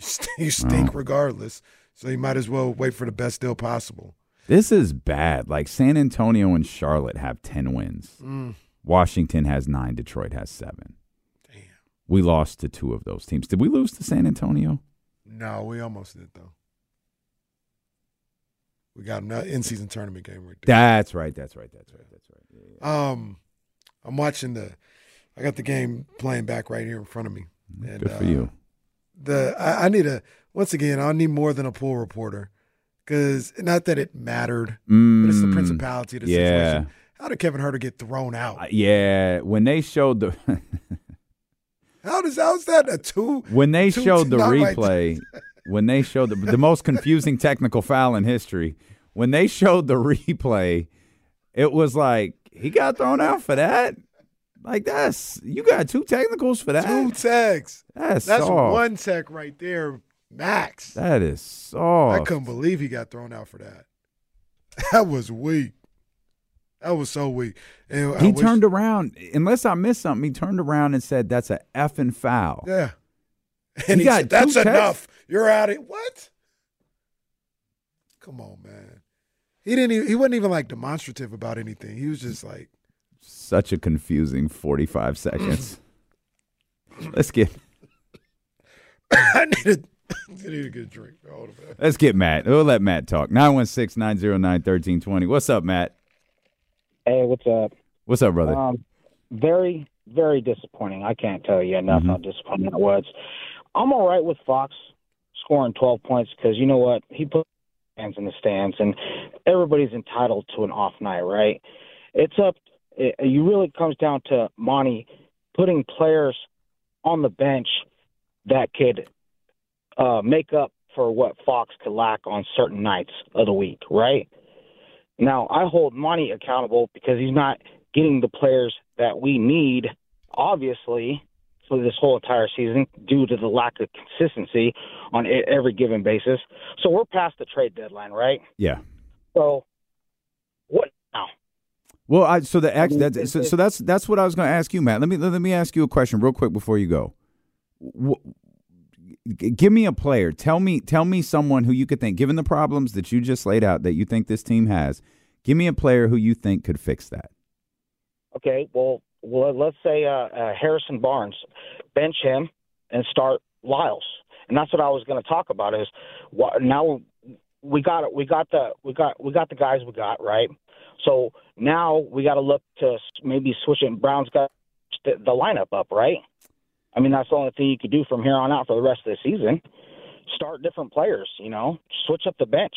st- you stink No. regardless, so you might as well wait for the best deal possible. This is bad. Like San Antonio and Charlotte have 10 wins. Mm. Washington has nine. Detroit has seven. Damn. We lost to two of those teams. Did we lose to San Antonio? No, we almost did though. We got an in season tournament game right there. That's right. That's right. That's right. That's right. Um, I'm watching the. I got the game playing back right here in front of me. And, Good for uh, you. The I, I need a once again. I need more than a pool reporter because not that it mattered, but it's the Mm, principality of the yeah. situation. How did Kevin Huerter get thrown out? Uh, Yeah. When they showed the. How does how's that a two? when they two- showed the replay, when they showed the, the most confusing technical foul in history, when they showed the replay, it was like he got thrown out for that. Like that's you got two technicals for that. two techs. That's That's soft. one tech right there, max. That is so. I couldn't believe he got thrown out for that. That was weak. That was so weak. And I He wish- turned around, unless I missed something. He turned around and said, "That's a effing foul." Yeah. And he, got said, that's enough. You're out of what? Come on, man. He didn't even, he wasn't even like demonstrative about anything. He was just like, Such a confusing forty-five seconds. Let's get I need a, I need to get a drink. Hold on, let's get Matt. We'll let Matt talk. 916-909-1320. What's up, Matt? Hey, what's up? What's up, brother? Um, very, very disappointing. I can't tell you enough how disappointing it was. I'm all right with Fox scoring 12 points because you know what? He put fans in the stands, and everybody's entitled to an off night, right? It's up. It, you really comes down to Monte putting players on the bench that could uh, make up for what Fox could lack on certain nights of the week, right? Now, I hold Monte accountable because he's not getting the players that we need, obviously, for this whole entire season due to the lack of consistency on every given basis. So we're past the trade deadline, right? Yeah. So what now? Well, I, so the ex, that's, so, so that's that's what I was going to ask you, Matt. Let me let me ask you a question real quick before you go. Give me a player. Tell me tell me someone who you could think, given the problems that you just laid out, that you think this team has. Give me a player who you think could fix that. Okay, well, well let's say uh, uh, Harrison Barnes, bench him and start Lyles, and that's what I was going to talk about. Is now we got it. we got the we got we got the guys we got right. So now we got to look to maybe switching Brown's got the, the lineup up right. I mean that's the only thing you could do from here on out for the rest of the season. start different players. You know, switch up the bench.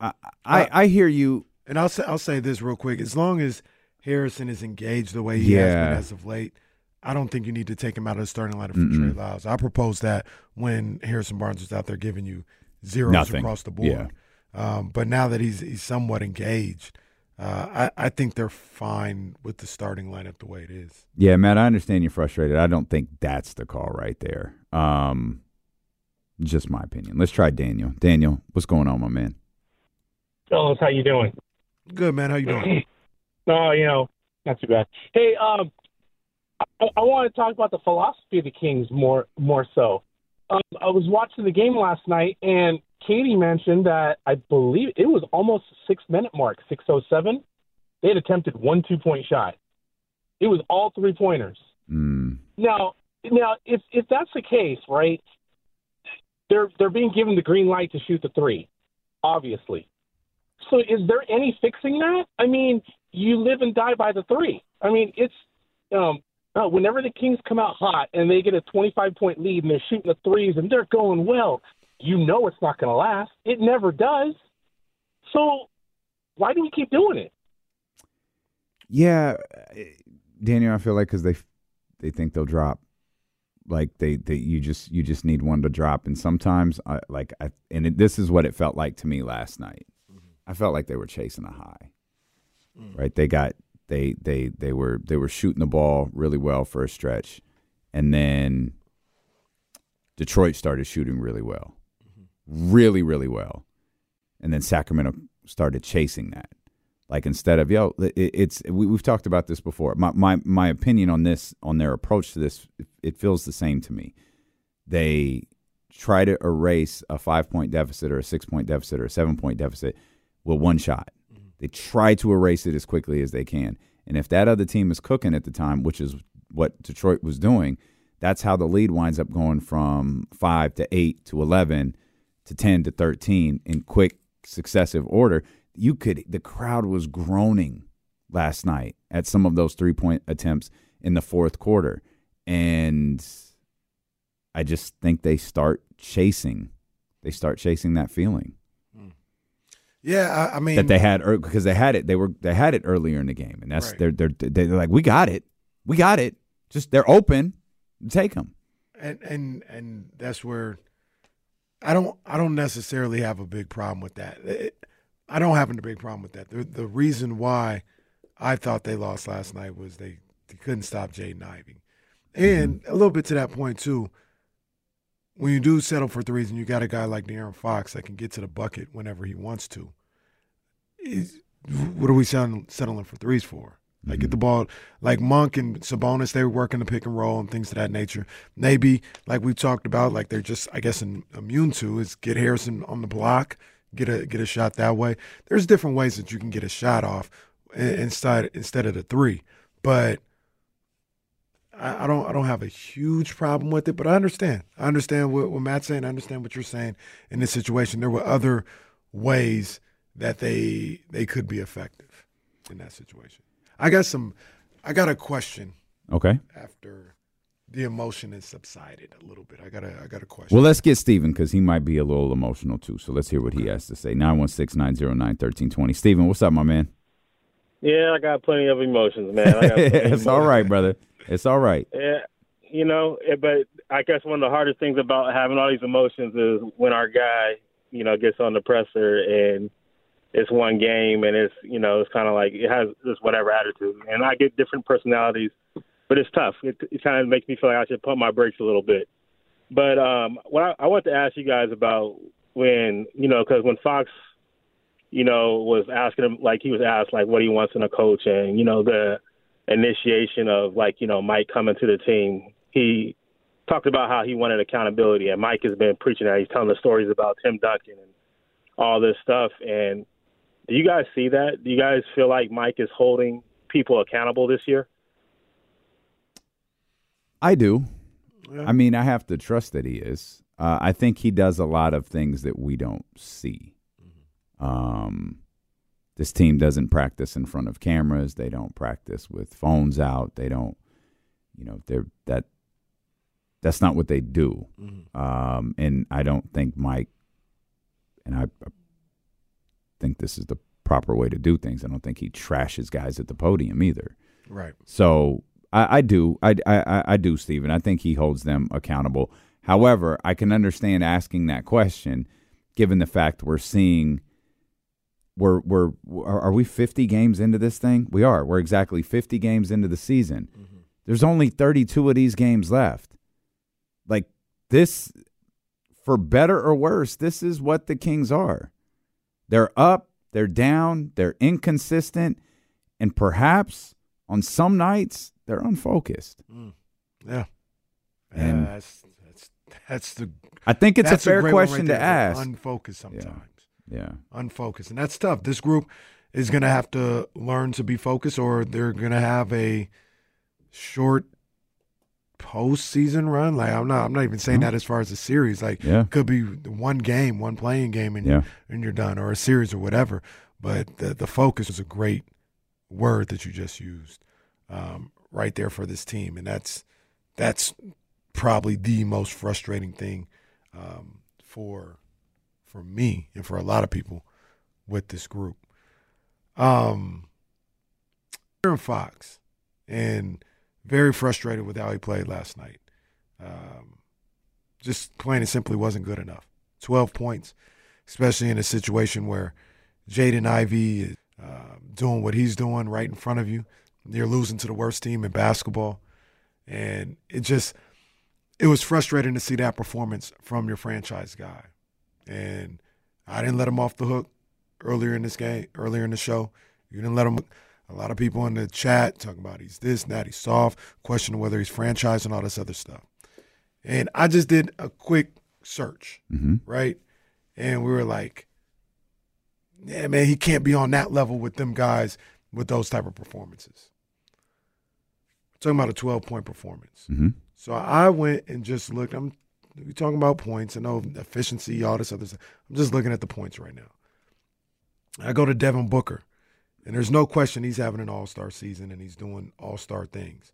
I I, I hear you. And I'll say I'll say this real quick. As long as Harrison is engaged the way he has been as of late, I don't think you need to take him out of the starting lineup for Trey. Lyles. I proposed that when Harrison Barnes was out there giving you zeros Nothing. across the board. Yeah. Um, but now that he's he's somewhat engaged, uh, I, I think they're fine with the starting lineup the way it is. Yeah, Matt, I understand you're frustrated. I don't think that's the call right there. Um, just my opinion. Let's try Daniel. Daniel, what's going on, my man? Fellas, how you doing? Good man. How you doing? Oh, you know, not too bad. Hey, um, I, I want to talk about the philosophy of the Kings more more so. Um, I was watching the game last night, and Kayte mentioned that I believe it was almost six minute mark, six oh seven. They had attempted one two point shot. It was all three pointers. Mm. Now, now, if if that's the case, right? They're they're being given the green light to shoot the three, obviously. So, is there any fixing that? I mean, you live and die by the three. I mean, it's um, uh, whenever the Kings come out hot and they get a 25 point lead and they're shooting the threes and they're going well, you know it's not going to last. It never does. So, why do we keep doing it? Yeah, uh, Daniel, I feel like because they they think they'll drop. Like they, they you just you just need one to drop, and sometimes I like I and it, this is what it felt like to me last night. I felt like they were chasing a high, right? They got they they they were they were shooting the ball really well for a stretch, and then Detroit started shooting really well, really really well, and then Sacramento started chasing that. Like instead of yo, it, it's we, we've talked about this before. My my my opinion on this on their approach to this, it, it feels the same to me. They try to erase a five point deficit or a six point deficit or a seven point deficit with one shot. Mm-hmm. They try to erase it as quickly as they can. And if that other team is cooking at the time, which is what Detroit was doing, that's how the lead winds up going from five to eight to 11 to 10 to 13 in quick successive order. You could, the crowd was groaning last night at some of those three point attempts in the fourth quarter. And I just think they start chasing, they start chasing that feeling hmm. Yeah, I, I mean that they had because they had it. They were they had it earlier in the game, and that's Right. they're, they're they're like we got it, we got it. Just they're open, take them. and and and that's where I don't I don't necessarily have a big problem with that. It- I don't have a big problem with that. The the reason why I thought they lost last night was they, they couldn't stop Jaden Ivey, and mm-hmm. a little bit to that point too. When you do settle for threes and you got a guy like De'Aaron Fox that can get to the bucket whenever he wants to, is, what are we settling for threes for? Like get mm-hmm. the ball, like Monk and Sabonis, they were working the pick and roll and things of that nature. Maybe like we've talked about, like they're just I guess in, immune to is get Harrison on the block, get a get a shot that way. There's different ways that you can get a shot off instead instead of the three, but I, I don't I don't have a huge problem with it. But I understand I understand what, what Matt's saying. I understand what you're saying in this situation. There were other ways that they they could be effective in that situation. I got some. I got a question. Okay. After the emotion has subsided a little bit, I got a I got a question. Well, let's get Steven because he might be a little emotional too. So let's hear what he has to say. 916 909 1320. Steven, what's up, my man? Yeah, I got plenty of emotions, man. I got it's all emotions. right, brother. It's all right. Yeah, you know, eh, but I guess one of the hardest things about having all these emotions is when our guy, you know, gets on the presser and it's one game and it's, you know, it's kind of like it has this whatever attitude. And I get different personalities, but it's tough. It, it kind of makes me feel like I should pump my brakes a little bit. But um, what I, I want to ask you guys about when, you know, because when Fox you know, was asking him like he was asked like what he wants in a coach and, you know, the initiation of like, you know, Mike coming to the team. He talked about how he wanted accountability and Mike has been preaching that. He's telling the stories about Tim Duncan and all this stuff. And do you guys see that? Do you guys feel like Mike is holding people accountable this year? I do. I mean, I have to trust that he is. Uh, I think he does a lot of things that we don't see. Um, this team doesn't practice in front of cameras. They don't practice with phones out. They don't, you know, they're that That's not what they do. Um, and I don't think Mike, and I I think this is the proper way to do things. I don't think he trashes guys at the podium either. Right. So I, I do, I, I, I do, Stephen. I think he holds them accountable. However, I can understand asking that question, given the fact we're seeing. We're we're are are we 50 games into this thing? We are. We're exactly 50 games into the season. Mm-hmm. There's only 32 of these games left. Like this for better or worse, this is what the Kings are. They're up, they're down, they're inconsistent, and perhaps on some nights they're unfocused. Mm. Yeah. And- yeah, that's, that's that's the. I think it's a fair one question right to ask. Unfocused sometimes. Yeah. Unfocused, and that's tough. This group is going to have to learn to be focused, or they're going to have a short postseason run. Like I'm not, I'm not even saying that as far as a series. Like Yeah. could be one game, one play-in game, and Yeah. and you're done, or a series, or whatever. But the the focus is a great word that you just used um, right there for this team, and that's that's probably the most frustrating thing um, for for me and for a lot of people with this group. Um, Aaron Fox, and very frustrated with how he played last night. Um, just plain and simply wasn't good enough. Twelve points, especially in a situation where Jaden Ivey is uh, doing what he's doing right in front of you. You're losing to the worst team in basketball, and it just it was frustrating to see that performance from your franchise guy. And I didn't let him off the hook earlier in this game, earlier in the show. You didn't let him. A lot of people in the chat talking about he's this, and that, he's soft, questioning whether he's franchised and all this other stuff. And I just did a quick search, Mhm. right? And we were like, yeah, man, he can't be on that level with them guys with those type of performances. talking about a 12 point performance. Mhm. So I went and just looked. I'm we talking about points. I know efficiency, all this other stuff. I'm just looking at the points right now. I go to Devin Booker, and there's no question he's having an all star season and he's doing all star things.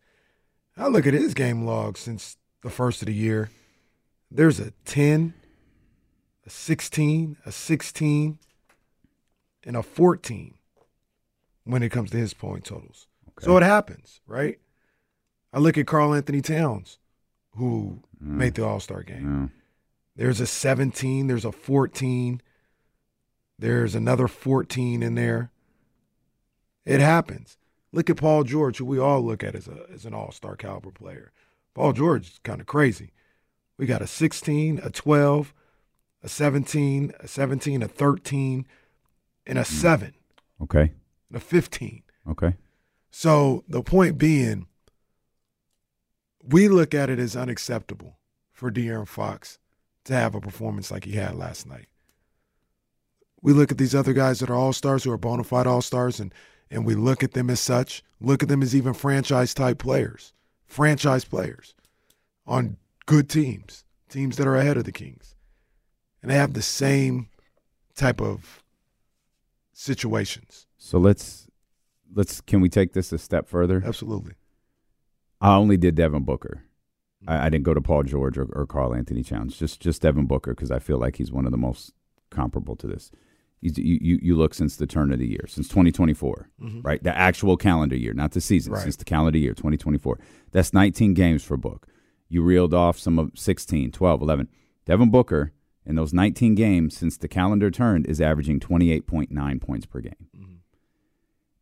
I look at his game log since the first of the year. There's a 10, a 16, a 16, and a 14 when it comes to his point totals. So it happens, right? I look at Karl-Anthony Towns, who mm. made the All Star game. There's a 17, there's a 14, there's another 14 in there. It happens. Look at Paul George, who we all look at as a as an All Star caliber player. Paul George is kind of crazy. We got a 16, a 12, a 17, a 17, a 13, and a hmm. 7, Okay. and a 15. Okay. So the point being, we look at it as unacceptable for De'Aaron Fox to have a performance like he had last night. We look at these other guys that are all stars who are bona fide all stars, and and we look at them as such. Look at them as even franchise type players, franchise players on good teams, teams that are ahead of the Kings, and they have the same type of situations. So let's let's can we take this a step further? Absolutely. I only did Devin Booker. I, I didn't go to Paul George or, or Karl-Anthony Towns. Just just Devin Booker because I feel like he's one of the most comparable to this. You, you you look since the turn of the year, since 2024, Mhm. right? The actual calendar year, not the season, Right. since the calendar year 2024. That's 19 games for Book. You reeled off some of 16, 12, 11. Devin Booker in those 19 games since the calendar turned is averaging 28.9 points per game.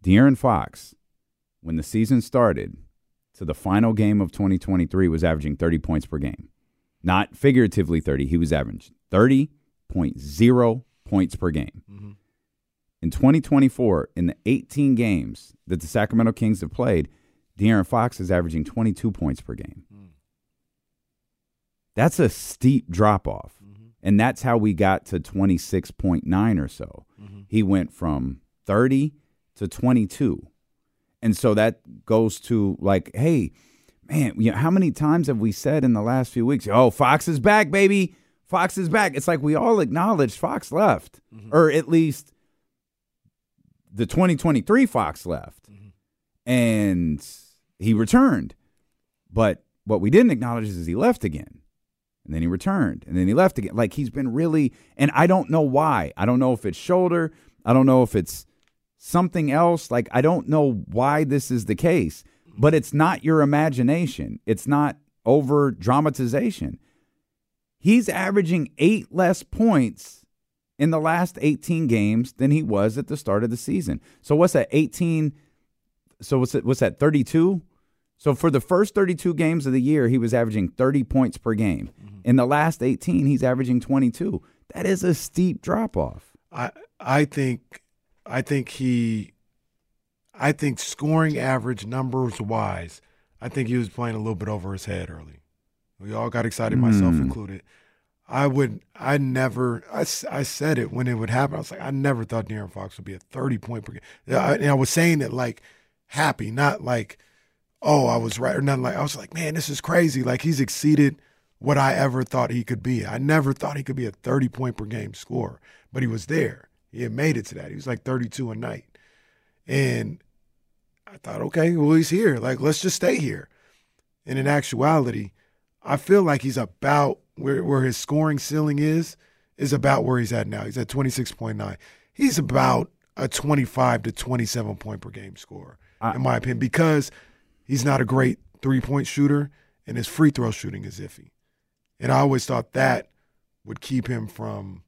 De'Aaron Fox, when the season started to the final game of 2023, was averaging 30 points per game. Not figuratively 30, he was averaging 30.0 points per game. Mm-hmm. In 2024, in the 18 games that the Sacramento Kings have played, De'Aaron Fox is averaging 22 points per game. Mm. That's a steep drop off. Mm-hmm. And that's how we got to 26.9 or so. Mm-hmm. He went from 30 to 22. And so that goes to like, hey, man, you know, how many times have we said in the last few weeks, oh, Fox is back, baby. Fox is back. It's like we all acknowledged Fox left, mm-hmm. or at least the 2023 Fox left, mm-hmm. and he returned. But what we didn't acknowledge is he left again. And then he returned. And then he left again. Like he's been really and I don't know why. I don't know if it's shoulder. I don't know if it's something else. Like I don't know why this is the case. But it's not your imagination. It's not over dramatization. He's averaging eight less points in the last 18 games than he was at the start of the season. So what's that? 18. So what's it? What's that? 32. So for the first 32 games of the year, he was averaging 30 points per game. Mm-hmm. In the last 18, he's averaging 22. That is a steep drop off. I I think I think he I think scoring average numbers wise, I think he was playing a little bit over his head early. We all got excited, myself Hmm. included. I would, I never, I, I said it when it would happen. I was like, I never thought De'Aaron Fox would be a 30 point per game. I, and I was saying it like happy, not like, oh, I was right or nothing like, I was like, man, this is crazy. Like he's exceeded what I ever thought he could be. I never thought he could be a 30 point per game scorer, but he was there. He had made it to that. He was like 32 a night. And I thought, okay, well, he's here. Like, let's just stay here. And in actuality, I feel like he's about where, where his scoring ceiling is, is about where he's at now. He's at 26.9. He's about a 25 to 27 point per game scorer, in my opinion, because he's not a great three point shooter and his free throw shooting is iffy. And I always thought that would keep him from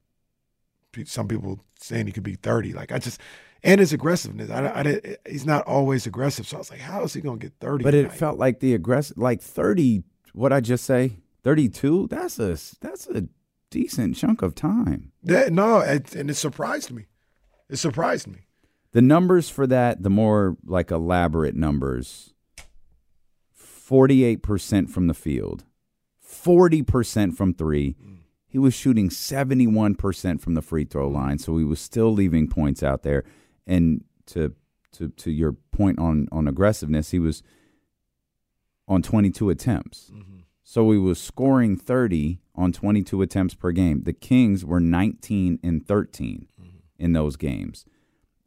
some people saying he could be 30. Like, I just, and his aggressiveness. I, I, didn't- he's not always aggressive. So I was like, how is he going to get 30? But it felt like the aggressive, like 30, what I just say, 32, that's a, that's a decent chunk of time. That, no, it, and it surprised me. It surprised me. The numbers for that, the more like elaborate numbers 48% from the field, 40% from three. Mm. He was shooting 71% from the free throw mm. line, so he was still leaving points out there. And to to to your point on on aggressiveness, he was on 22 attempts. Mm-hmm. So he was scoring 30 on 22 attempts per game. The Kings were 19 and 13 mm-hmm. in those games.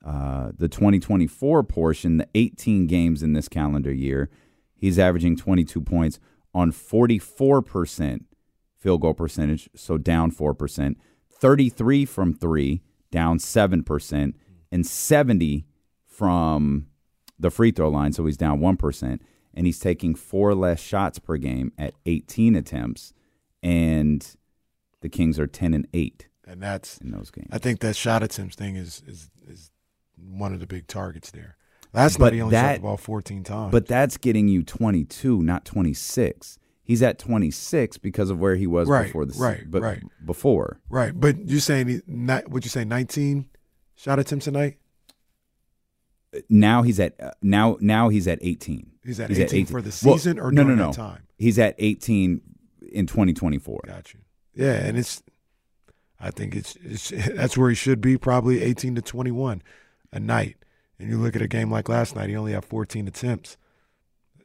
Uh, the 2024 portion, the 18 games in this calendar year, he's averaging 22 points on 44% field goal percentage, so down 4%, 33 from three, down 7%, mm-hmm. and 70 from the free throw line, so he's down 1%. And he's taking four less shots per game at 18 attempts, and the Kings are 10 and 8 And that's in those games. I think that shot attempts thing is is is one of the big targets there. Last But night he only shot that- the ball 14 times. But that's getting you 22, not 26. He's at 26 because of where he was Right, before the right, but right. before. right, but you're saying he, not, would you say 19 shot attempts a night? Now he's at uh, now now he's at 18. He's at 18 for the Well, season or no, no, no. time? He's at 18 in 2024. Got you. Yeah, and it's I think it's, it's that's where he should be, probably 18 to 21 a night. And you look at a game like last night, he only had 14 attempts.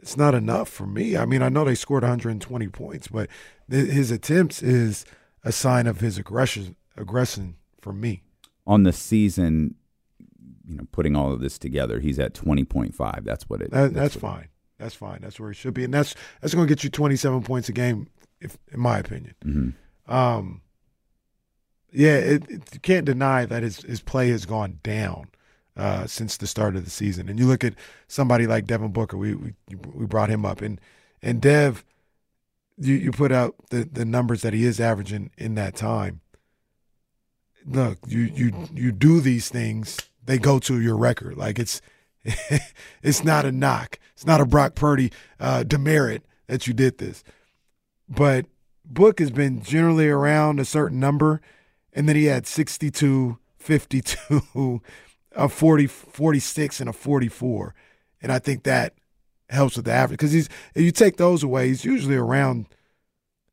It's not enough for me. I mean, I know they scored 120 points, but th- his attempts is a sign of his aggression aggression for me. On the season, you know, putting all of this together, he's at 20.5. That's what it. That, that's what- fine. That's fine. That's where he should be, and that's that's going to get you 27 points a game, if in my opinion. Mhm. Um, yeah, it, it, you can't deny that his his play has gone down uh, since the start of the season. And you look at somebody like Devin Booker. We we we brought him up, and and Dev, you you put out the the numbers that he is averaging in that time. Look, you you you do these things, they go to your record. Like it's it's not a knock. It's not a Brock Purdy uh, demerit that you did this. But Book has been generally around a certain number, and then he had 62, 52, a 40, 46, and a 44. And I think that helps with the average because he's if you take those away, he's usually around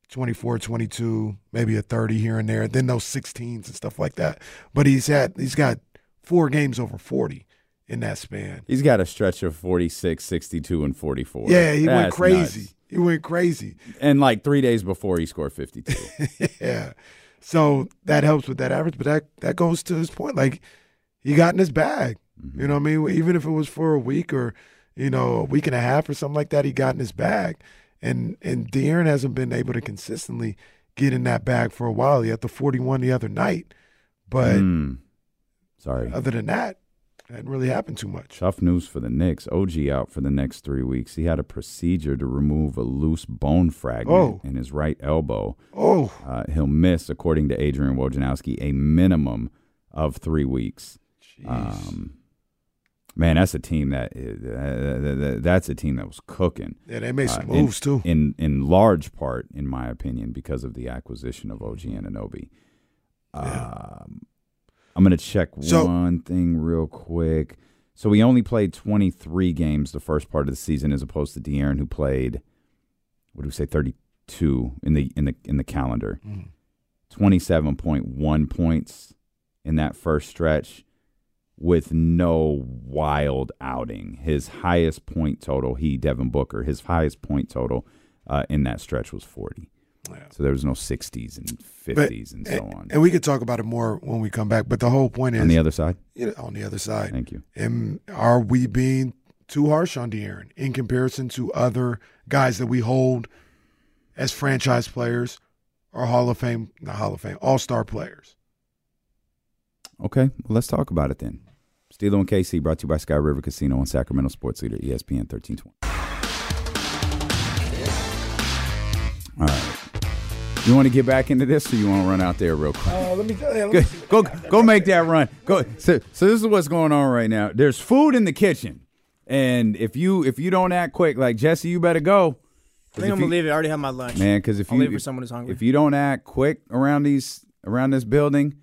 24, 22, maybe a 30 here and there, then those 16s and stuff like that. But he's had he's got four games over 40 in that span. He's got a stretch of 46, 62, and 44. Yeah, he went crazy. nuts. He went crazy. And like three days before, he scored 52. yeah. So that helps with that average, but that that goes to his point. Like he got in his bag. You know what I mean? Even if it was for a week or, you know, a week and a half or something like that, he got in his bag. and and De'Aaron hasn't been able to consistently get in that bag for a while. He had the 41 the other night, but Mm. Sorry. other than that, it hadn't really happened too much. Tough news for the Knicks. OG out for the next three weeks. He had a procedure to remove a loose bone fragment Oh. in his right elbow. Oh. Uh, he'll miss, according to Adrian Wojnarowski, a minimum of three weeks. Um, man, that's a team that uh, th- th- that's a team that was cooking. Yeah, they made some Uh, in- moves, too. In in large part, in my opinion, because of the acquisition of OG Anunoby. Um, I'm going to check So- one thing real quick. So we only played 23 games the first part of the season, as opposed to De'Aaron, who played what do we say 32 in the in the in the calendar. 27.1 points in that first stretch with no wild outing. His highest point total, he Devin Booker, his highest point total uh, in that stretch was 40. So there was no 60s and 50s and so on. And we could talk about it more when we come back. But the whole point is On the other side? You know, on the other side. Thank you. And are we being too harsh on De'Aaron in comparison to other guys that we hold as franchise players or Hall of Fame, not Hall of Fame, All Star players? Okay, well, let's talk about it then. D'Lo and KC brought to you by Sky River Casino and Sacramento Sports Leader ESPN 1320. All right. You want to get back into this or you want to run out there real quick? Uh, let me tell you. Go, go, go make that run. Go. So, so this is what's going on right now. There's food in the kitchen, and if you if you don't act quick, like Jesse, you better go. I think I'm gonna leave it. I already have my lunch. Man, because if I'll you leave for someone who's hungry. if you don't act quick around these around this building,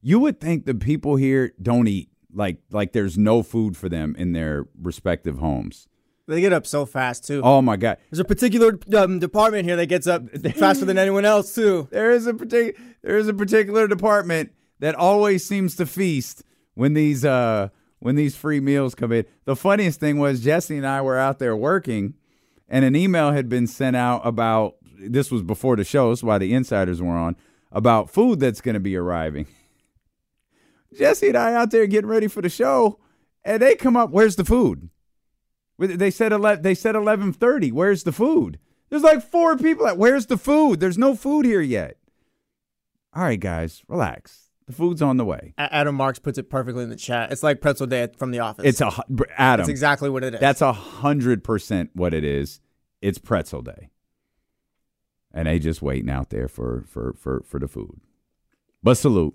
you would think the people here don't eat. Like like there's no food for them in their respective homes. They get up so fast too. Oh my god. There's a particular um, department here that gets up faster than anyone else too. There is a particular there is a particular department that always seems to feast when these uh when these free meals come in. The funniest thing was Jesse and I were out there working and an email had been sent out about this was before the show, so why the insiders were on, about food that's gonna be arriving. Jesse and I out there getting ready for the show, and they come up, where's the food? They said ele- they said eleven thirty. Where's the food? There's like four people. At, Where's the food? There's no food here yet. All right, guys, relax. The food's on the way. Adam Marks puts it perfectly in the chat. It's like pretzel day from The Office. It's a Adam. That's exactly what it is. That's a hundred percent what it is. It's pretzel day, and they just waiting out there for for for for the food. But salute,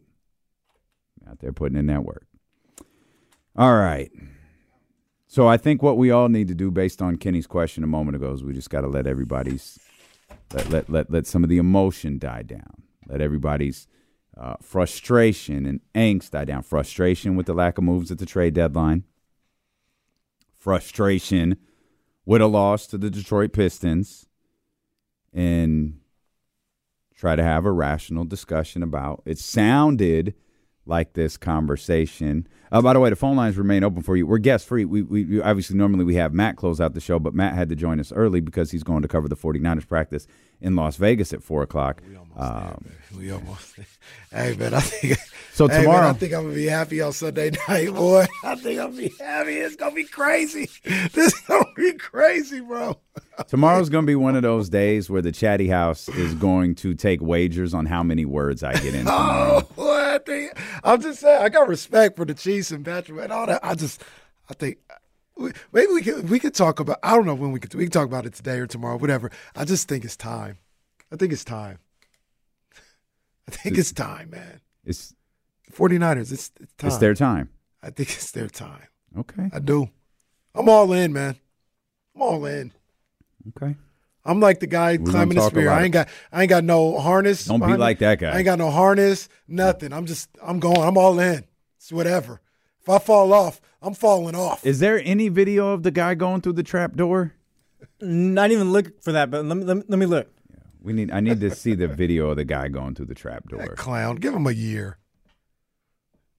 out there putting in that work. All right. So I think what we all need to do, based on Kenny's question a moment ago, is we just got to let everybody's let, let let let some of the emotion die down. Let everybody's uh, frustration and angst die down. Frustration with the lack of moves at the trade deadline. Frustration with a loss to the Detroit Pistons, and try to have a rational discussion about. It sounded like this conversation. Uh, by the way, the phone lines remain open for you. We're guest free. We, we, we obviously normally we have Matt close out the show, but Matt had to join us early because he's going to cover the 49ers practice in Las Vegas at four o'clock. We almost Um, We almost. Hey man, I think. So hey, man, tomorrow- I think I'm gonna be happy on Sunday night, boy. I think I'm gonna be happy. It's gonna be crazy. This is gonna be crazy, bro. tomorrow's going to be one of those days where the chatty house is going to take wagers on how many words I get in. tomorrow. Oh, boy, I think I'm just saying. I got respect for the Chiefs and Patrick and all that. I just, I think. Maybe we could we could talk about. I don't know when we could we can talk about it today or tomorrow, whatever. I just think it's time. I think it's time. I think it's time, man. It's 49ers. It's it's time. It's their time. I think it's their time. Okay. I do. I'm all in, man. I'm all in. Okay. I'm like the guy We're climbing the sphere. I ain't got I ain't got no harness. Don't be like that guy. I ain't got no harness, nothing. I'm just I'm going. I'm all in. It's whatever. If I fall off, I'm falling off. Is there any video of the guy going through the trap door? Not even look for that, but let me let me, let me look. We need. I need to see the video of the guy going through the trap door. Clown. Give him a year.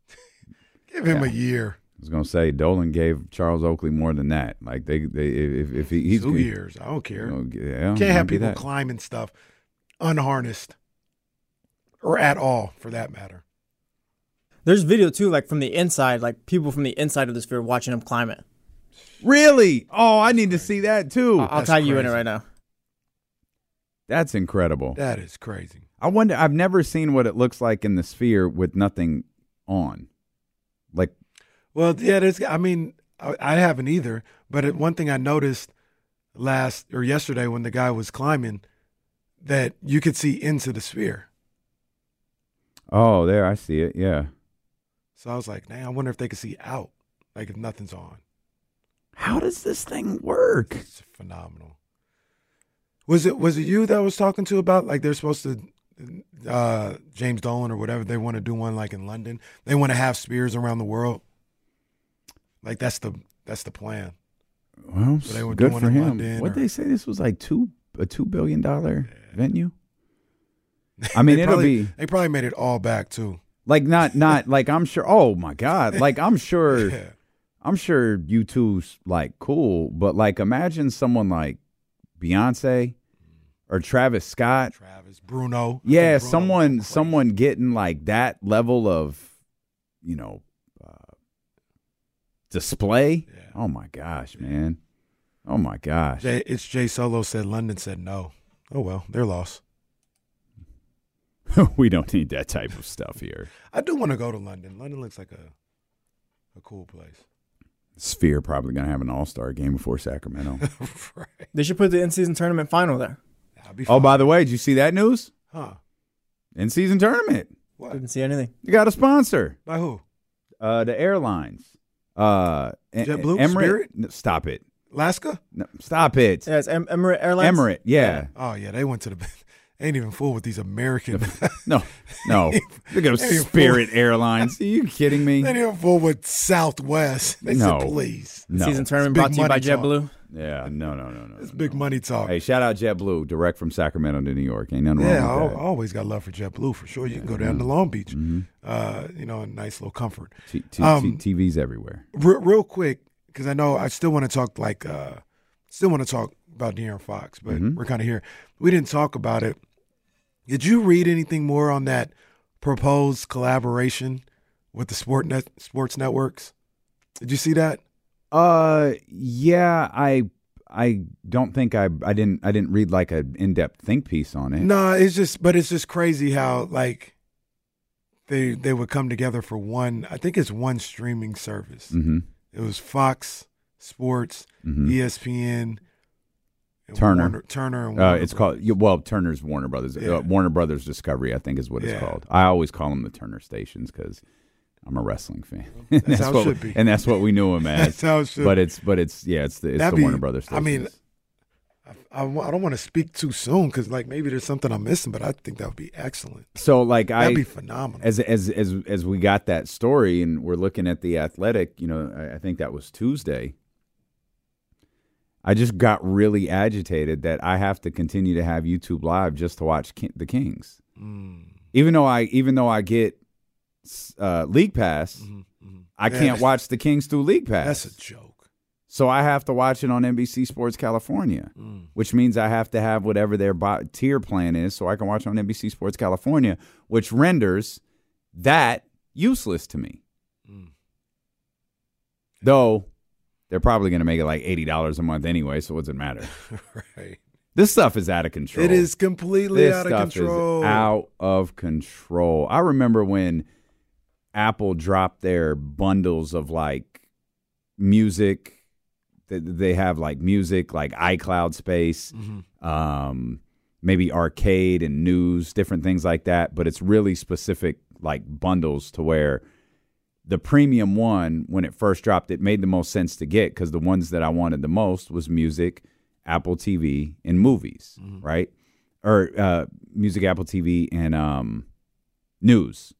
Give him a year. I was gonna say Dolan gave Charles Oakley more than that. Like they, they if, if he, he's Two years. I don't care. You know, yeah, You might can't have people that. climbing stuff unharnessed or at all, for that matter. There's video too, like from the inside, like people from the inside of the sphere watching him climb it. Really? Oh, I need to see that too. I'll tag you in it right now. That's incredible. That is crazy. I wonder. I've never seen what it looks like in the sphere with nothing on. Like, Well, yeah, there's. I mean, I, I haven't either. But it, one thing I noticed last or yesterday when the guy was climbing, that you could see into the sphere. oh, there, I see it. Yeah. So I was like, man, I wonder if they could see out, like if nothing's on. How does this thing work? It's phenomenal. Was it was it you that I was talking to about like they're supposed to uh James Dolan or whatever they want to do one like in London. They want to have spheres around the world. Like that's the that's the plan. Well, So they were good for him. What or- they say this was like two a two billion dollar venue. I mean, it'll probably- be They probably made it all back too. Like not not like I'm sure. Oh my god! Like I'm sure. Yeah. I'm sure U2's like cool, but like imagine someone like Beyonce or Travis Scott. Travis, Bruno. Yeah, someone someone getting like that level of, you know, uh, display. Oh my gosh, man. Oh my gosh. Jay, it's Jay Solo said London said no. Oh well, they're lost. we don't need that type of stuff here. I do want to go to London. London looks like a a cool place. Sphere probably gonna have an All Star game before Sacramento. They should put the in season tournament final there. oh, by the way, did you see that news? Huh. In season tournament. Didn't see anything. You got a sponsor. By who? Uh, the airlines. Uh, JetBlue? Emirates. Spirit? No, stop it. Alaska? No, stop it. Yeah, it's em- Emirate Airlines. Emirate. Yeah. Oh yeah, they went to the. They ain't even fool with these American. No, no. Look at They Spirit Airlines. Are you kidding me? They ain't even fool with Southwest. They No. said please. No. Season tournament brought to you by talk. JetBlue. Yeah, no, no, no, no. It's big money talk. Hey, shout out JetBlue, direct from Sacramento to New York. Ain't nothing yeah, I, wrong I with that. always got love for JetBlue for sure. You can go down to Long Beach, uh, you know, a nice little comfort. T- T- Um, T- TVs everywhere. Re- real quick, because I know I still want to talk like, uh, still want to talk about De'Aaron Fox, but Mhm. we're kind of here. We didn't talk about it. Did you read anything more on that proposed collaboration with the sport net, sports networks? Did you see that? Uh, yeah, I, I don't think I, I didn't, I didn't read like an in-depth think piece on it. No, it's just, but it's just crazy how like they they would come together for one. I think it's one streaming service. Mhm. It was Fox Sports, Mhm. ESPN, Turner, Warner, Turner, and uh, it's called well Turner's Warner Brothers. Yeah. Uh, Warner Brothers Discovery, I think, is what it's called. I always call them the Turner stations because I'm a wrestling fan. And That's how it what should we- be. and that's what we knew him as. That's how it should But it's but it's yeah, it's the it's That'd the be- Warner Brothers. I mean, stations. I, I don't want to speak too soon because like maybe there's something I'm missing, but I think that would be excellent. So like I That'd be phenomenal. As as as as we got that story and we're looking at the athletic, you know, I, I think that was Tuesday. I just got really agitated that I have to continue to have YouTube Live just to watch Ki- the Kings, Mm. even though I even though I get uh, League Pass, I Mm-hmm, Yeah, can't that's- watch the Kings through League Pass. That's a joke. So I have to watch it on NBC Sports California, Mm. which means I have to have whatever their bo- tier plan is, so I can watch on NBC Sports California, which renders that useless to me. Mm. Though they're probably going to make it like eighty dollars a month anyway, so what does it matter? right. This stuff is out of control. It is completely This out of control. out of control. I remember when Apple dropped their bundles of like music. They- They have like music, like iCloud space, Mm-hmm. um, maybe arcade and news, different things like that. But it's really specific, like bundles to where the premium one, when it first dropped, it made the most sense to get because the ones that I wanted the most was music, Apple TV, and movies, right? Or uh, music, Apple TV, and um, news.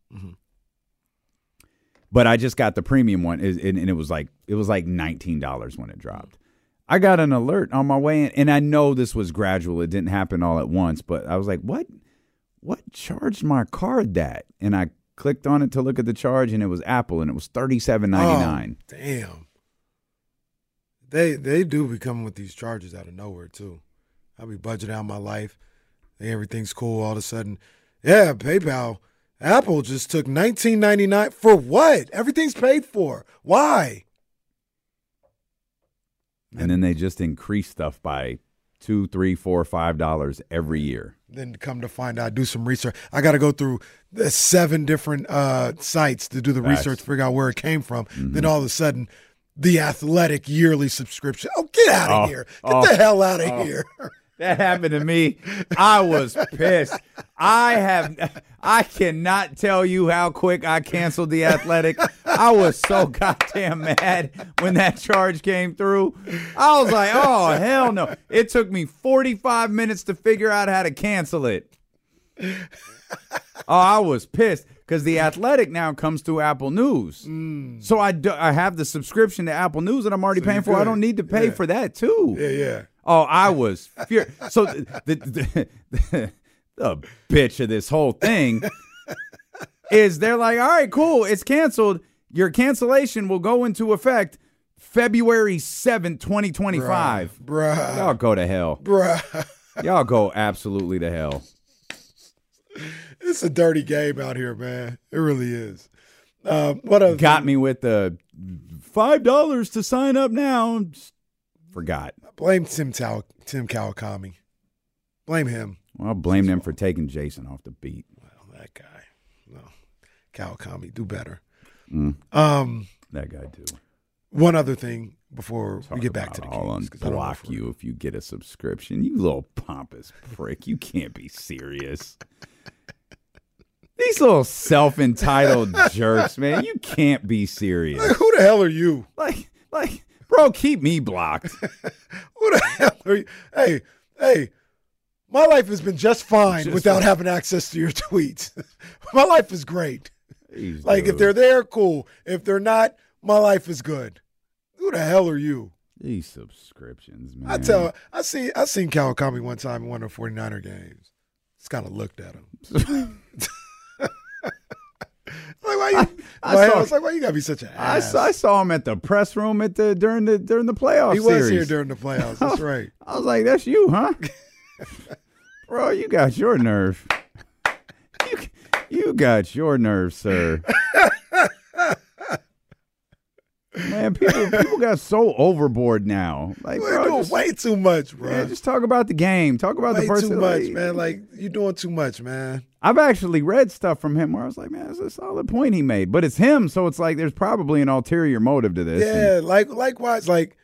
But I just got the premium one, and, and it was like it was like nineteen dollars when it dropped. I got an alert on my way in, and I know this was gradual; it didn't happen all at once. But I was like, "What? What charged my card that?" And I clicked on it to look at the charge, and it was Apple, and it was thirty seven ninety nine. Oh, damn. They they do be coming with these charges out of nowhere too. I'll be budgeting out my life. Everything's cool. All of a sudden, yeah, PayPal. Apple just took nineteen ninety nine for what? Everything's paid for. Why? and then they just increase stuff by two, three, four, five dollars every year. Then come to find out, do some research. I got to go through the seven different uh, sites to do the research, figure out where it came from. Mm-hmm. Then all of a sudden, the athletic yearly subscription. Oh, get out of Oh, here! Get oh, the hell out of oh. here! That happened to me. I was pissed. I have I cannot tell you how quick I canceled the athletic. I was so goddamn mad when that charge came through. I was like, "Oh, hell no." It took me 45 minutes to figure out how to cancel it. Oh, I was pissed because the Athletic now comes through Apple News. Mm. So I, do, I have the subscription to Apple News that I'm already So paying for. I don't need to pay Yeah. for that too. Yeah, yeah. Oh, I was furious. So the, the, the, the bitch of this whole thing is they're like, all right, cool, it's canceled. Your cancellation will go into effect February 7th, 2025. Bruh. Y'all go to hell. Bruh. Y'all go absolutely to hell. It's a dirty game out here, man. It really is. Um, what Got me with the $5 to sign up now. Just Forgot. Blame Tim Tal- Tim Kawakami. Blame him. Well, I'll blame them for taking Jason off the beat. Well, that guy. No. Kawakami, do better. Mm. Um, That guy too. One other thing before we get back to the I'll Kings, 'cause I don't unblock you if you get a subscription. You little pompous prick. You can't be serious. These little self entitled jerks, man. You can't be serious. Like, who the hell are you? Like, like, bro, keep me blocked. Who the hell are you? Hey, hey, my life has been just fine Just without fine. having access to your tweets. my life is great. Jeez, Like, if they're there, cool. If they're not, my life is good. Who the hell are you? These subscriptions, man. I tell I see I seen Kawakami one time in one of the 49er games. Just kind of looked at him. like why you? I why- saw- I was like, why you gotta be such an I ass? saw, I saw him at the press room at the during the during the playoff he was series. here during the playoffs. That's right. I was like, "That's you, huh, bro? You got your nerve. You you got your nerve, sir." Man, people people got so overboard now. Like, You're bro, doing just, way too much, bro. man, just talk about the game. Talk about way the person. too much, like- man. Like you're doing too much, man. I've actually read stuff from him where I was like, man, it's a solid point he made. But it's him, so it's like there's probably an ulterior motive to this. and- Yeah, like likewise, like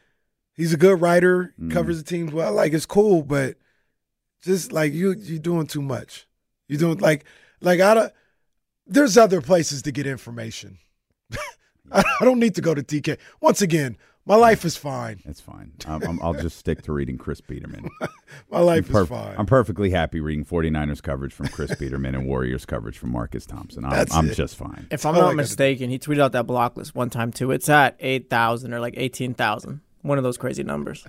he's a good writer, Mm. covers the teams well. Like it's cool, but just like you, you're doing too much. You're doing like like I don't. There's other places to get information. I I don't need to go to TK. Once again, my life is fine. It's fine. I'm, I'm, I'll just stick to reading Chris Biderman. My life I'm is fine. I'm perfectly happy reading 49ers coverage from Chris Biderman and Warriors coverage from Marcus Thompson. I'm, I'm just fine. If I'm all I not mistaken, he tweeted out that block list one time too. It's at eight thousand or like eighteen thousand. One of those crazy numbers.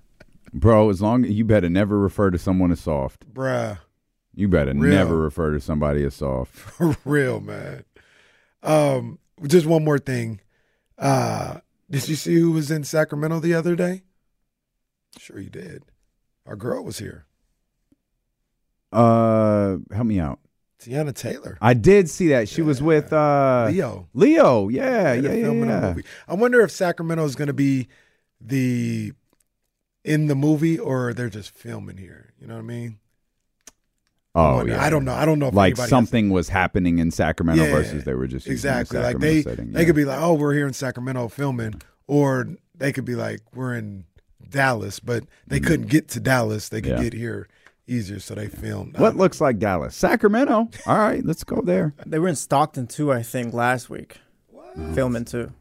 Bro, as long you better never refer to someone as soft. Bruh. You better Real. never refer to somebody as soft. For real, man. Um, just one more thing. Uh, did you see who was in Sacramento the other day? Sure, you did. Our girl was here, Uh, help me out. Teyana Taylor. I did see that. She was with uh Leo. Leo, yeah, Yeah, yeah, yeah. yeah. movie. I wonder if Sacramento is going to be the in the movie or they're just filming here. You know what I mean? I Oh, yeah. I don't know. I don't know if like anybody has- something was happening in Sacramento Yeah, versus they were just using the exactly like they setting, they yeah. could be like, oh, we're here in Sacramento filming, or they could be like, we're in Dallas, but they couldn't get to Dallas. They could Mm-hmm. Yeah. get here easier, so they filmed. What looks like Dallas? Sacramento. All right, let's go there. They were in Stockton too, I think, last week. Filming too.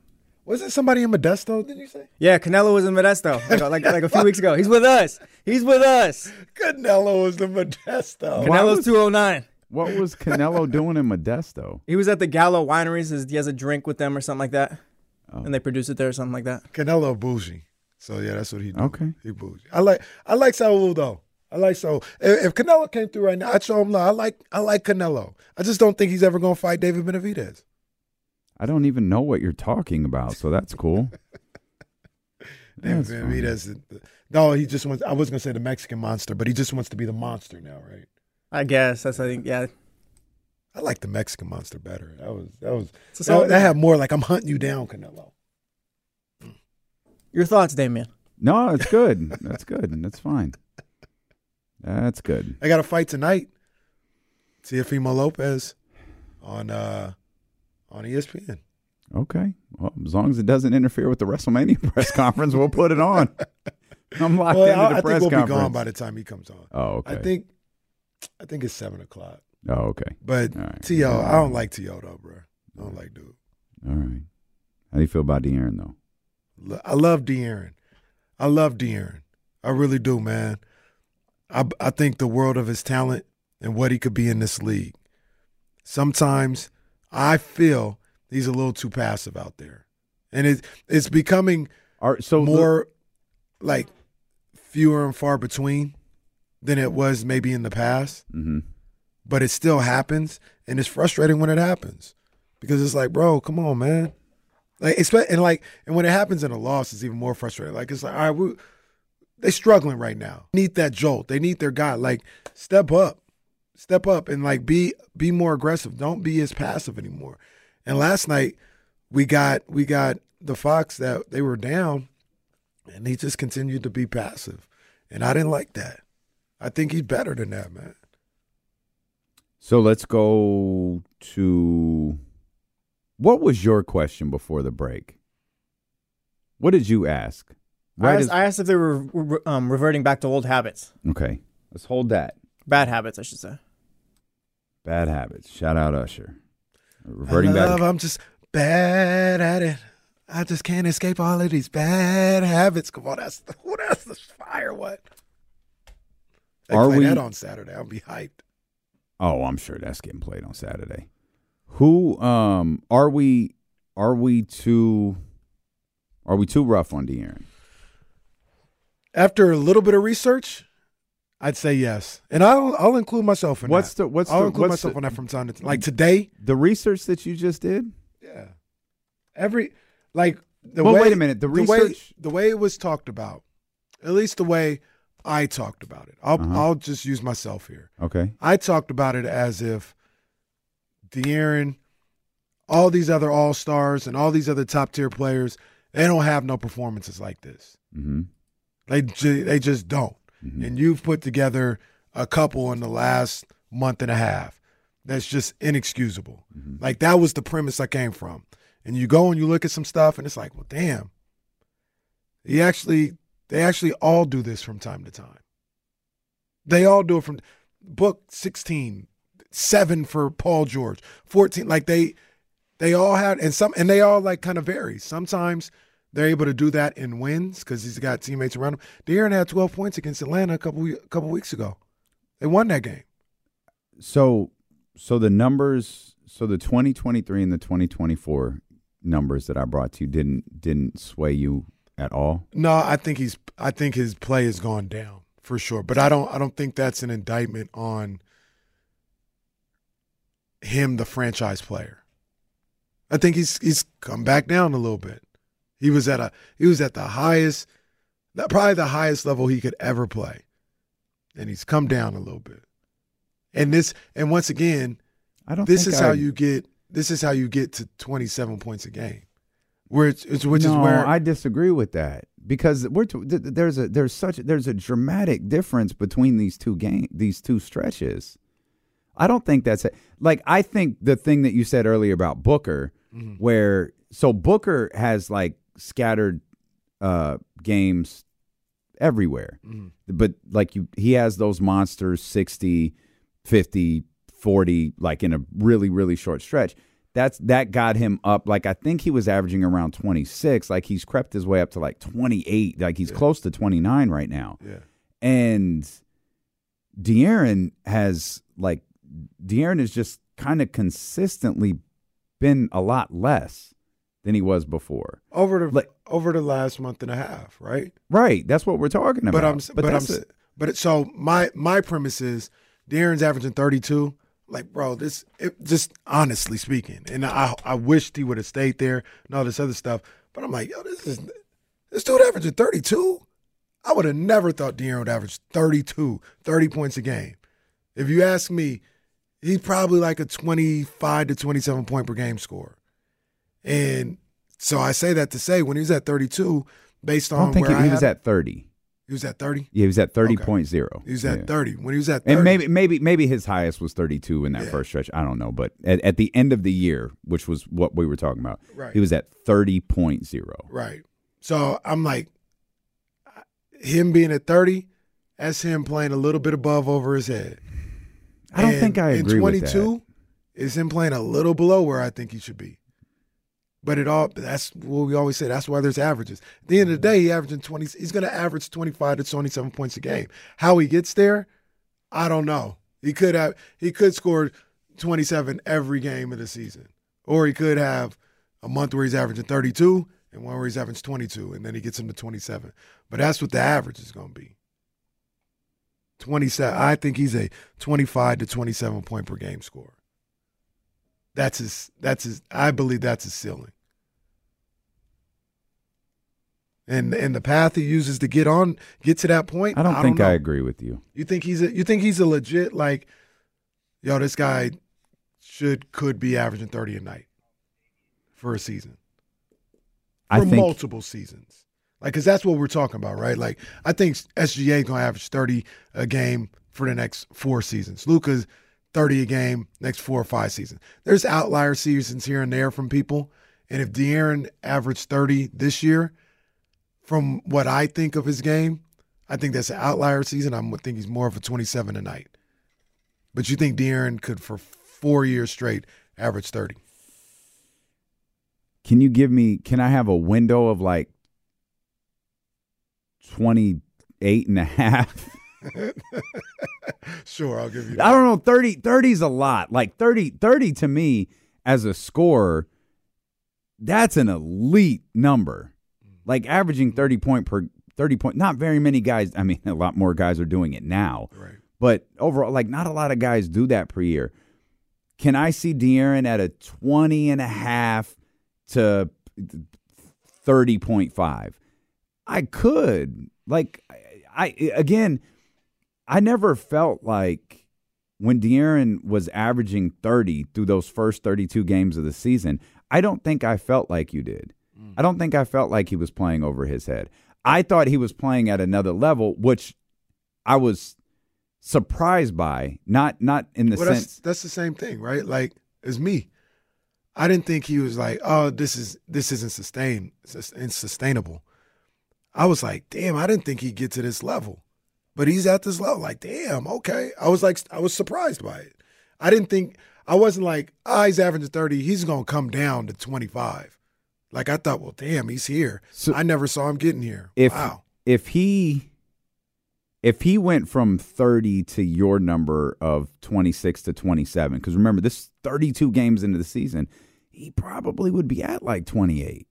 Wasn't somebody in Modesto? Did you say? Yeah, Canelo was in Modesto like, like like a few weeks ago. He's with us. He's with us. Canelo was in Modesto. Canelo's two oh nine. What was Canelo doing in Modesto? He was at the Gallo Wineries. He has a drink with them or something like that, Oh. and they produce it there or something like that. Canelo bougie. So yeah, that's what he do. Okay. He bougie. I like I like Saul though. I like Saul. If, if Canelo came through right now, I'd show him love. I like I like Canelo. I just don't think he's ever gonna fight David Benavidez. I don't even know what you're talking about, so that's cool. David That's fine. Benavidez. No, he just wants. I was gonna say the Mexican monster, but he just wants to be the monster now, right? I guess that's I think yeah. I like the Mexican monster better. That was that was So- that, so- that had more like I'm hunting you down, Canelo. Your thoughts, Damien? No, it's good. That's good. And that's fine. That's good. I got a fight tonight. Teofimo Lopez on uh on ESPN. Okay. Well, as long as it doesn't interfere with the WrestleMania press conference, we'll put it on. I'm locked well, into the I, I press think we'll conference. be gone by the time he comes on. Oh, okay. I think I think it's seven o'clock. Oh, okay. But right. T.O., I don't like T.O. though, bro. I don't like dude. All right. How do you feel about De'Aaron though? I love De'Aaron. I love De'Aaron. I really do, man. I I think the world of his talent and what he could be in this league. Sometimes I feel he's a little too passive out there, and it it's becoming so more like fewer and far between than it was maybe in the past. Mm-hmm. But it still happens, and it's frustrating when it happens because it's like, bro, come on, man. Like, expect, and like, and when it happens in a loss, it's even more frustrating. Like, it's like, all right, we, they're struggling right now. Need that jolt. They need their guy. Like, step up, step up, and like be be more aggressive. Don't be as passive anymore. And last night, we got we got the Fox that they were down, and he just continued to be passive, and I didn't like that. I think he's better than that, man. So let's go to what was your question before the break? What did you ask? I, as- asked, I asked if they were um, reverting back to old habits. okay, let's hold that. Bad habits, I should say. Bad habits. Shout out Usher. Reverting love, back. I'm just bad at it. I just can't escape all of these bad habits. Come on, that's the, that's the fire. What? They Are play we- that on Saturday? I'll be hyped. Oh, I'm sure that's getting played on Saturday. Who um are we are we too are we too rough on De'Aaron? After a little bit of research, I'd say yes, and I'll I'll include myself in What's that. the what's I'll the include what's myself the- on that from time to time. Like today, The research that you just did? Yeah. Every like the Well, way. wait a minute, the way research- the way it was talked about, at least the way I talked about it. I'll Uh-huh. I'll just use myself here. Okay. I talked about it as if De'Aaron, all these other All Stars, and all these other top tier players, they don't have no performances like this. Mm-hmm. They ju- they just don't. Mm-hmm. And you've put together a couple in the last month and a half that's just inexcusable. Mm-hmm. Like that was the premise I came from. And you go and you look at some stuff and it's like, well, damn. He actually they actually all do this from time to time. They all do it from book 16, 7 for Paul George, 14 like they they all had and some and they all like kind of vary. Sometimes they're able to do that in wins because he's got teammates around him. De'Aaron had 12 points against Atlanta a couple a couple weeks ago. They won that game. So so the numbers so the 2023 and the 2024 numbers that I brought to you didn't didn't sway you at all? No, I think he's I think his play has gone down for sure. But I don't I don't think that's an indictment on him the franchise player. I think he's he's come back down a little bit. He was at a he was at the highest probably the highest level he could ever play. And he's come down a little bit. And this and once again, I don't this is how you get this is how you get to 27 points a game. Where it's, it's which no, is where I disagree with that because we're t- there's a there's such there's a dramatic difference between these two game these two stretches. I don't think that's it. Like I think the thing that you said earlier about Booker, Mhm. where so Booker has like scattered uh games everywhere. Mhm. But like you he has those monsters 60, 50, 40 like in a really really short stretch. That's that got him up like I think he was averaging around 26, like he's crept his way up to like 28, like he's close to 29 right now. Yeah. And De'Aaron has like De'Aaron has just kind of consistently been a lot less than he was before. over the over the last month and a half, right? Right, that's what we're talking about. But I'm but, I'm that's but it, so my my premise is De'Aaron's averaging 32. Like, bro, this it, just honestly speaking, and I I wished he would have stayed there and all this other stuff. But I'm like, yo, this is this dude averaging 32. I would have never thought De'Aaron would average 32, 30 points a game. If you ask me, he's probably like a 25 to 27 point per game scorer. And so I say that to say when he was at 32, based I on don't think where he, I he was at 30. He was at 30? Yeah, he was at 30.0. He was at Yeah. 30. When he was at 30, And maybe maybe maybe his highest was 32 in that first stretch. I don't know, but at, at the end of the year, which was what we were talking about, Right. he was at 30.0. Right. So I'm like, him being at 30, that's him playing a little bit above over his head. I don't And think I agree in with that. 22 is him playing a little below where I think he should be. But it all that's what we always say. That's why there's averages. At the end of the day, he averaging 20. He's going to average 25 to 27 points a game. How he gets there, I don't know. He could have he could score 27 every game of the season, or he could have a month where he's averaging 32 and one where he's averaging 22, and then he gets him to 27. But that's what the average is going to be. 27. I think he's a 25 to 27 point per game scorer. That's his. That's his. I believe that's his ceiling. And and the path he uses to get on, get to that point. I don't think I agree with you. You think he's a you think he's a legit like, yo, this guy should could be averaging thirty a night for a season. I For think- multiple seasons. Like, cause that's what we're talking about, right? Like, I think SGA is gonna average thirty a game for the next four seasons. Luka's thirty a game next four or five seasons. There's outlier seasons here and there from people, and if De'Aaron averaged thirty this year, from what I think of his game, I think that's an outlier season. I would think he's more of a 27 a night. But you think De'Aaron could, for four years straight, average 30? Can you give me can I have a window of like 28 and a half? sure, I'll give you that. I don't know 30 30 is a lot. Like 30 30 to me as a scorer that's an elite number. Like averaging mm-hmm. 30 point per 30 point not very many guys, I mean a lot more guys are doing it now. Right. But overall like not a lot of guys do that per year. Can I see De'Aaron at a 20 and a half to 30.5? I could. Like I, I again, I never felt like when De'Aaron was averaging 30 through those first 32 games of the season, I don't think I felt like you did. Mm. I don't think I felt like he was playing over his head. I thought he was playing at another level, which I was surprised by. Not not in the well, sense that's the same thing, right? Like, as me. I didn't think he was like, oh, this is this isn't sustain it's sustainable. I was like, damn, I didn't think he'd get to this level. But he's at this level. Like, damn, okay. I was like, I was surprised by it. I didn't think, I wasn't like, ah, he's averaging 30. He's to come down to 25. Like, I thought, well, damn, he's here. I never saw him getting here. if wow. if he if he went from 30 to your number of 26 to 27 because remember this 32 games into the season he probably would be at like 28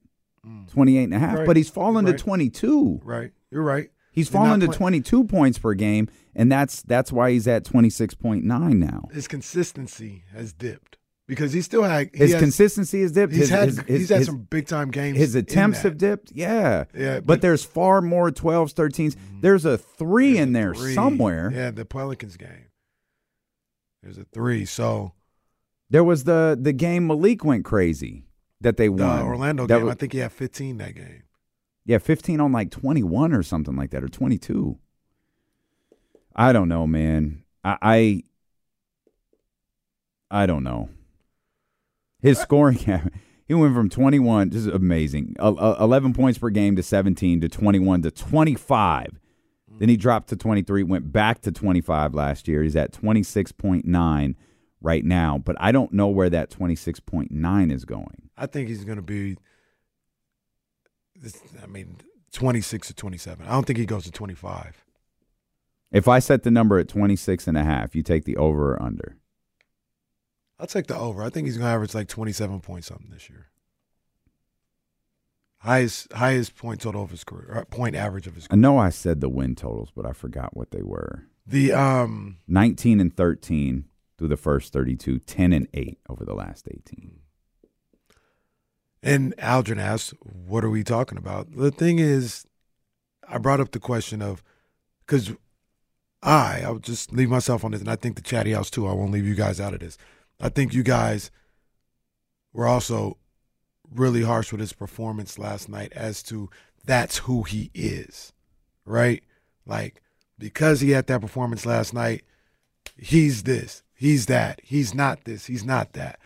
28 and a half Right. but he's fallen Right. to 22 Right. You're right. He's fallen to play- 22 points per game and that's that's why he's at 26.9 now His consistency has dipped because he still had, he his has- consistency has dipped He's his, had, his- he's his- had some big time games. his attempts have dipped yeah Yeah, but, but- Mm-hmm. there's far more 12s 13s there's a three in there Three. somewhere Yeah, the Pelicans game. There's a three. So There was the the game Malik went crazy that they won. the. Orlando That game, was- I think he had 15 that game. Yeah, fifteen on like twenty one or something like that, or twenty two. I don't know, man. I I, I don't know. His scoring, he went from twenty one. just amazing. Uh, uh, Eleven points per game to seventeen to twenty one to twenty five. Then he dropped to twenty three. Went back to twenty five last year. He's at twenty six point nine right now, but I don't know where that twenty six point nine is going. I think he's going to be, this- I mean, 26 to 27. I don't think he goes to 25. If I set the number at 26 and a half, you take the over or under. I'll take the over. I think he's going to average like 27 points something this year. Highest highest point total of his career, uh, point average of his I know I said the win totals, but I forgot what they were. The um 19 and 13 through the first 32, 10 and 8 over the last 18. And Aldrin asked, "What are we talking about?" The thing is, I brought up the question of because I, I'll just leave myself on this, and I think the chatty house too. I won't leave you guys out of this. I think you guys were also really harsh with his performance last night as to that's who he is, right? Like because he had that performance last night, he's this, he's that, he's not this, he's not that.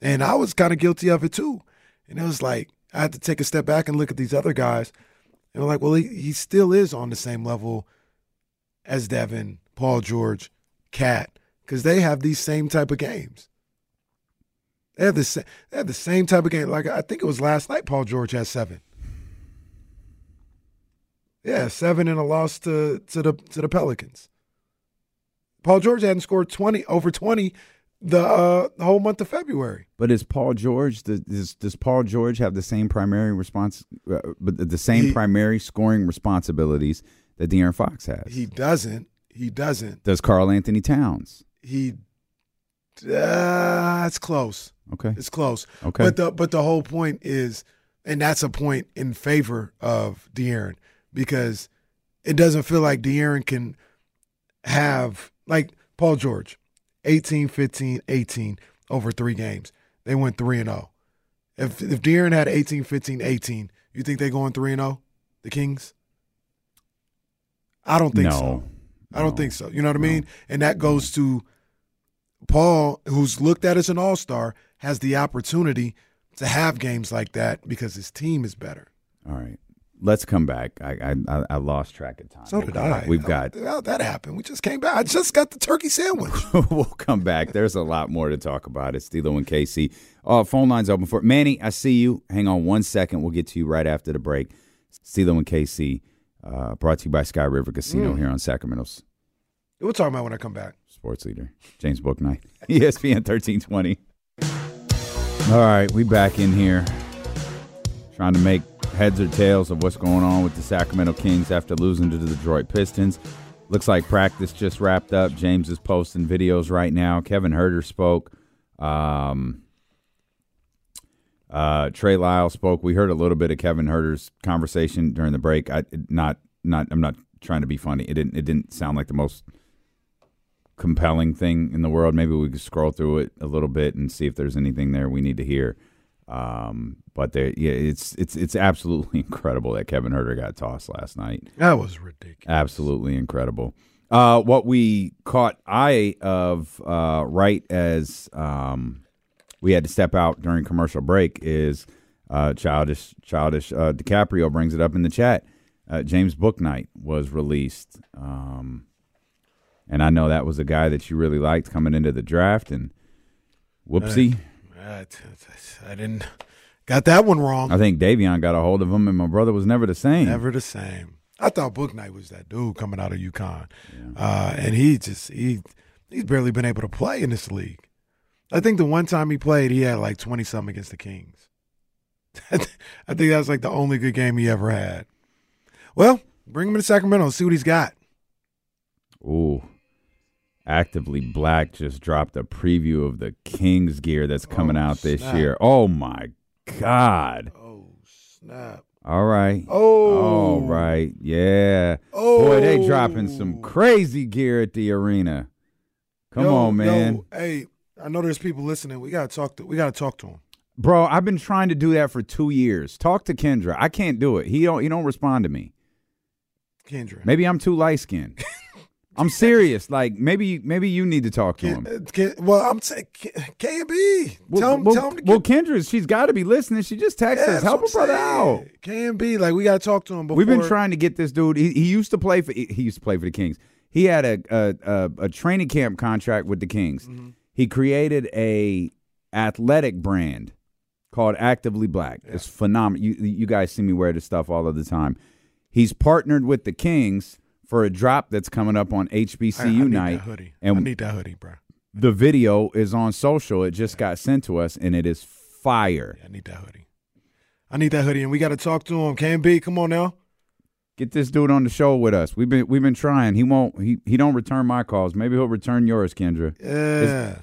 And I was kind of guilty of it too. And it was like I had to take a step back and look at these other guys, and I'm like, well, he, he still is on the same level as Devin, Paul George, KAT, because they have these same type of games. They have the sa- they have the same type of game. Like I think it was last night, Paul George had seven. Yeah, seven and a loss to to the to the Pelicans. Paul George hadn't scored twenty over twenty the, uh, the whole month of February. But is Paul George does does Paul George have the same primary response, uh, but the same He- primary scoring responsibilities that De'Aaron Fox has? He doesn't. He doesn't. does Karl-Anthony Towns? He. Uh, it's close. Okay. It's close. Okay. But the but the whole point is, and that's a point in favor of De'Aaron because it doesn't feel like De'Aaron can have like Paul George, 18, 15, 18 over three games. They went three and zero. If if De'Aaron had 18, 15, 18, you think they going three and zero? The Kings? I don't think No. so. I don't think so. You know what I mean? And that goes to Paul, who's looked at as an all star, has the opportunity to have games like that because his team is better. All right. Let's come back. I I, I lost track of time. So We'll did. I. We've got that happened? We just came back. I just got the turkey sandwich. we'll come back. There's a lot more to talk about. It's Stilo and Casey. Uh, phone lines open for Manny. I see you. Hang on one second. We'll get to you right after the break. Stilo and Casey, uh, brought to you by Sky River Casino Mm. here on Sacramento's We'll talk about when I come back. sports leader, James Bouknight, ESPN 1320. All right, we back in here trying to make heads or tails of what's going on with the Sacramento Kings after losing to the Detroit Pistons. Looks like practice just wrapped up. James is posting videos right now. Kevin Huerter spoke. Um, uh, Trey Lyles spoke. We heard a little bit of Kevin Huerter's conversation during the break. I not not. I'm not trying to be funny. It didn't. It didn't sound like the most compelling thing in the world. Maybe we could scroll through it a little bit and see if there's anything there we need to hear. Um, but there, yeah, it's it's it's absolutely incredible that Kevin Huerter got tossed last night. That was ridiculous. Absolutely incredible. Uh, what we caught eye of uh, right as um, we had to step out during commercial break is uh, childish childish uh, DiCaprio brings it up in the chat. Uh, James Bouknight was released, um, and I know that was a guy that you really liked coming into the draft. And whoopsie, Uh, I didn't got that one wrong. I think Davion got a hold of him, and my brother was never the same. Never the same. I thought Bouknight was that dude coming out of UConn, uh, and he just he he's barely been able to play in this league. I think the one time he played, he had like twenty something against the Kings. I think that was like the only good game he ever had. Well, bring him to Sacramento and see what he's got. Ooh. Actively Black just dropped a preview of the Kings gear that's coming oh, out this snap. year. Oh my God. Oh snap! All right. Oh. All right. Yeah. Oh. Boy, they Oh. dropping some oh. crazy gear at the arena. Come Yo, on, man. yo, hey, I know there's people listening. We gotta talk to. We gotta talk to him. Bro, I've been trying to do that for two years. Talk to Kendra. I can't do it. He don't he don't respond to me. Kendra. Maybe I'm too light skinned. I'm serious. Like maybe maybe you need to talk to him. Uh, well, I'm saying K and B. Well, Tell him. well, tell him to well, Kendra, she's got to be listening. She just texted Yeah, us. Help her brother out. saying. K and B. Like we gotta talk to him. Before. We've been trying to get this dude. He, he used to play for. He used to play for the Kings. He had a a, a, a training camp contract with the Kings. Mm-hmm. He created a athletic brand called Actively Black. It's phenomenal. You you guys see me wear this stuff all of the time. He's partnered with the Kings for a drop that's coming up on HBCU I, I need night. that hoodie. And I need that hoodie, bro. the video is on social. It just got sent to us, and it is fire. I need that hoodie. I need that hoodie, and we got to talk to him. K and B, come on now. Get this dude on the show with us. We've been we've been trying. He won't. He he don't return my calls. Maybe he'll return yours, Kendra. Yeah.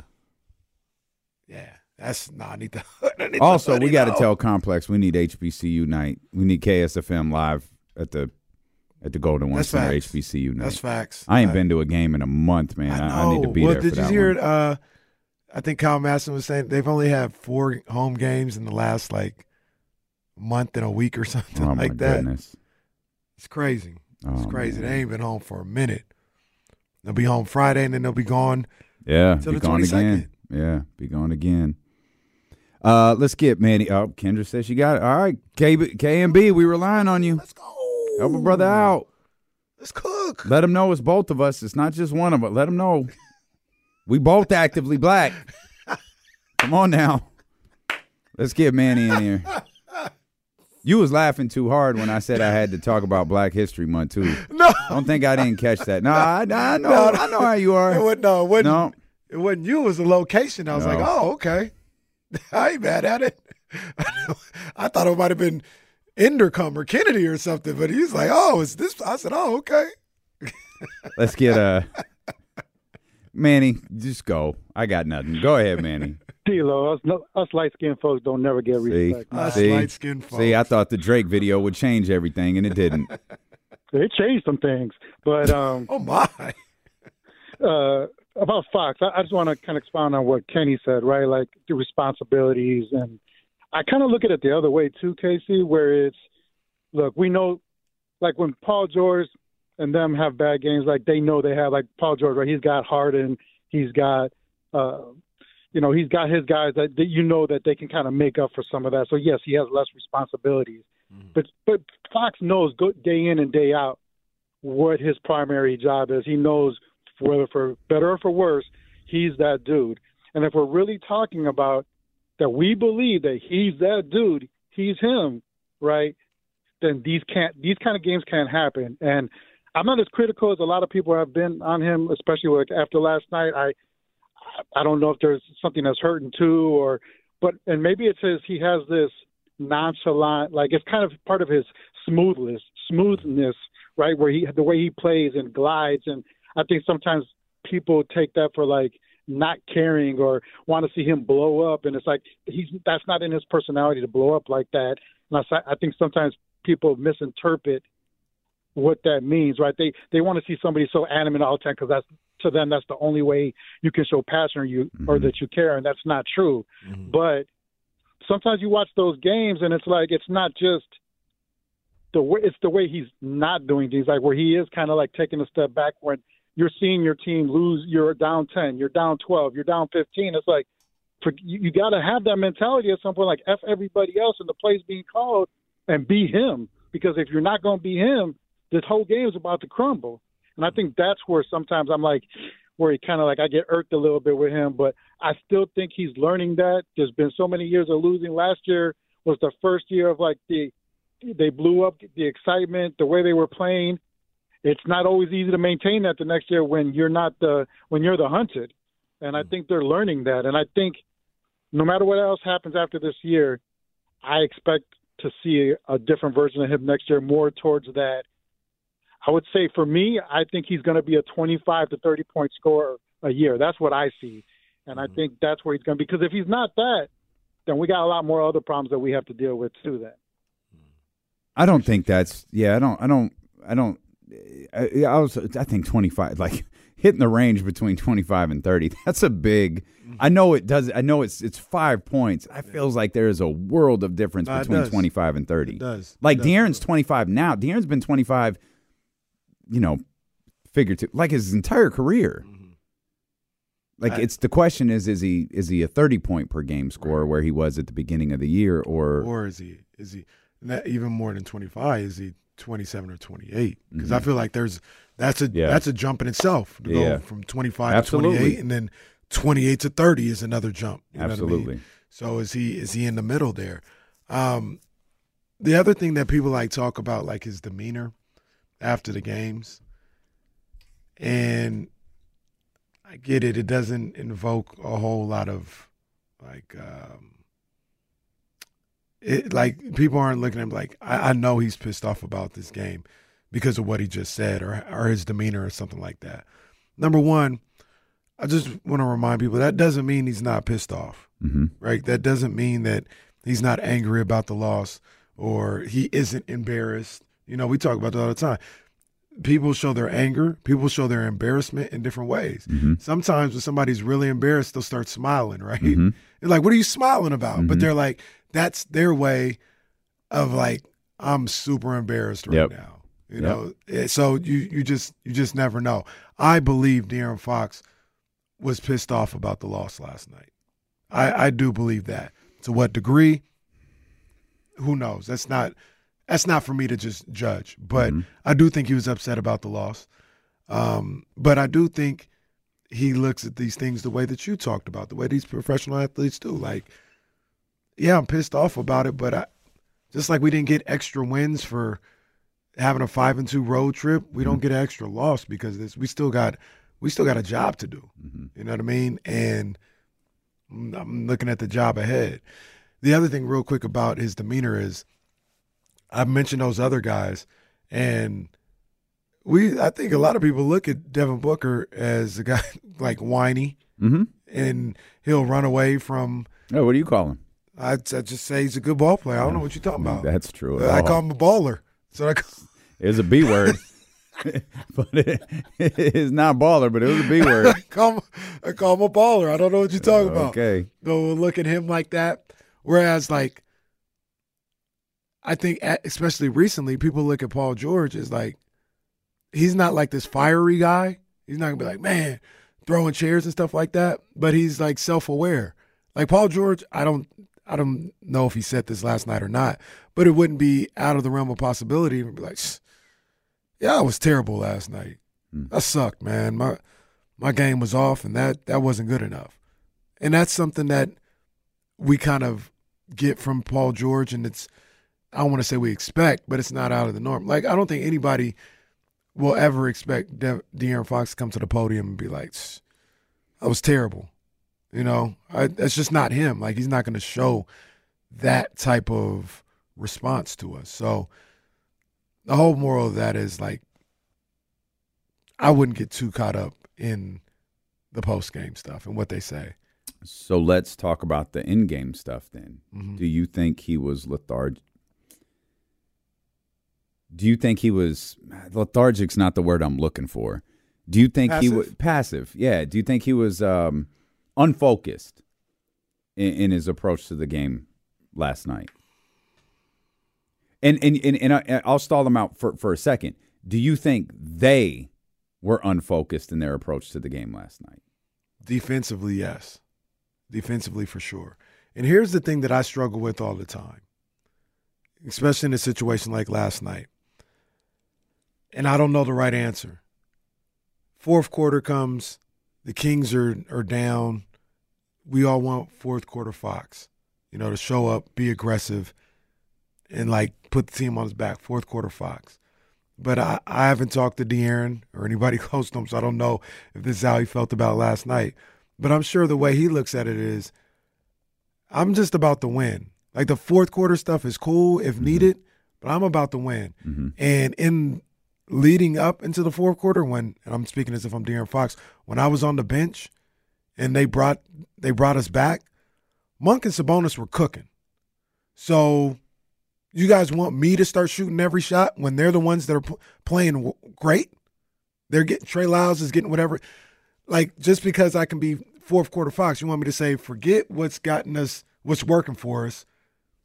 Yeah. That's nah. I need the. I need Also, we got to tell Complex we need HBCU night. We need KSFM live at the at the Golden One Center facts. HBCU night. That's facts. I ain't been to a game in a month, man. I, I need to be well, there Did you hear. Uh, I think Kyle Masson was saying they've only had four home games in the last like month and a week or something Oh my like that. goodness. It's crazy. It's Oh, crazy. They ain't been home for a minute. They'll be home Friday and then they'll be gone. Yeah, be the gone 22nd. again. Yeah, be gone again. Uh, let's get Manny. Oh, Kendra says she got it. All right, K K and B, we relying on you. Let's go. Help a brother out. Let's cook. Let him know it's both of us. It's not just one of us. Let him know we both actively black. Come on now. Let's get Manny in here. You was laughing too hard when I said I had to talk about Black History Month too. No, I don't think I didn't catch that. No, I, I know. No, I know how you are. It wasn't, no, it wasn't, No. it wasn't you. It was the location. I was like, oh, okay. I ain't mad at it. I thought it might have been Entercom or Kennedy or something, but he's like, oh, is this? I said, oh, okay. Let's get uh Manny. Just go. I got nothing. Go ahead, Manny. D'Lo, us, us light-skinned folks don't never get See, respect. see, see. I thought the Drake video would change everything, and it didn't. it changed some things, but um, oh my, uh, about Fox, I, I just want to kind of expound on what Kenny said, right? Like the responsibilities, and I kind of look at it the other way too, Casey, where it's look, we know, like when Paul George and them have bad games, like they know they have, like Paul George, right? He's got Harden, he's got. uh you know, he's got his guys that, that you know that they can kind of make up for some of that. So yes, he has less responsibilities. But but Fox knows go, day in and day out what his primary job is. He knows whether for better or for worse, he's that dude. And if we're really talking about that we believe that he's that dude, he's him, right? Then these can't these kind of games can't happen. And I'm not as critical as a lot of people have been on him, especially like after last night. I I don't know if there's something that's hurting too, or but and maybe it says he has this nonchalant, like it's kind of part of his smoothness, smoothness, right? Where he the way he plays and glides, and I think sometimes people take that for like not caring or want to see him blow up, and it's like he's that's not in his personality to blow up like that. And I, I think sometimes people misinterpret what that means, right? They they want to see somebody so animate all the time because that's to them that's the only way you can show passion or you or mm-hmm. that you care, and that's not true. Mm-hmm. But sometimes you watch those games and it's like it's not just the way it's the way he's not doing things, like where he is kind of like taking a step back when you're seeing your team lose, you're down ten, you're down twelve, you're down fifteen. It's like for, you, you got to have that mentality at some point, like f everybody else and the plays being called and be him. Because if you're not going to be him, this whole game is about to crumble. And I think that's where sometimes I'm like, where he kind of like I get irked a little bit with him, but I still think he's learning that. There's been so many years of losing. Last year was the first year of like the they blew up the excitement, the way they were playing. It's not always easy to maintain that the next year when you're not the when you're the hunted. And I mm. think they're learning that. And I think no matter what else happens after this year, I expect to see a different version of him next year, more towards that. I would say for me, I think he's going to be a 25 to 30 point scorer a year. That's what I see. And I mm-hmm. think that's where he's going to be. Because if he's not that, then we got a lot more other problems that we have to deal with too. Then. I don't think that's yeah. I don't. I don't. I don't. I, I was. I think twenty five. Like hitting the range between twenty five and thirty. That's a big. I know it does. I know it's it's five points. I feels like there is a world of difference it between does. twenty five and thirty. It does. It Like does. De'Aaron's twenty five now. De'Aaron's been twenty five. You know, figurative like his entire career. Mm-hmm. Like I- it's the question is is he is he a thirty point per game scorer where he was at the beginning of the year or or is he is he not even more than 25 is he 27 or 28 because i Mhm. feel like there's that's a Yeah. that's a jump in itself to Yeah. go from 25 Absolutely. to 28 and then 28 to 30 is another jump you know what I mean? Absolutely. so is he is he in the middle there um the other thing that people like talk about like his demeanor after the games and i get it it doesn't invoke a whole lot of like um it, like people aren't looking at him like I, I know he's pissed off about this game because of what he just said or or his demeanor or something like that. Number one, I just want to remind people that doesn't mean he's not pissed off, Mhm. right? That doesn't mean that he's not angry about the loss or he isn't embarrassed. You know, we talk about that all the time. People show their anger, people show their embarrassment in different ways. Mhm. Sometimes when somebody's really embarrassed, they'll start smiling, right? Mhm. They're like, what are you smiling about? But Mhm. they're like, that's their way of like, I'm super embarrassed right Yep. now. You Yep. know, Eh, so you you just you just never know. I believe De'Aaron Fox was pissed off about the loss last night. I I do believe that. To what degree? Who knows? That's not that's not for me to just judge. But I do think he was upset about the loss. Um, but I do think he looks at these things the way that you talked about, the way these professional athletes do. Like, yeah, I'm pissed off about it, but I, just like we didn't get extra wins for having a five and two road trip, we don't get an extra loss because this. We still got we still got a job to do. You know what I mean? And I'm looking at the job ahead. The other thing, real quick, about his demeanor is I've mentioned those other guys, and we I think a lot of people look at Devin Booker as a guy like whiny, Mhm. and he'll run away from. Oh, what do you call him? I, I just say he's a good ball player. I don't know what you're talking about. That's true. Uh, I Oh. call him a baller. So I call, It was a B word, but it, it's not baller, but it was a B word. I call him, I call him a baller. I don't know what you're talking about. Okay. So we'll look at him like that. Whereas, like, I think, especially recently, people look at Paul George as like, he's not like this fiery guy. He's not gonna be like, man, throwing chairs and stuff like that. But he's like self aware. Like Paul George, I don't, I don't know if he said this last night or not, but it wouldn't be out of the realm of possibility to be like, yeah, I was terrible last night. Hmm. I sucked, man. My my game was off, and that that wasn't good enough. And that's something that we kind of get from Paul George, and it's I don't want to say we expect, but it's not out of the norm. Like I don't think anybody will ever expect De- De'Aaron Fox to come to the podium and be like, "I was terrible." You know, I, that's just not him. Like he's not going to show that type of response to us. So the whole moral of that is like I wouldn't get too caught up in the post game stuff and what they say. So let's talk about the in game stuff then. Mhm. Do you think he was lethargic? Do you think he was lethargic's not the word I'm looking for. Do you think he was passive? Yeah. Do you think he was um, unfocused in, in his approach to the game last night? And and and, and I, I'll stall them out for, for a second. Do you think they were unfocused in their approach to the game last night? Defensively, yes. Defensively, for sure. And here's the thing that I struggle with all the time, especially in a situation like last night. And I don't know the right answer. Fourth quarter comes, the Kings are, are down. We all want fourth quarter Fox, you know, to show up, be aggressive, and like put the team on his back. Fourth quarter Fox. But I, I haven't talked to De'Aaron or anybody close to him, so I don't know if this is how he felt about last night. But I'm sure the way he looks at it is, I'm just about to win. Like the fourth quarter stuff is cool if mm-hmm. needed, but I'm about to win. Mm-hmm. And in leading up into the fourth quarter, when and I'm speaking as if I'm De'Aaron Fox, when I was on the bench and they brought they brought us back, Monk and Sabonis were cooking. So you guys want me to start shooting every shot when they're the ones that are p- playing great? They're getting Trey Lyles is getting whatever. Like just because I can be fourth quarter Fox, you want me to say forget what's gotten us, what's working for us.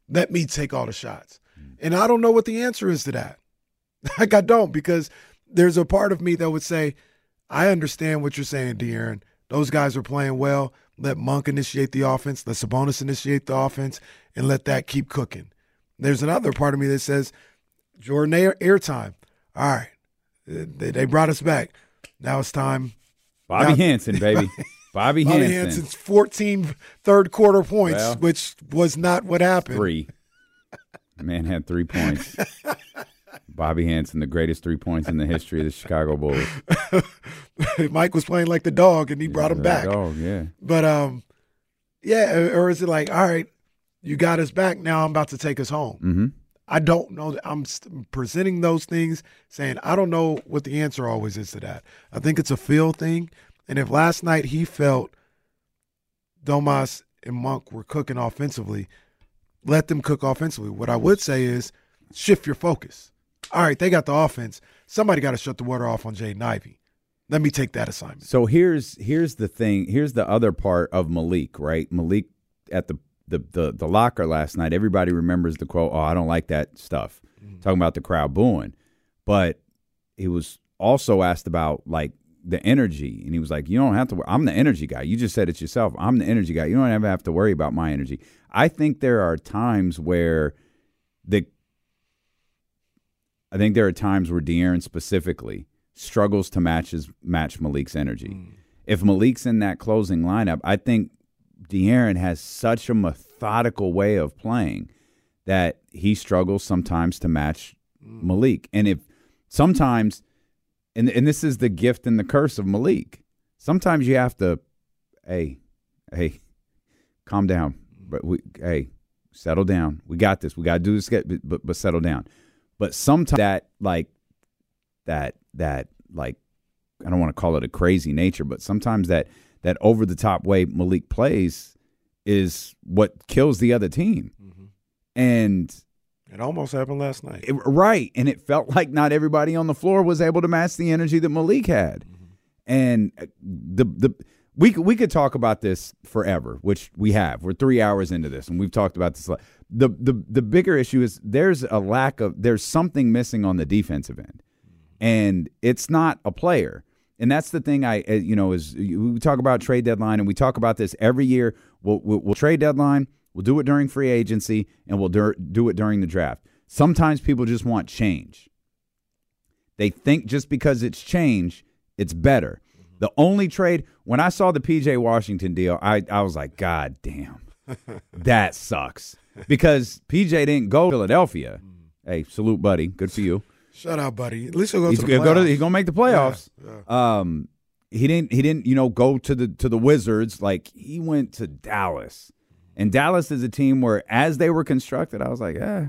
Let me take all the shots. Mm. And I don't know what the answer is to that. Like I don't because there's a part of me that would say, I understand what you're saying, De'Aaron. Those guys are playing well. Let Monk initiate the offense. Let Sabonis initiate the offense, and let that keep cooking. There's another part of me that says, Jordan air airtime. All right, they, they brought us back. Now it's time. Bobby Now- Hansen, baby. Bobby, Bobby Hansen. Hansen's 14 third quarter points, Well, which was not what happened. Three. Man had three points. Bobby Hansen, the greatest three points in the history of the Chicago Bulls. Mike was playing like the dog, and he brought him back. Dog, yeah. But um, yeah, or or is it like, all right, you got us back. Now I'm about to take us home. Mm-hmm. I don't know. I'm presenting those things, saying I don't know what the answer always is to that. I think it's a feel thing. And if last night he felt Domas and Monk were cooking offensively, let them cook offensively. What I would say is shift your focus. All right, they got the offense. Somebody got to shut the water off on Jaden Ivey. Let me take that assignment. So here's here's the thing. Here's the other part of Malik, right? Malik at the the the, the locker last night. Everybody remembers the quote. Oh, I don't like that stuff. Mm-hmm. Talking about the crowd booing. but he was also asked about like the energy, and he was like, "You don't have to. I'm the energy guy. You just said it yourself. I'm the energy guy. You don't ever have to worry about my energy." I think there are times where the I think there are times where De'Aaron specifically struggles to match his, match Malik's energy. Hmm. If Malik's in that closing lineup, I think De'Aaron has such a methodical way of playing that he struggles sometimes to match hmm. Malik. And if sometimes, and and this is the gift and the curse of Malik. Sometimes you have to, hey, hey, calm down. Hmm. But we, hey, settle down. We got this. We got to do this. But but settle down. But sometimes that like that that like I don't want to call it a crazy nature, but sometimes that that over the top way Malik plays is what kills the other team. And It almost happened last night. it- right, and it felt like not everybody on the floor was able to match the energy that Malik had. And uh, the the we we could talk about this forever, which we have. We're three hours into this, and we've talked about this. The the The bigger issue is there's a lack of there's something missing on the defensive end, and it's not a player. And that's the thing. I uh, you know is we talk about trade deadline, and we talk about this every year. We'll, we'll, we'll trade deadline. We'll do it during free agency, and we'll dur- do it during the draft. Sometimes people just want change. They think just because it's change, it's better. The only trade when I saw the PJ Washington deal, I, I was like, God damn, that sucks. Because PJ didn't go to Philadelphia. Hey, salute, buddy. Good for you. Shut up, buddy. At least he'll go he's to the gonna go to he's gonna make the playoffs. Yeah, Um, he didn't he didn't you know go to the to the Wizards like he went to Dallas, and Dallas is a team where as they were constructed, I was like, eh,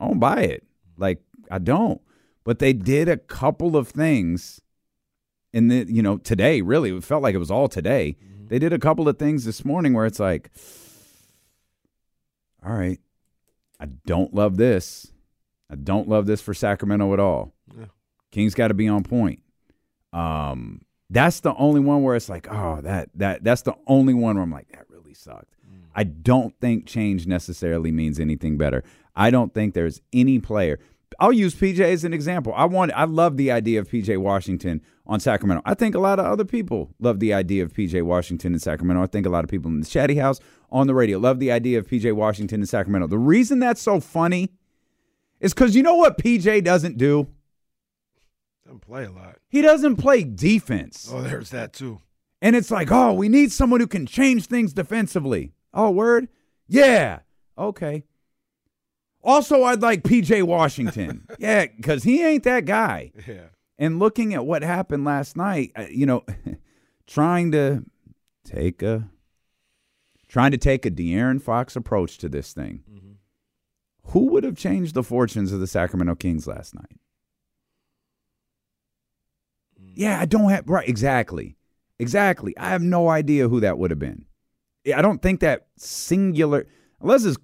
I don't buy it. Like I don't. But they did a couple of things, in the you know today really it felt like it was all today. They did a couple of things this morning where it's like, all right, I don't love this. I don't love this for Sacramento at all. Yeah. King's got to be on point. Um, that's the only one where it's like, oh, that that that's the only one where I'm like, that really sucked. I don't think change necessarily means anything better. I don't think there's any player. I'll use PJ as an example. I want I love the idea of PJ Washington on Sacramento. I think a lot of other people love the idea of PJ Washington in Sacramento. I think a lot of people in the chatty house on the radio love the idea of PJ Washington in Sacramento. The reason that's so funny is because you know what PJ doesn't do? Doesn't play a lot. He doesn't play defense. Oh, there's that too. And it's like, oh, we need someone who can change things defensively. Oh, word? Yeah. Okay. Also, I'd like PJ Washington. yeah, because he ain't that guy. Yeah. And looking at what happened last night, uh, you know, trying to take a trying to take a De'Aaron Fox approach to this thing. Who would have changed the fortunes of the Sacramento Kings last night? Yeah, I don't have right exactly. Exactly. I have no idea who that would have been. I don't think that singular unless it's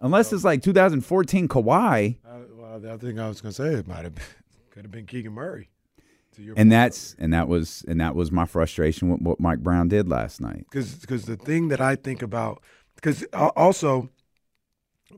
unless it's like 2014 Kawhi Uh, well, I think I was gonna say it might have been, could have been Keegan Murray. To your and that's and that was and that was my frustration with what Mike Brown did last night. because the thing that I think about because also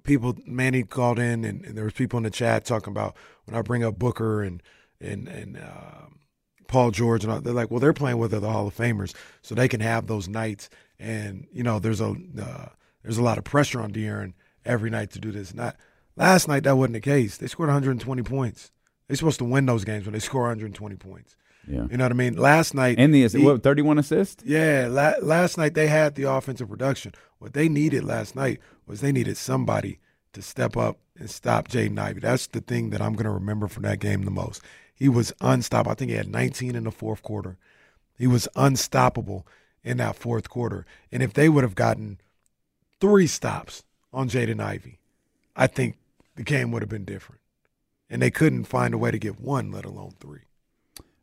people Manny called in and, and there was people in the chat talking about when I bring up Booker and and and um Paul George and all, they're like, well, they're playing with the Hall of Famers, so they can have those nights. And you know, there's a uh, there's a lot of pressure on De'Aaron every night to do this. Not last night that wasn't the case. They scored 120 points. They're supposed to win those games when they score 120 points. Yeah. You know what I mean? Last night And the, the- what 31 assists? yeah, la- last night they had the offensive production. What they needed last night was they needed somebody to step up and stop Jaden Ivey. That's the thing that I'm going to remember from that game the most. He was unstoppable. I think he had 19 in the fourth quarter. He was unstoppable in that fourth quarter. And if they would have gotten three stops on Jaden Ivey, I think the game would have been different. And they couldn't find a way to get one, let alone three.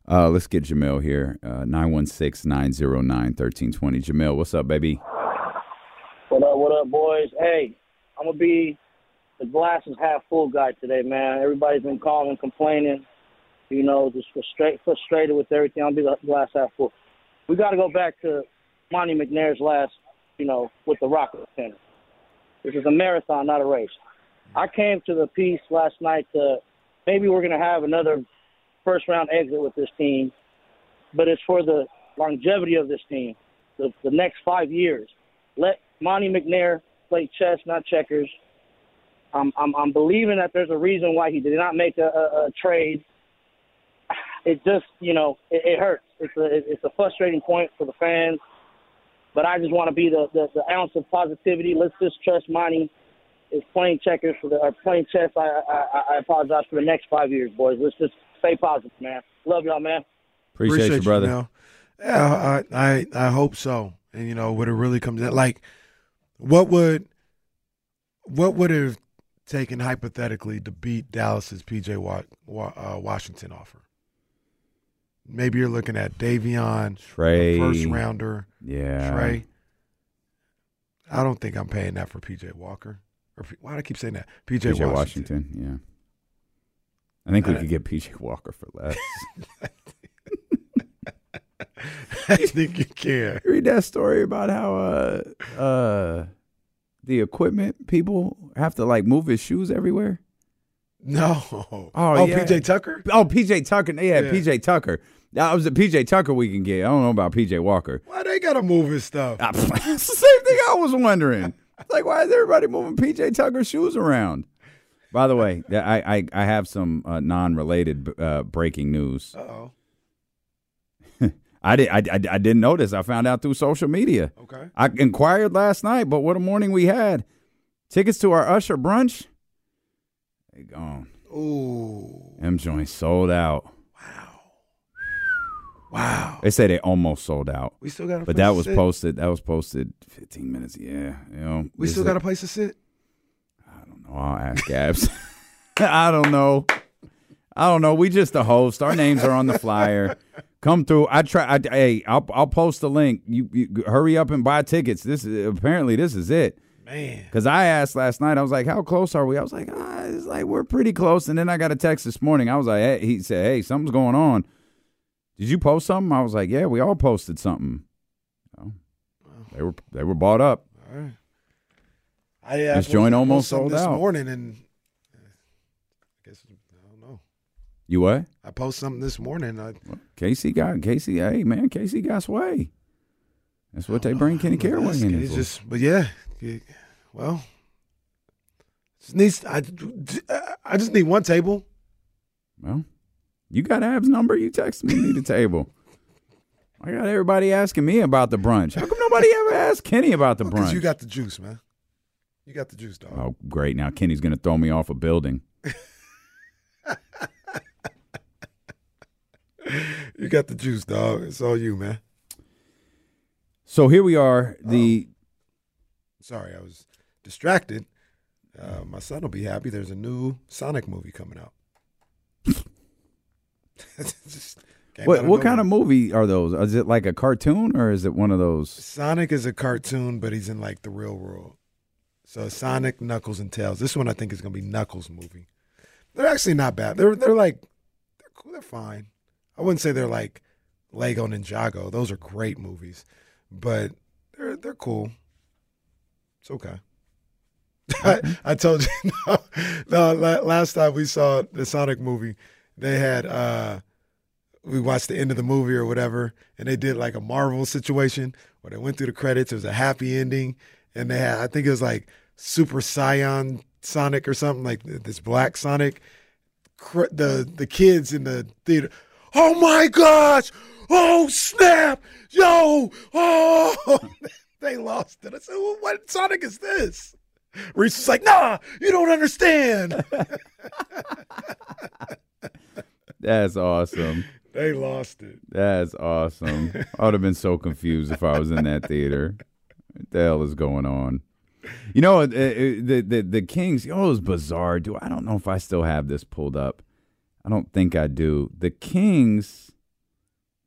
Uh, let's get Jamil here. Uh, 916-909-1320. Jamil, what's up, baby? What up, what up, boys? Hey, I'm gonna be the glass is half full guy today, man. Everybody's been calling, complaining, you know, just frustrated, frustrated with everything. I'll be the glass half full. We got to go back to Monte McNair's last, you know, with the Rocket Center. This is a marathon, not a race. I came to the piece last night to maybe we're going to have another first round exit with this team, but it's for the longevity of this team, the, the next five years. Let Monte McNair play chess, not checkers. I'm, I'm, I'm believing that there's a reason why he did not make a, a, a trade. It just, you know, it, it hurts. It's a, it's a frustrating point for the fans. But I just want to be the, the, the ounce of positivity. Let's just trust Monte is playing checkers for the or playing chess. I, I I apologize for the next five years, boys. Let's just stay positive, man. Love y'all, man. Appreciate, you, brother. Mel. Yeah, I, I I hope so. And you know, what it really comes in, like, what would what would have taken hypothetically to beat Dallas's PJ Wa- Wa- uh, Washington offer? Maybe you're looking at Davion, Trey. first rounder. Yeah. Trey. I don't think I'm paying that for PJ Walker. Or why do I keep saying that? PJ, PJ Washington. Washington. Yeah. I think we could get PJ Walker for less. I think you can. Read that story about how uh uh the equipment people have to like move his shoes everywhere. No. Oh, Oh, yeah. PJ Tucker? Oh, PJ Tucker. Yeah, Yeah. PJ Tucker. That was a PJ Tucker we can get. I don't know about PJ Walker. Why they gotta move his stuff? That's the same thing I was wondering. It's like, why is everybody moving PJ Tucker's shoes around? By the way, I I, I have some uh, non-related uh, breaking news. Uh-oh. I did I, I, I didn't notice. I found out through social media. Okay. I inquired last night, but what a morning we had. Tickets to our Usher brunch. They gone. Ooh. Them joints sold out. Wow. They say they almost sold out. We still got a But that to was sit? posted. That was posted 15 minutes. Yeah, you know. We still got a place to sit? I don't know. I'll ask Gabs. I don't know. I don't know. We just the host. Our names are on the flyer. Come through. I try. I, hey, I'll I'll post the link. You, you hurry up and buy tickets. This is apparently this is it. Man. Because I asked last night. I was like, "How close are we?" I was like, ah, "It's like we're pretty close." And then I got a text this morning. I was like, hey, "He said, hey, something's going on." Did you post something? I was like, "Yeah, we all posted something." Oh, they were they were bought up. All right. I, uh, This joint almost sold this out. morning, and I guess I don't know. You what? I posted something this morning. I, Casey got Casey. Hey man, Casey got sway. That's what they bring Kenny Caraway in. it's just, but yeah, yeah, well, just needs. I, I just need one table. Well, you got Ab's number. You text me. Need a table. I got everybody asking me about the brunch. How come nobody ever asked Kenny about the Because brunch? you got the juice, man. You got the juice, dog. oh, great! Now Kenny's gonna throw me off a building. You got the juice, dog. It's all you, man. So here we are. The Sorry, I was distracted. Uh, my son will be happy. There's a new Sonic movie coming out. What what kind of movie are those? Is it like a cartoon or is it one of those? Sonic is a cartoon, but he's in like the real world. So Sonic, Knuckles, and Tails. This one I think is gonna be Knuckles movie. They're actually not bad. They're they're like they're cool. They're fine. I wouldn't say they're like Lego Ninjago. Those are great movies, but they're they're cool. It's okay. I, I told you no, no. Last time we saw the Sonic movie, they had uh we watched the end of the movie or whatever, and they did like a Marvel situation where they went through the credits. It was a happy ending, and they had I think it was like Super Saiyan Sonic or something like this Black Sonic. The the kids in the theater, oh my gosh, oh snap, yo, oh, they lost it. I said, well, what Sonic is this? Reese was like, nah, you don't understand. That's awesome. they lost it. That's awesome. I would have been so confused if I was in that theater. What the hell is going on? You know, the the the Kings. Oh, it was bizarre. Do I don't know if I still have this pulled up. I don't think I do. The Kings.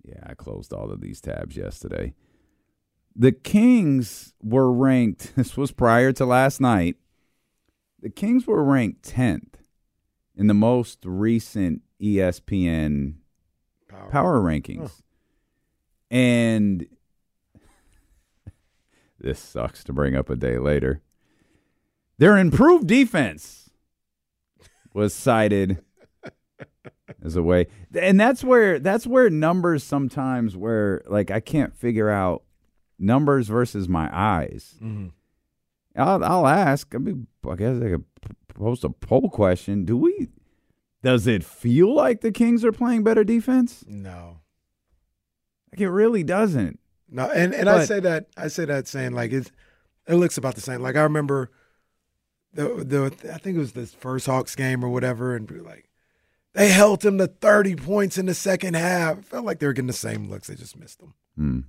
Yeah, I closed all of these tabs yesterday. The Kings were ranked. This was prior to last night. The Kings were ranked tenth in the most recent ESPN power, rankings. And this sucks to bring up a day later. Their improved defense was cited as a way, and that's where that's where numbers sometimes where like I can't figure out numbers versus my eyes. Mhm. I'll, I'll ask. I mean, I guess I could post a poll question. Do we? Does it feel like the Kings are playing better defense? No. Like it really doesn't. No, and, and I say that I say that saying like it it looks about the same. Like I remember the the I think it was the first Hawks game or whatever, and we were like they held them to thirty points in the second half. It felt like they were getting the same looks. They just missed them. Hmm.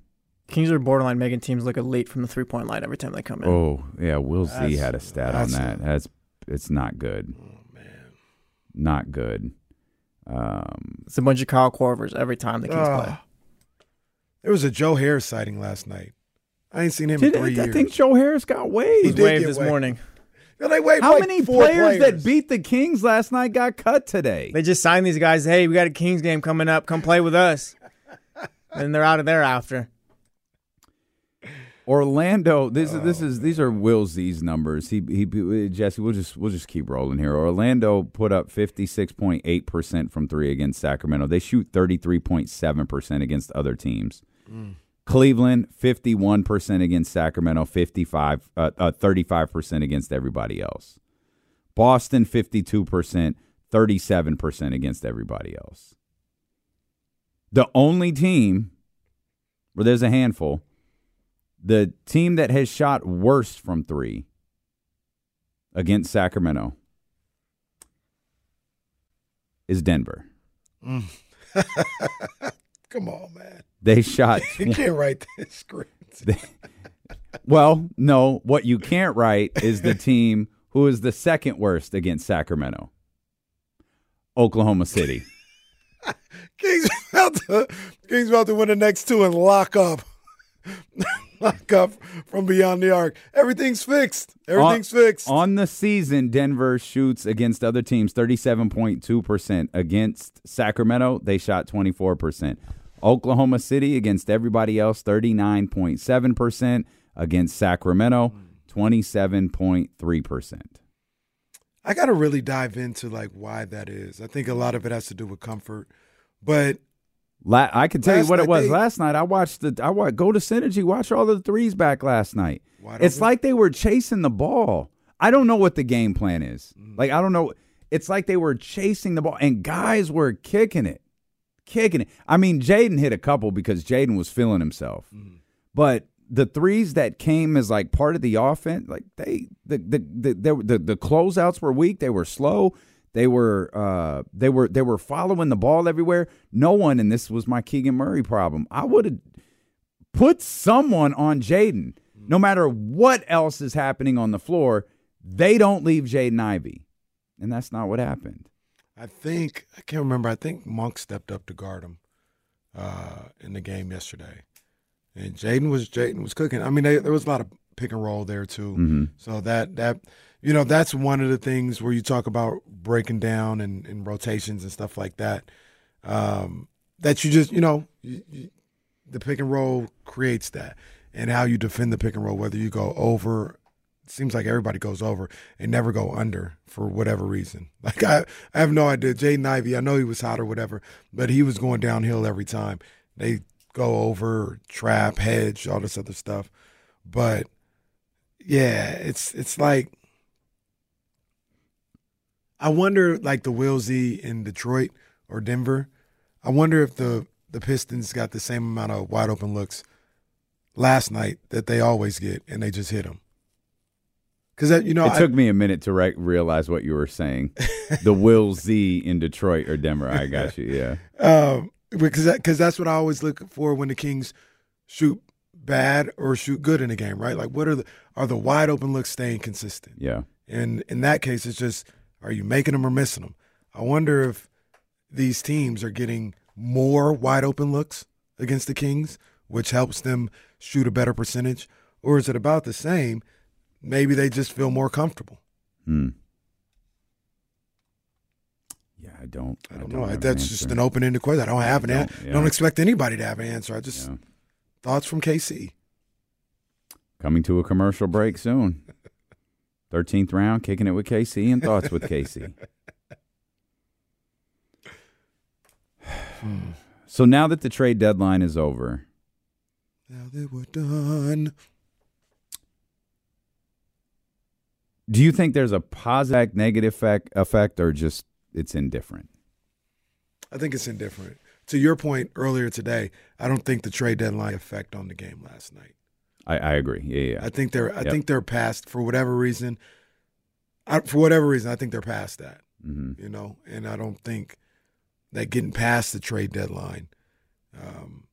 Kings are borderline making teams look elite from the three point line every time they come in. Oh yeah, Will Z That's- had a stat on that's that. That's it's not good. Man, not good. Um, It's a bunch of Kyle Korvers every time the Kings play. Ah. There was a Joe Harris sighting last night. I ain't seen him did, in three I years. think Joe Harris got waived. He did waived get this waived. morning. Yeah, they waived How like many four players, that beat the Kings last night got cut today? They just signed these guys. Hey, we got a Kings game coming up. Come play with us. and they're out of there after. Orlando. This is this Oh, is these are Will Z's numbers. He he Jesse. We'll just we'll just keep rolling here. Orlando put up fifty six point eight percent from three against Sacramento. They shoot thirty three point seven percent against other teams. Mm. Cleveland fifty one percent against Sacramento. 55 uh, thirty five percent against everybody else. Boston fifty two percent. Thirty seven percent against everybody else. The only team where there's a handful the team that has shot worst from three against Sacramento is Denver. Mm. Come on, man. They shot. You can't write this script. They- well, no. What you can't write is the team who is the second worst against Sacramento. Oklahoma City. Kings about to Kings about to win the next two and lock up. Lock up from beyond the arc. Everything's fixed. Everything's on, fixed. On the season, Denver shoots against other teams 37.2%. Against Sacramento, they shot 24%. Oklahoma City against everybody else 39.7%. Against Sacramento, 27.3%. I got to really dive into like why that is. I think a lot of it has to do with comfort, but La- I can tell you what it was they- last night. I watched the I watched, go to Synergy, watch all the threes back last night. It's open? like they were chasing the ball. I don't know what the game plan is. Mm. Like I don't know. It's like they were chasing the ball and guys were kicking it, kicking it. I mean, Jaden hit a couple because Jaden was feeling himself, Mm. but the threes that came as like part of the offense, like they the the the the, the, the closeouts were weak. They were slow. They were uh they were they were following the ball everywhere. No one, and this was my Keegan Murray problem. I would have put someone on Jaden. No matter what else is happening on the floor, they don't leave Jaden Ivey, And that's not what happened. I think I can't remember. I think Monk stepped up to guard him uh, in the game yesterday, and Jaden was Jaden was cooking. I mean, they, there was a lot of pick and roll there too. Mhm. So that that you know that's one of the things where you talk about breaking down and, and rotations and stuff like that. Um, that you just you know you, you, the pick and roll creates that, and how you defend the pick and roll, whether you go over. Seems like everybody goes over and never go under for whatever reason. Like I, I have no idea. Jaden Ivey, I know he was hot or whatever, but he was going downhill every time. They go over, trap, hedge, all this other stuff. But yeah, it's it's like I wonder, like the Will Z in Detroit or Denver. I wonder if the the Pistons got the same amount of wide open looks last night that they always get, and they just hit them. Because you know, it I- took me a minute to re- realize what you were saying. the Will Z in Detroit or Denver. I got you. Yeah. um, because that, cause that's what I always look for when the Kings shoot bad or shoot good in a game, right? Like, what are the are the wide open looks staying consistent? Yeah. And in that case, it's just are you making them or missing them? I wonder if these teams are getting more wide open looks against the Kings, which helps them shoot a better percentage, or is it about the same? Maybe they just feel more comfortable. Hmm. Yeah, I don't. I don't have know. an That's just an open ended question. I don't have an I answer. don't, yeah. Don't expect anybody to have an answer. I just thoughts from KC. Coming to a commercial break soon. 13th round, kicking it with KC and thoughts with KC. So now that the trade deadline is over, Now that we're done. do you think there's a positive, negative effect, effect, or just it's indifferent? I think it's indifferent. To your point earlier today, I don't think the trade deadline effect on the game last night. I, I agree. Yeah, yeah. I think they're I Yep. think they're past for whatever reason. I, for whatever reason, I think they're past that. Mhm. You know, and I don't think that getting past the trade deadline um,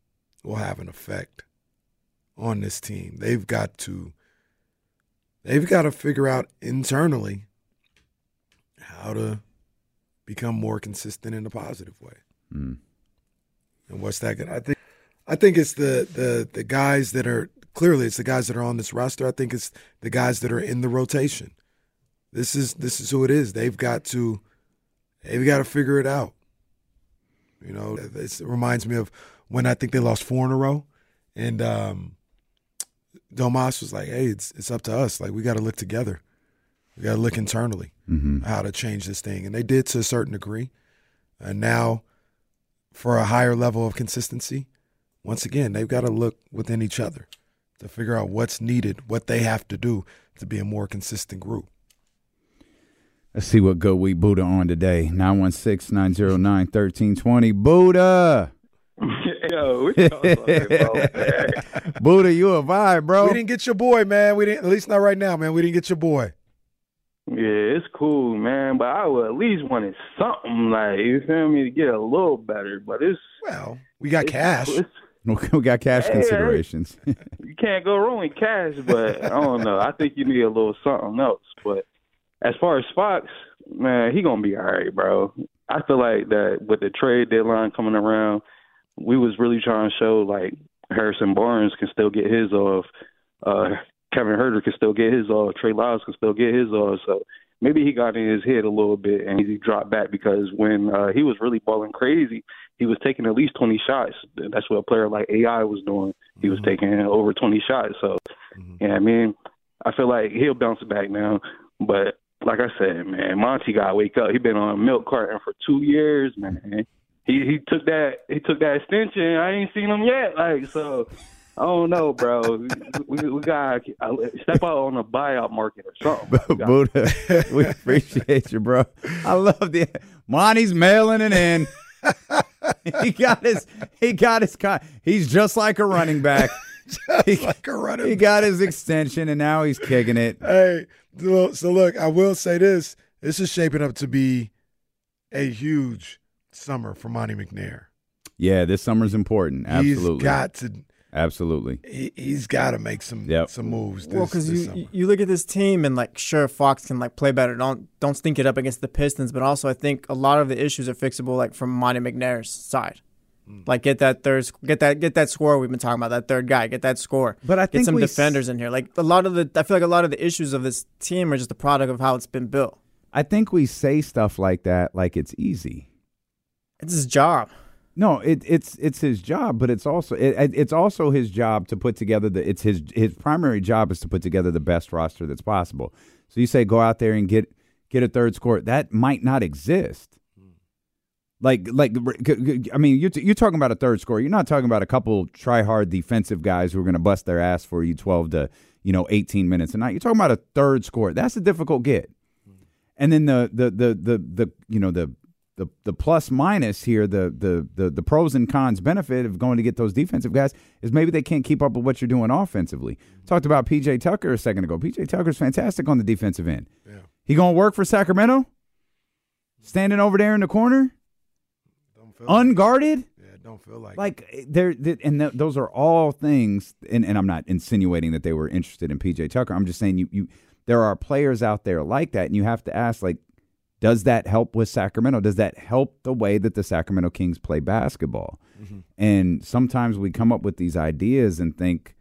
will have an effect on this team. They've got to they've got to figure out internally how to become more consistent in a positive way. Mm. And what's that gonna I think I think it's the the the guys that are clearly it's the guys that are on this roster. I think it's the guys that are in the rotation. This is this is who it is. They've got to they've got to figure it out. You know, it reminds me of when I think they lost four in a row, and um, Domas was like, "Hey, it's it's up to us. Like we got to look together. We got to look internally Mhm. how to change this thing." And they did to a certain degree. And now, for a higher level of consistency, once again, they've got to look within each other to figure out what's needed, what they have to do to be a more consistent group. Let's see what go we Buddha on today. 916 909 1320. Buddha. Yo, what y'all talking about, man? Buddha, you a vibe, bro. We didn't get your boy, man. We didn't. At least not right now, man. We didn't get your boy. Yeah, it's cool, man. But I would at least wanted something like you feel me to get a little better. But it's well, we got cash. we got cash Hey, considerations. you can't go wrong with cash, but I don't know. I think you need a little something else. But as far as Fox, man, he gonna be all right, bro. I feel like that with the trade deadline coming around, we was really trying to show like Harrison Barnes can still get his off, uh, Kevin Huerter can still get his off, Trey Lyles can still get his off. So maybe he got in his head a little bit and he dropped back because when uh, he was really balling crazy, he was taking at least 20 shots. That's what a player like AI was doing. He was mm-hmm. taking over 20 shots. So, mm-hmm. yeah, I mean, I feel like he'll bounce back now. But like I said, man, Monte got to wake up. He been on a milk carton for two years, man. He he took that he took that extension. I ain't seen him yet. Like so, I don't know, bro. We we got step out on the buyout market or something. We Buddha, we appreciate you, bro. I love the Monte's mailing it in. he got his he got his he's just like a running back. just like a running He got his extension and now he's kicking it. Hey, so so look, I will say this: this is shaping up to be a huge summer for Monte McNair. Yeah, this summer's important. Absolutely. He's got to. Absolutely. He, he's got to make some Yep. some moves. This, well, because you summer. you look at this team and like sure Fox can like play better. Don't don't stink it up against the Pistons, but also I think a lot of the issues are fixable like from Monte McNair's side. Hmm. Like get that third, get that get that score we've been talking about. That third guy, get that score. But I get think some we s- defenders in here. Like a lot of the, I feel like a lot of the issues of this team are just a product of how it's been built. I think we say stuff like that like it's easy. It's his job. No, it, it's it's his job, but it's also it, it- it's also his job to put together the it's his his primary job is to put together the best roster that's possible. So you say go out there and get get a third score that might not exist. Like like I mean you're you're talking about a third score. You're not talking about a couple try hard defensive guys who are going to bust their ass for you 12 to you know 18 minutes a night. You're talking about a third score. That's a difficult get. And then the the the the the you know the the the plus minus here, the the the the pros and cons benefit of going to get those defensive guys is maybe they can't keep up with what you're doing offensively. Mm-hmm. Talked about PJ Tucker a second ago. PJ Tucker's fantastic on the defensive end. Yeah. He gonna work for Sacramento? Standing over there in the corner? Unguarded? Yeah, don't feel like like there and th- those are all things and, and i'm not insinuating that they were interested in pj tucker i'm just saying you you there are players out there like that and you have to ask like does that help with sacramento? Does that help the way that the sacramento kings play basketball? Mm-hmm. And sometimes we come up with these ideas and think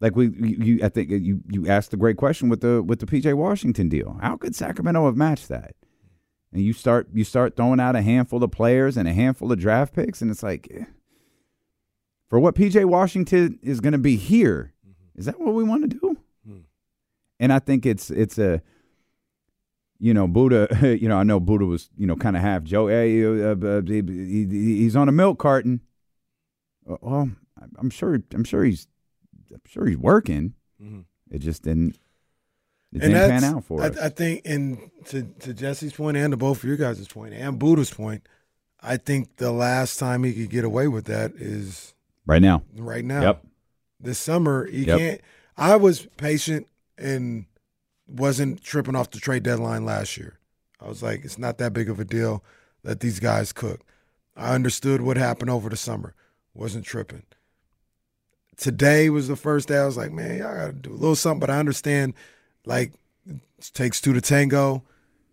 like we you, i think you you asked the great question with the with the pj washington deal. How could sacramento have matched that? And you start you start throwing out a handful of players and a handful of draft picks and it's like eh, for what PJ Washington is going to be here mm-hmm. is that what we want to do hmm. and I think it's it's a you know, Buddha, you know, I know Buddha was, you know, kind of half Joe. Hey, uh, uh, he, he- he's on a milk carton. Uh, Well, I'm sure. I'm sure he's. I'm sure he's working. Mhm. It just didn't. It and didn't pan out for I, us. I think, and to to Jesse's point, and to both of your guys' point, and Buddha's point, I think the last time he could get away with that is right now. right now. Yep. This summer, he Yep. can't. I was patient and wasn't tripping off the trade deadline last year. I was like, it's not that big of a deal. Let these guys cook. I understood what happened over the summer. Wasn't tripping. Today was the first day I was like, man, y'all got to do a little something. But I understand, like, it takes two to tango.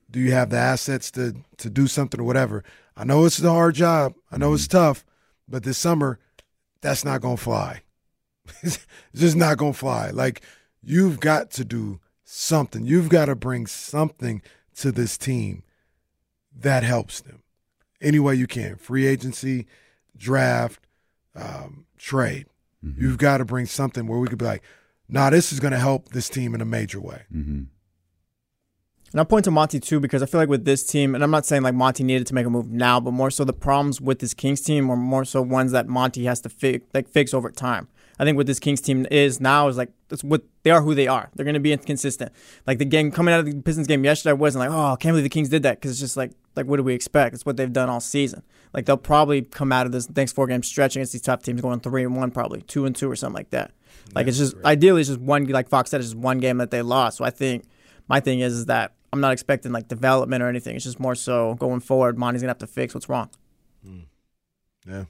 Do you have the assets to to do something or whatever? I know it's a hard job. I know it's mm-hmm. tough, but this summer, that's not gonna fly. it's just not gonna fly. Like you've got to do something. You've got to bring something to this team that helps them any way you can. Free agency, draft, um, trade. You've got to bring something where we could be like, nah, this is going to help this team in a major way. Mm-hmm. And I point to Monte too because I feel like with this team, and I'm not saying like Monte needed to make a move now, but more so the problems with this Kings team are more so ones that Monte has to fix, like fix over time. I think what this Kings team is now is like that's what they are, who they are. They're going to be inconsistent. Like the game coming out of the Pistons game yesterday, I wasn't like, oh, I can't believe the Kings did that because it's just like, like what do we expect? It's what they've done all season. Like they'll probably come out of this next four game stretch against these top teams going three and one, probably two and two or something like that. Like it's just ideally it's just one like Fox said, it's just one game that they lost. So I think my thing is, is that I'm not expecting like development or anything. It's just more so going forward. Monte's gonna have to fix what's wrong. Hmm. Yeah.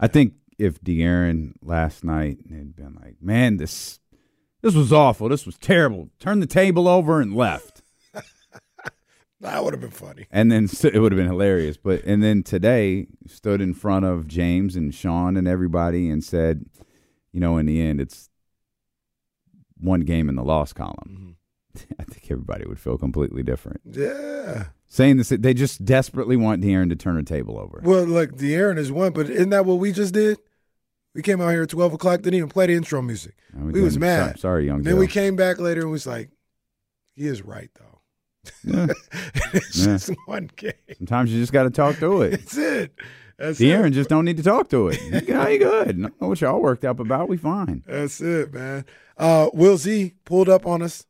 I think if De'Aaron last night had been like, man, this this was awful. This was terrible. Turned the table over and left. That would have been funny. And then it would have been hilarious. But and then today stood in front of James and Sean and everybody and said, you know, in the end, it's one game in the loss column. Mm-hmm. I think everybody would feel completely different. Yeah. Saying this, they just desperately want De'Aaron to turn a table over. Well, look, De'Aaron is one, but isn't that what we just did? We came out here at 12 o'clock, didn't even play the intro music. we We was mad. So- sorry, young Then Joe. we came back later and was like, he is right, though. Yeah. it's Yeah. just one game. Sometimes you just got to talk through it. That's it. That's De'Aaron it. just don't need to talk to it. Yeah, you good. No, know what y'all worked up about. We fine. That's it, man. Uh, Will Z pulled up on us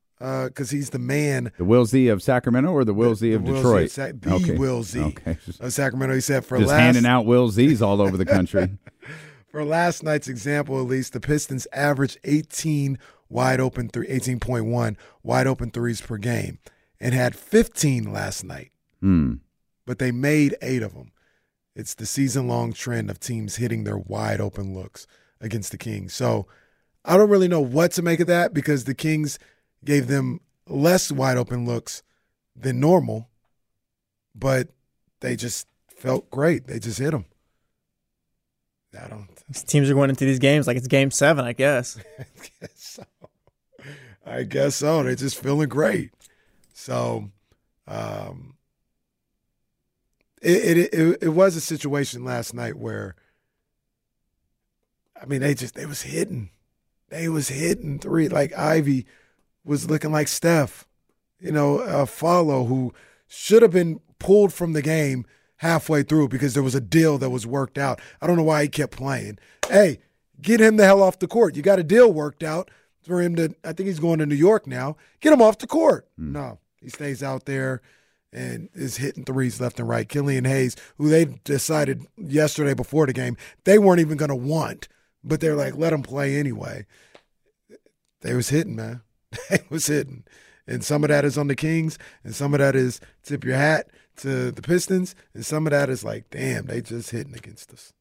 because he's the man. The Will Z of Sacramento or the Will Z of The Detroit? of Sac- the Will Z Okay. of Sacramento. He said for Just last handing out Will Z's all over the country. For last night's example, at least, the Pistons averaged 18 wide open three, 18.1 wide open threes per game, and had 15 last night. Hmm. But they made eight of them. It's the season long trend of teams hitting their wide open looks against the Kings. So I don't really know what to make of that because the Kings gave them less wide open looks than normal, but they just felt great. They just hit them. I don't. These teams are going into these games like it's game seven, I guess. I guess so. I guess so. They're just feeling great. So, um, it, it it it was a situation last night where, I mean, they just they was hitting, they was hitting three. Like Ivey was looking like Steph, you know, uh, follow who should have been pulled from the game halfway through because there was a deal that was worked out. I don't know why he kept playing. Hey, get him the hell off the court. You got a deal worked out for him to. I think he's going to New York now. Get him off the court. No, he stays out there and is hitting threes left and right. Killian Hayes, who they decided yesterday before the game they weren't even going to want, but they're like, let him play anyway. They was hitting, man. They was hitting. And some of that is on the Kings, and some of that is tip your hat to the Pistons, and some of that is like, damn, they just hitting against us.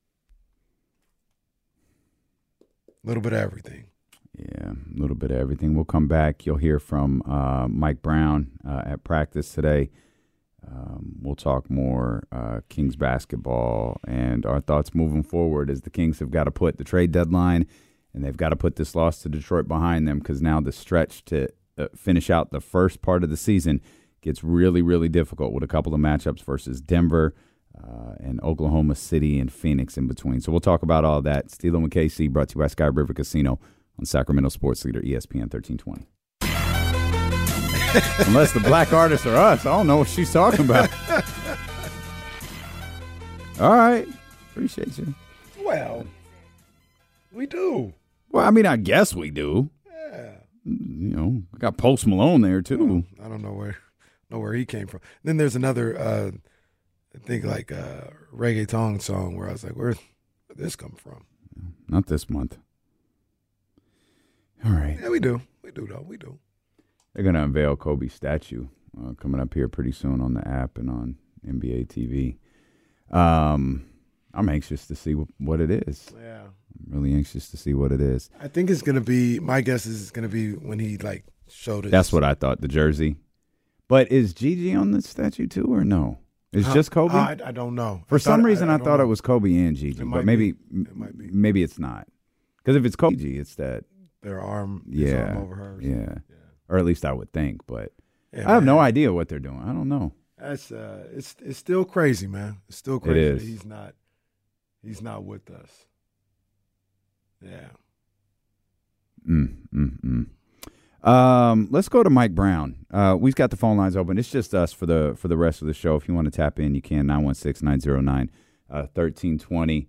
A little bit of everything. Yeah, a little bit of everything. We'll come back. You'll hear from uh, Mike Brown uh, at practice today. Um, we'll talk more uh, Kings basketball and our thoughts moving forward as the Kings have got to put the trade deadline and they've got to put this loss to Detroit behind them because now the stretch to uh, finish out the first part of the season gets really, really difficult with a couple of matchups versus Denver uh, and Oklahoma City and Phoenix in between. So we'll talk about all that. Stilo and KC brought to you by Sky River Casino on Sacramento Sports Leader ESPN 1320. Unless the black artists are us. I don't know what she's talking about. All right. Appreciate you. Well, we do. Well, I mean, I guess we do. Yeah. You know, I got Post Malone there too. I don't know where know where he came from. Then there's another uh I think like a reggaeton song where I was like, where this come from? Not this month. All right. Yeah, we do. We do though. We do. They're going to unveil Kobe's statue uh, coming up here pretty soon on the app and on NBA TV. Um, I'm anxious to see w- what it is. Yeah. I'm really anxious to see what it is. I think it's gonna be my guess is it's gonna be when he like showed it. That's what I thought. The jersey. But is Gigi on the statue too, or no? It's Uh, just Kobe. I, I don't know. For I some thought- reason, I, thought know. it was Kobe and Gigi, It but maybe. It might be. maybe it's not. Because if it's Kobe, it's that their arm, yeah, arm over hers. yeah, or at least I would think. But Yeah, I have no idea what they're doing. I don't know. That's uh, it's it's still crazy, man. It's still crazy is. that he's not he's not with us. Yeah. Mm, mm, mm. Um, let's go to Mike Brown. Uh, we've got the phone lines open. It's just us for the for the rest of the show. If you want to tap in, you can 916-909-1320.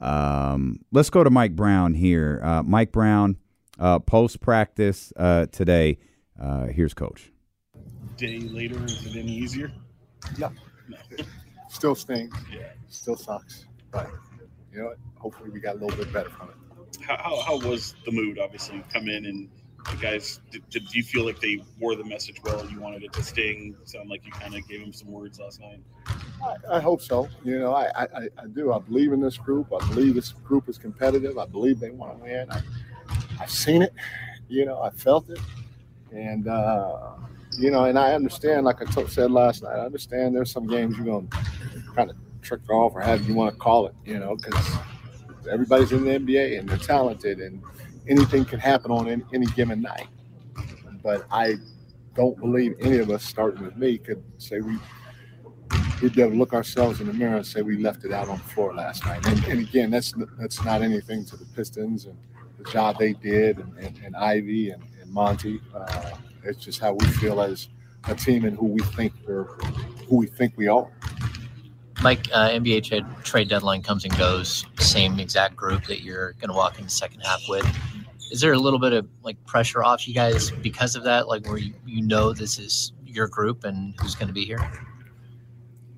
Um, let's go to Mike Brown here. Uh, Mike Brown, uh, post practice uh, today. Uh, here's coach. day later, is it any easier? Yeah. Still stings. Yeah. Still sucks. But you know what? Hopefully we got a little bit better from it. How, how, how was the mood? Obviously, come in and the guys, did, did you feel like they wore the message well? You wanted it to sting. Sound like you kind of gave them some words last night. I, I hope so. You know, I, I, I- do. I believe in this group. I believe this group is competitive. I believe they want to win. I, I've seen it. You know, I felt it. And, uh, you know, and I understand, like I said last night, I understand there's some games you're going to kind of trick off or have you want to call it, you know, because everybody's in the NBA and they're talented and anything can happen on any, any given night. But I don't believe any of us, starting with me, could say we we'd be able to look ourselves in the mirror and say we left it out on the floor last night. And, and again, that's that's not anything to the Pistons and the job they did, and, and, and Ivey and, Monty. Uh, it's just how we feel as a team and who we think we're, who we think we are. Mike, uh, NBA trade, trade deadline comes and goes. Same exact group that you're going to walk in the second half with. Is there a little bit of like pressure off you guys because of that? Like where you, you know this is your group and who's going to be here?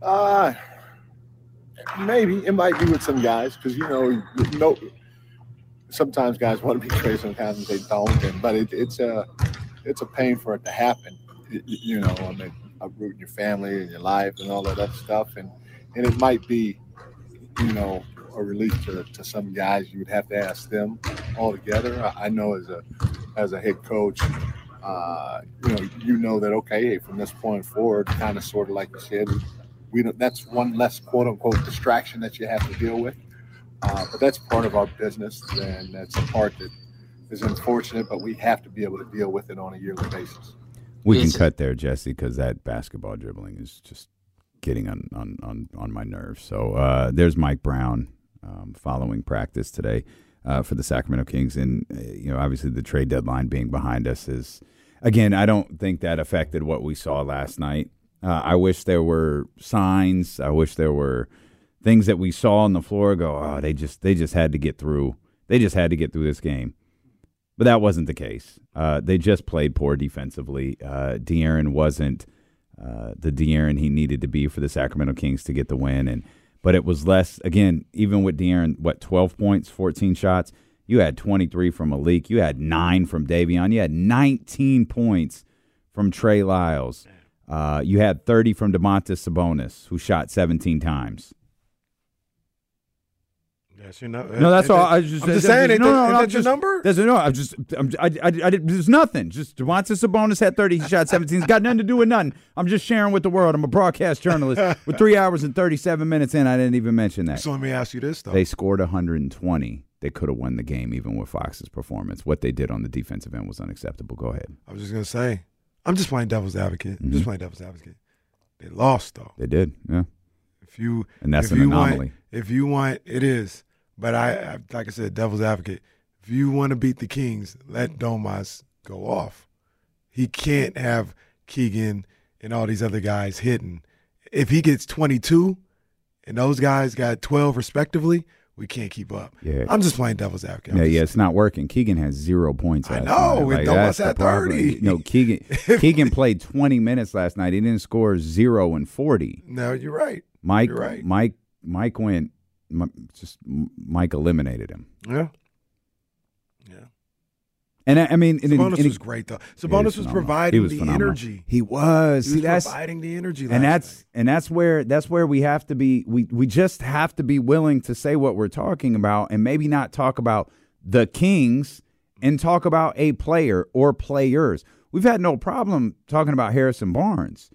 Uh, maybe it might be with some guys because you know, know, sometimes guys want to be traded, sometimes they don't. And, but it, it's a it's a pain for it to happen. Y- You know, I mean, uprooting your family and your life and all of that stuff, and and it might be, you know, a relief to, to some guys. You would have to ask them altogether. I, I know as a as a head coach, uh, you know, you know that okay, hey, from this point forward, kind of sort of like you said, we don't, that's one less quote unquote distraction that you have to deal with. Uh, but that's part of our business, and that's a part that is unfortunate, but we have to be able to deal with it on a yearly basis. We can cut there, Jesse, because that basketball dribbling is just getting on on on, on my nerves. So uh, there's Mike Brown um, following practice today uh, for the Sacramento Kings, and uh, you know obviously the trade deadline being behind us is again. I don't think that affected what we saw last night. Uh, I wish there were signs. I wish there were things that we saw on the floor. Go, oh, they just they just had to get through. They just had to get through this game. But that wasn't the case. Uh, they just played poor defensively. Uh, De'Aaron wasn't uh, the De'Aaron he needed to be for the Sacramento Kings to get the win. And but it was less. Again, even with De'Aaron, what twelve points, fourteen shots. You had twenty three from Malik. You had nine from Davion. You had nineteen points from Trey Lyles. Uh, you had thirty from Domantas Sabonis, who shot seventeen times. Yes, you know. No, that's all. I just, I'm just saying. No, ain't no, no, no, that your number? There's no. I'm just. I'm, I, I, I did, there's nothing. Just Domantas Sabonis had 30. He shot 17. It's got nothing to do with nothing. I'm just sharing with the world. I'm a broadcast journalist. with three hours and 37 minutes in, I didn't even mention that. So let me ask you this though. They scored 120. They could have won the game even with Fox's performance. What they did on the defensive end was unacceptable. Go ahead. I was just gonna say, I'm just playing devil's advocate. I'm Mhm. Just playing devil's advocate. They lost though. They did. Yeah. If you And that's if an you anomaly. Want, if you want, it is. But I, I, like I said, devil's advocate. If you want to beat the Kings, let Domas go off. He can't have Keegan and all these other guys hitting. If he gets 22 and those guys got 12 respectively, we can't keep up. Yeah. I'm just playing devil's advocate. I'm Yeah, just- yeah, it's not working. Keegan has zero points. I know, night. Noah's that's at problem. 30. No, Keegan. Keegan played 20 minutes last night. He didn't score zero and 40. No, you're right. Mike, You're right. Mike, Mike went. Just Mike eliminated him. Yeah. Yeah. And I, I mean, Sabonis and- was great though. Sabonis was providing was the phenomenal. energy. He was. He See, was that's providing the energy. and that's and that's where that's where we have to be. We we just have to be willing to say what we're talking about, and maybe not talk about the Kings and talk about a player or players. We've had no problem talking about Harrison Barnes.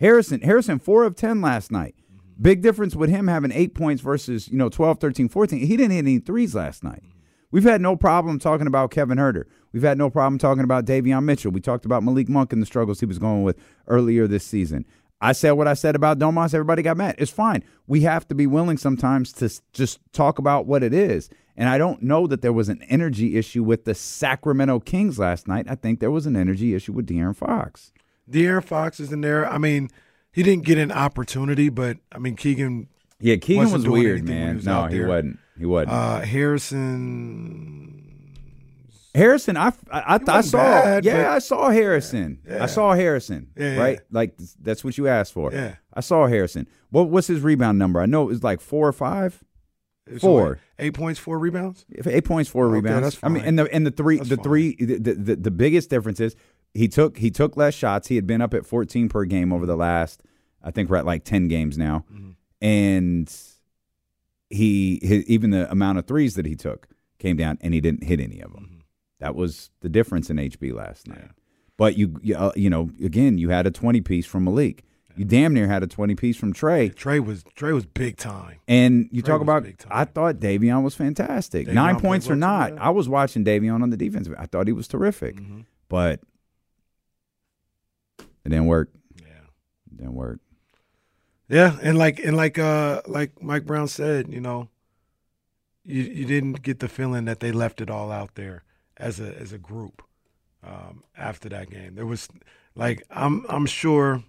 Harrison Harrison 4 of 10 last night. Big difference with him having 8 points versus, you know, 12, 13, 14. He didn't hit any threes last night. Mm-hmm. We've had no problem talking about Kevin Huerter. We've had no problem talking about Davion Mitchell. We talked about Malik Monk and the struggles he was going with earlier this season. I said what I said about Domas. Everybody got mad. It's fine. We have to be willing sometimes to just talk about what it is. And I don't know that there was an energy issue with the Sacramento Kings last night. I think there was an energy issue with De'Aaron Fox. De'Aaron Fox is in there. I mean, he didn't get an opportunity, but I mean, Keegan. Yeah, Keegan was weird, man. was No, he wasn't. He wasn't. Uh, Harrison. Harrison, I I, I, I saw. bad, yeah, I saw Harrison. Yeah. I saw Harrison. Yeah, yeah. right, like that's what you asked for. Yeah. I saw Harrison. What what's his rebound number? I know it was like four or five. So Four. Eight points, four rebounds. Eight points, four Okay, rebounds. that's I mean, and the and the three, That's the fine. three, the, the the biggest difference is he took he took less shots. He had been up at 14 per game over the last. I think we're at like 10 games now, Mm-hmm. and he his, even the amount of threes that he took came down, and he didn't hit any of them. Mm-hmm. That was the difference in HB last night. But you you, uh, you know again you had a 20 piece from Malik. You damn near had a 20 piece from Trey. Trey was Trey was big time. And you Trey talk about. I thought Davion was fantastic. Davion Nine points or not, yeah. I was watching Davion on the defense. I thought he was terrific, Mm-hmm. but it didn't work. Yeah, it didn't work. Yeah, and like and like uh like Mike Brown said, you know, you you didn't get the feeling that they left it all out there as a as a group um, after that game. There was like I'm I'm sure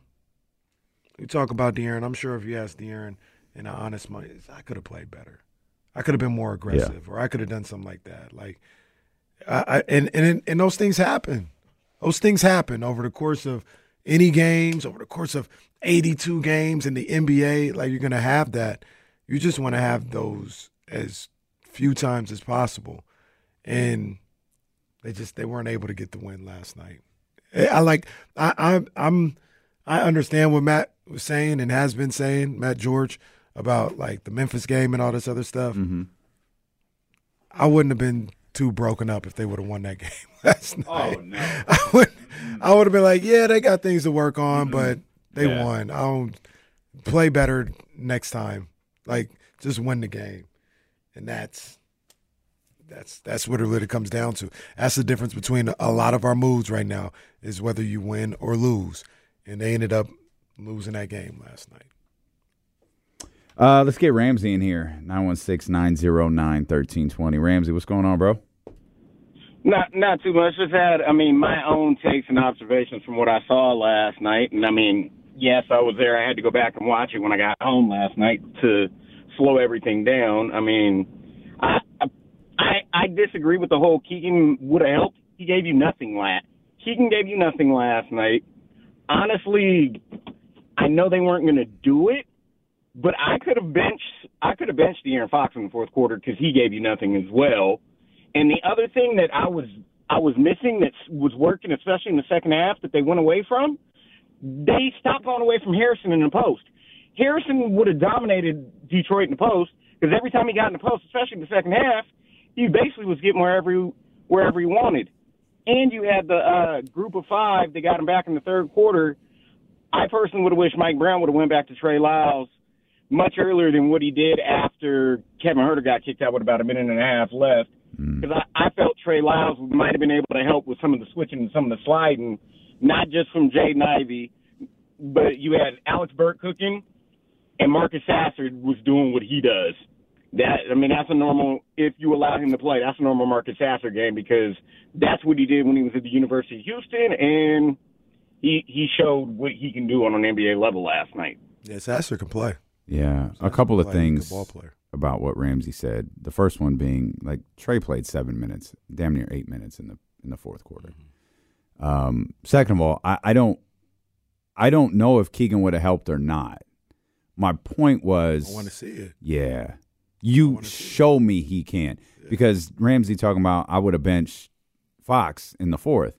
you talk about De'Aaron. I'm sure if you ask De'Aaron in an honest mind, I could have played better. I could have been more aggressive, or I could have done something like that. Like, I, I and and and those things happen. Those things happen over the course of any games, over the course of 82 games in the NBA. Like you're gonna have that. You just want to have those as few times as possible, and they just they weren't able to get the win last night. I I like I, I I'm I understand what Matt was saying and has been saying, Matt George, about like the Memphis game and all this other stuff. Mm-hmm. I wouldn't have been too broken up if they would have won that game last oh, night. Oh, no. I would I would have been like, yeah, they got things to work on, but they Yeah. won. I don't play better next time. Like just win the game. And that's that's that's what it really comes down to. That's the difference between a lot of our moves right now is whether you win or lose. And they ended up losing that game last night. Uh, let's get Ramsey in here. 916-909-1320. Ramsey, what's going on, bro? Not not too much. Just had I mean my own takes and observations from what I saw last night, and I mean yes, I was there. I had to go back and watch it when I got home last night to slow everything down. I mean, I I I disagree with the whole Keegan would have helped. He gave you nothing last. Keegan gave you nothing last night. Honestly, I know they weren't going to do it, but I could have benched I could have benched De'Aaron Fox in the fourth quarter because he gave you nothing as well. And the other thing that I was I was missing that was working, especially in the second half, that they went away from, they stopped going away from Harrison in the post. Harrison would have dominated Detroit in the post because every time he got in the post, especially in the second half, he basically was getting wherever he, wherever he wanted. And you had the uh, group of five that got him back in the third quarter. I personally would have wished Mike Brown would have went back to Trey Lyles much earlier than what he did after Kevin Huerter got kicked out with about a minute and a half left. Mm. Because I, I felt Trey Lyles might have been able to help with some of the switching and some of the sliding, not just from Jaden Ivey, but you had Alex Burke cooking, and Marcus Sasser was doing what he does. That I mean, that's a normal. If you allow him to play, that's a normal Marcus Sasser game because that's what he did when he was at the University of Houston, and he he showed what he can do on an NBA level last night. Yeah, Sasser can play. Yeah, a couple of play, he's a good things about what Ramsey said. The first one being like Trey played seven minutes, damn near eight minutes in the in the fourth quarter. Um, second of all, I, I don't I don't know if Keegan would have helped or not. My point was, I want to see it. yeah, you show me he can because Ramsey talking about I would have benched Fox in the fourth.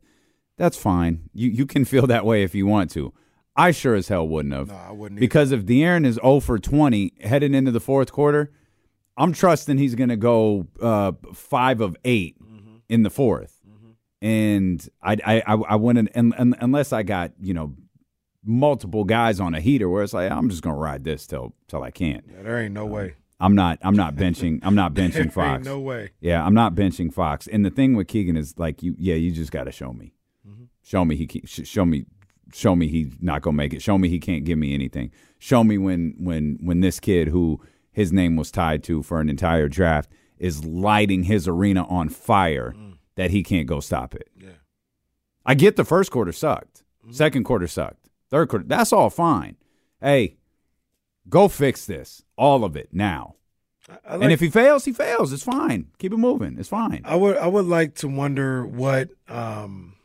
That's fine. You you can feel that way if you want to. I sure as hell wouldn't have. No, I wouldn't either. Because if De'Aaron is 0 for 20 heading into the fourth quarter, I'm trusting he's going to go uh, five of 8 Mm-hmm. in the 4th And I I I, I wouldn't and, and, unless I got you know multiple guys on a heater where it's like I'm just going to ride this till till I can't. Yeah, there ain't no way. I'm not. I'm not benching. I'm not benching ain't Fox. no way. Yeah, I'm not benching Fox. And the thing with Keegan is like you. Yeah, you just got to show me. Mm-hmm. Show me he. Show me. Show me he's not gonna make it. Show me he can't give me anything. Show me when when when this kid who his name was tied to for an entire draft is lighting his arena on fire that he can't go stop it. Mm. Yeah. I get the first quarter sucked. Mm-hmm. Second quarter sucked. Third quarter, that's all fine. Hey, go fix this. All of it now. I and like- if he fails, he fails. It's fine. Keep it moving. It's fine. I would I would like to wonder what um,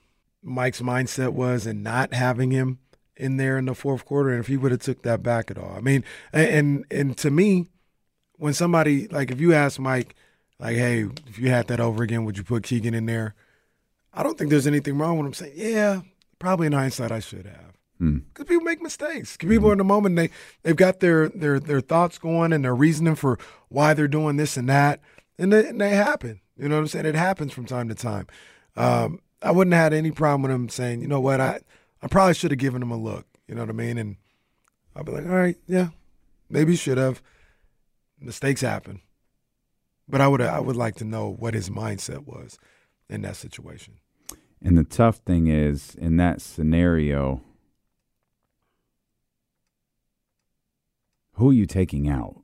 Mike's mindset was and not having him in there in the fourth quarter, and if he would have took that back at all. I mean, and and, to me, when somebody like if you ask Mike, like, hey, if you had that over again, would you put Keegan in there? I don't think there's anything wrong with him saying, yeah, probably in hindsight I should have. Hmm. Because people make mistakes. People in the moment they they've got their their their thoughts going and their reasoning for why they're doing this and that, and they, and they happen. You know what I'm saying? It happens from time to time. Um, I wouldn't have had any problem with him saying, you know what, I I probably should have given him a look. You know what I mean? And I'd be like, all right, yeah, maybe should have. Mistakes happen, but I would I would like to know what his mindset was in that situation. And the tough thing is, in that scenario, who are you taking out?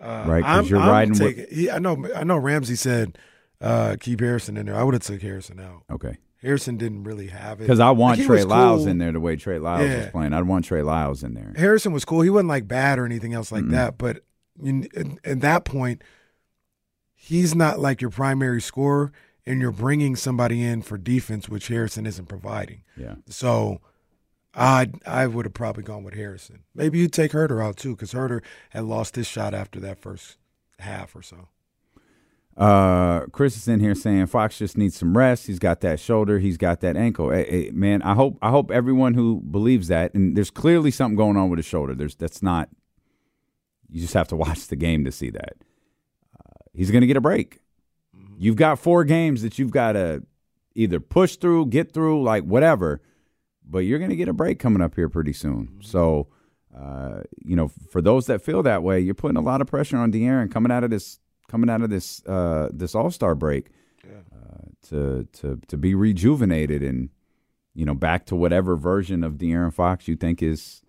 Uh, Right, 'cause I'm- you're I'm riding with- he- I know. I know. Ramsey said uh, keep Harrison in there. I would have took Harrison out. Okay. Harrison didn't really have it Because I want Like, Trey Lyles cool. in there the way Trey Lyles was playing. I'd want Trey Lyles in there. Harrison was cool. He wasn't like bad or anything else like that. But you, at, at that point, he's not like your primary scorer, and you're bringing somebody in for defense, which Harrison isn't providing. Yeah. So, I I would have probably gone with Harrison. Maybe you'd take Huerter out too, because Huerter had lost his shot after that first half or so. Uh, Chris is in here saying Fox just needs some rest. He's got that shoulder. He's got that ankle. Hey, hey, man, I hope I hope everyone who believes that, and there's clearly something going on with his shoulder. There's that's not. You just have to watch the game to see that. Uh, he's going to get a break. You've got four games that you've got to either push through, get through, like whatever. But you're going to get a break coming up here pretty soon. So, uh, you know, for those that feel that way, you're putting a lot of pressure on De'Aaron coming out of this coming out of this uh, this All Star break uh, to to to be rejuvenated and you know back to whatever version of De'Aaron Fox you think is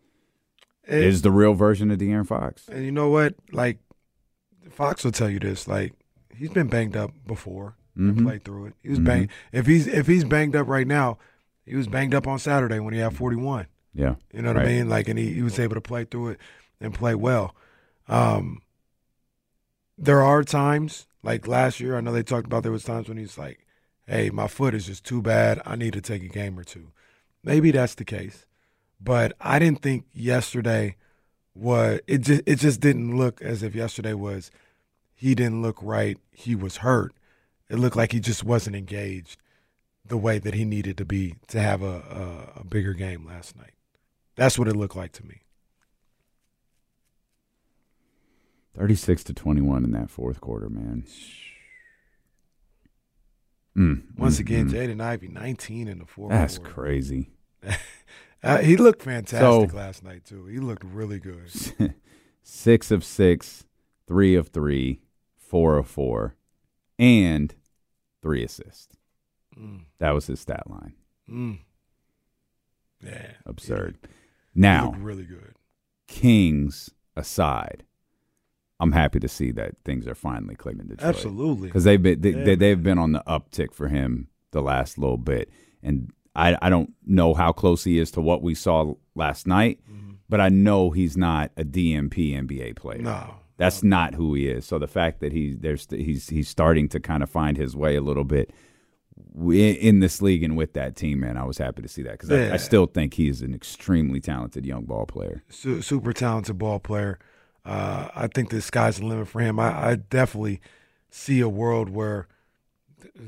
And- is the real version of De'Aaron Fox. And you know what? Like Fox will tell you this. Like he's been banged up before Mhm. and played through it. He was Mhm. banged. If he's if he's banged up right now, he was banged up on Saturday when he had forty one. Yeah, You know what right. I mean? Like, and he, he was able to play through it and play well. Um, there are times, like last year, I know they talked about there was times when he's like, "Hey, my foot is just too bad. I need to take a game or two. Maybe that's the case, but I didn't think yesterday was it. Just it just didn't look as if yesterday was. He didn't look right. He was hurt. It looked like he just wasn't engaged the way that he needed to be to have a, a, a bigger game last night. That's what it looked like to me. Thirty six to twenty one in that fourth quarter, man. Mm, Once mm, again, mm. Jaden Ivey, 19 in the fourth That's quarter. crazy. Uh, he looked fantastic So- last night, too. He looked really good. six of six, three of three, four of four, and three assists. Mm. That was his stat line. Mm. Yeah. Absurd. He Now, looked really good. Kings aside, I'm happy to see that things are finally clicking in Detroit. Absolutely. because they've been they, Yeah, they, they've been on the uptick for him the last little bit, and I I don't know how close he is to what we saw last night, mm-hmm. but I know he's not a DMP NBA player. No. That's not who he is. So the fact that he there's he's he's starting to kind of find his way a little bit in, this league and with that team, man, I was happy to see that because I, Yeah. I still think he's an extremely talented young ball player. Su- super talented ball player. Uh, I think the sky's the limit for him. I, I definitely see a world where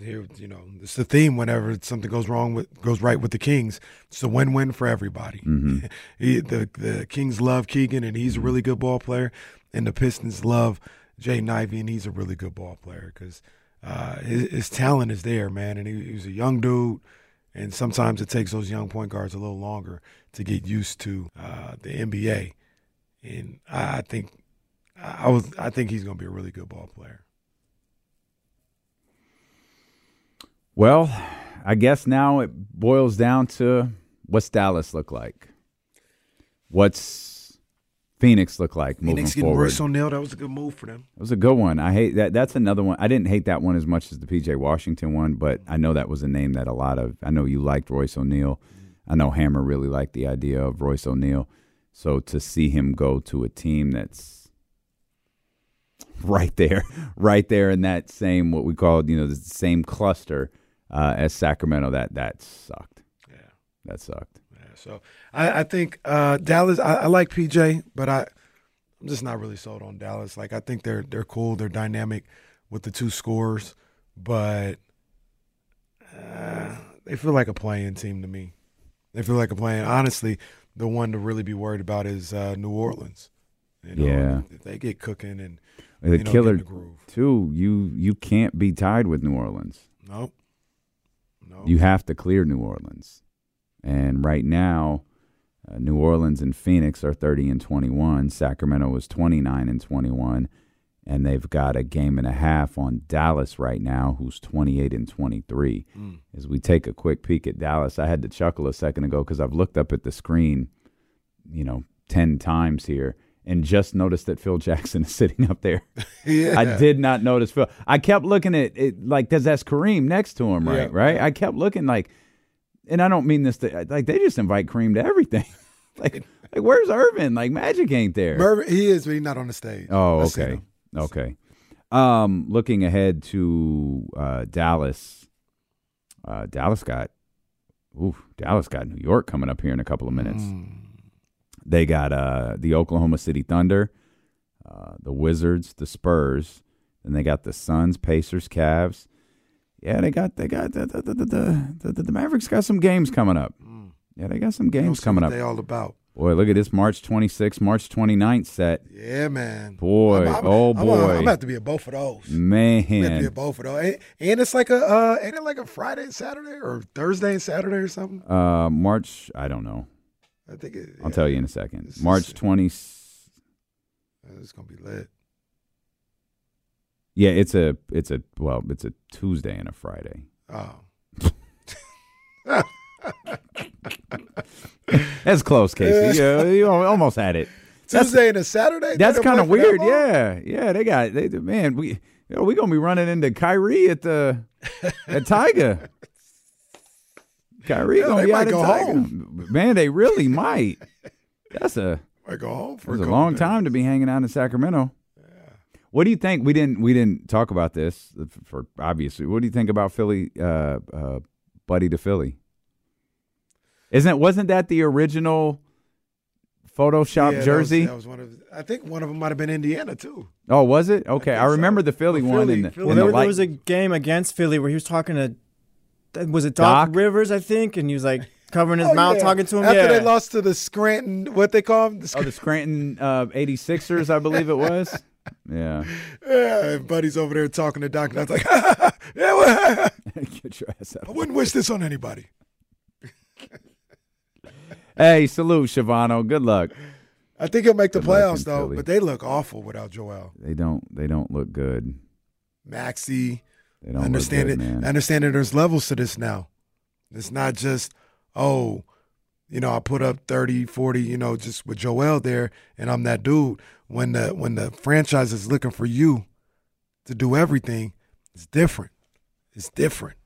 here, you know, it's the theme. Whenever something goes wrong with goes right with the Kings, it's a win-win for everybody. Mhm. he, the the Kings love Keegan, and he's a really good ball player, and the Pistons love Jay Ivey, and he's a really good ball player because uh, his, his talent is there, man. And he, he was a young dude, and sometimes it takes those young point guards a little longer to get used to uh, the NBA. And I, think I was I think he's going to be a really good ball player. Well, I guess now it boils down to what's Dallas look like? What's Phoenix look like moving Phoenix getting forward? Royce O'Neale, that was a good move for them. It was a good one. I hate that. That's another one. I didn't hate that one as much as the PJ Washington one, but I know that was a name that a lot of. I know you liked Royce O'Neale. I know Hammer really liked the idea of Royce O'Neale. So to see him go to a team that's right there, right there in that same what we call you know the same cluster uh, as Sacramento, that that sucked. Yeah, that sucked. So I, I think uh, Dallas. I, I like PJ, but I I'm just not really sold on Dallas. Like I think they're they're cool. They're dynamic with the two scores, but uh, they feel like a play-in team to me. They feel like a play-in. Honestly, the one to really be worried about is uh, New Orleans. You know, Yeah. if they get cooking and The you know, killer the groove. too. You you can't be tied with New Orleans. Nope. No. You have to clear New Orleans. And right now, uh, New Orleans and Phoenix are 30 and 21. Sacramento is 29 and 21. And they've got a game and a half on Dallas right now, who's 28 and 23. Mm. As we take a quick peek at Dallas, I had to chuckle a second ago because I've looked up at the screen, you know, 10 times here and just noticed that Phil Jackson is sitting up there. Yeah. I did not notice Phil. I kept looking at it like because that's Kareem next to him, right? Yeah. Right. I kept looking like, and I don't mean this to like they just invite Kareem to everything. like, like where's Earvin? Like Magic ain't there. Mervin, he is, but he's not on the stage. Oh, okay. Okay. Um, looking ahead to uh, Dallas. Uh, Dallas got, ooh, Dallas got New York coming up here in a couple of minutes. They got uh, the Oklahoma City Thunder, uh, the Wizards, the Spurs, and they got the Suns, Pacers, Cavs. Yeah, they got they got the the the the, the, the Mavericks got some games coming up. Yeah, they got some games coming what up. They all about. Boy, look at this March 26th, March 29th set. Yeah, man. Boy, I'm- I'm- oh I'm- boy. I'm, gonna have to be at both of those. Man. I'm about to be at both of those. And, and it's like a, uh, ain't it like a Friday and Saturday or Thursday and Saturday or something? Uh, March, I don't know. I think it, I'll tell you in a second. March 20. It's gonna be lit. Yeah, it's a it's a well, it's a Tuesday and a Friday. Oh. That's close, KC. Yeah, you al- almost had it. Tuesday and a Saturday. That's kind of play for that weird. Yeah, yeah. They got they man. We you know, we gonna be running into Kyrie at the at Tiger. Kyrie Yeah, gonna be might go Tiger. home. Man, they really might. That's a Might go home for a long time to be hanging out in Sacramento. What do you think? We didn't we didn't talk about this for obviously. What do you think about Philly, uh, uh, Buddy to Philly? Isn't? Wasn't that the original Photoshop Yeah, that was- jersey? That was, one of. I think one of them might have been Indiana too. oh, was it? Okay, I, remember the Philly one. Philly- in the, Philly- in there, the there light- was a game against Philly where he was talking to, was it Doc, Doc? Rivers, I think, and he was like covering his Oh, mouth, yeah. talking to him. After yeah, they lost to the Scranton, what they call them? The oh, the Scranton uh, 86ers, I believe it was. Yeah. Yeah, Buddy's over there talking to Doc, and I was like, yeah, well, Get your ass out. I wouldn't wish this on anybody. Hey, salute, Shavano. Good luck. I think he'll make the Good playoffs though, Philly. but they look awful without Joel. They don't. They don't look good. Maxey, They don't understand look good, it. man. I understand that there's levels to this now. It's not just, oh, you know, I put up 30, 40, you know, just with Joel there, and I'm that dude. When the when the franchise is looking for you to do everything, it's different. It's different.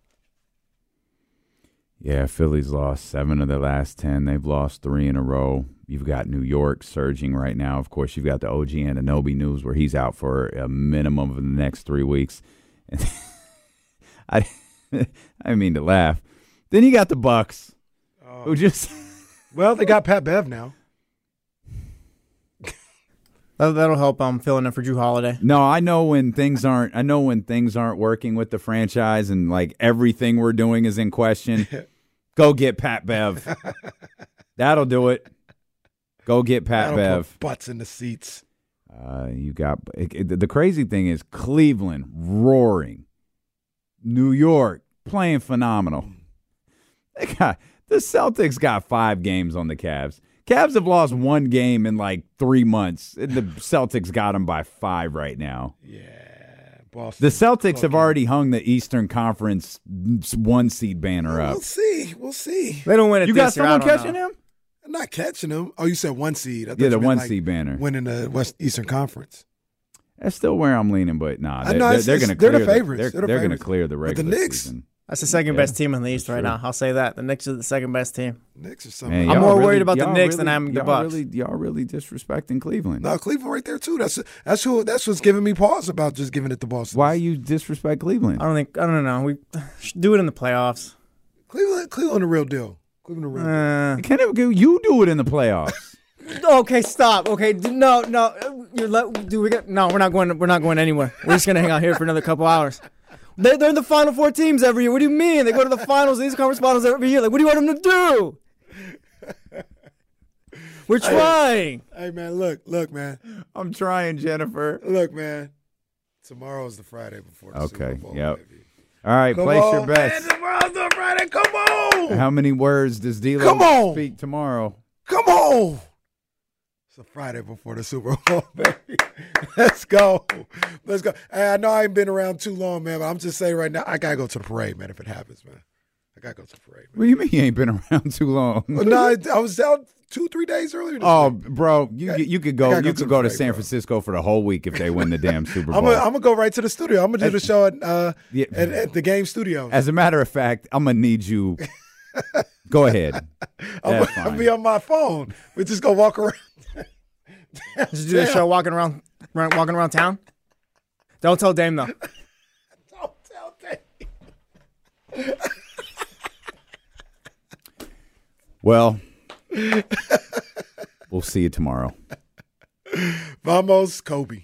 Yeah, Philly's lost seven of their last 10. They've lost three in a row. You've got New York surging right now. Of course, you've got the OG and Anunoby news where he's out for a minimum of the next three weeks. I, I mean to laugh. Then you got the Bucks, oh. who just Well, they got Pat Bev now. That, that'll help. I'm um, filling in for Jrue Holiday. No, I know when things aren't. I know when things aren't working with the franchise, and like everything we're doing is in question. Go get Pat Bev. That'll do it. Go get Pat That'll Bev. put butts in the seats. Uh, you got it, it- the crazy thing is Cleveland roaring, New York playing phenomenal. They got the Celtics got five games on the Cavs. Cavs have lost one game in like three months. The Celtics got them by five right now. Yeah, Boston. The Celtics have already hung the Eastern Conference one seed banner up. We'll see. We'll see. They don't win it You got this year, I someone don't catching know. him? I'm not catching them. Oh, you said one seed. I thought Yeah, you the meant, one like, seed banner. winning the West Eastern Conference. That's still where I'm leaning, but nah, I they're, know, they're, it's- they're going to they're clear the favorites. They're, They're the they're going to favorites. clear the But the regular Knicks- season. That's the second Yeah, best team in the East that's right true. now. I'll say that. The Knicks are the second best team. Knicks are Man, I'm more really- worried about the y'all Knicks than I am the y'all Bucks. Really, y'all really disrespecting Cleveland. No, Cleveland right there too. That's that's who that's what's giving me pause about just giving it to Boston. Why you disrespect Cleveland? I don't think. I don't know. We should do it in the playoffs. Cleveland, Cleveland, the real deal. Cleveland, the real Uh, Can it, you do it in the playoffs? okay, stop. Okay, no, no. You let. Do we get? No, we're not going. We're not going anywhere. We're just gonna hang out here for another couple hours. They, they're in the final four teams every year. What do you mean? They go to the finals, these conference finals every year. Like, what do you want them to do? We're trying. Hey man, look, look, man. I'm trying, Jennifer. Look, man. Tomorrow's the Friday before the Super Okay. Bowl. Yep. All right, Come place on, your bets. Man, tomorrow's the Friday. Come on. How many words does D'Lo Come on. speak tomorrow? Come on. It's a Friday before the Super Bowl, baby. Let's go. Let's go. Hey, I know I ain't been around too long, man, but I'm just saying right now, I gotta go to the parade, man, if it happens, man. I gotta go to the parade. What do you mean you ain't been around too long? Well, no, I, I was out two, three days earlier. This Oh, week. bro, you you could go go you could the go to parade, San bro. Francisco for the whole week if they win the damn Super Bowl. I'm gonna I'm gonna go right to the studio. I'm gonna do the show at uh Yeah. at, at the game studio. As a matter of fact, I'm gonna need you. Go ahead. That's gonna be on my phone. We just go walk around. Just do the show walking around, walking around town. Don't tell Dame though. Don't tell Dame. well, we'll see you tomorrow. Vamos, Kobe.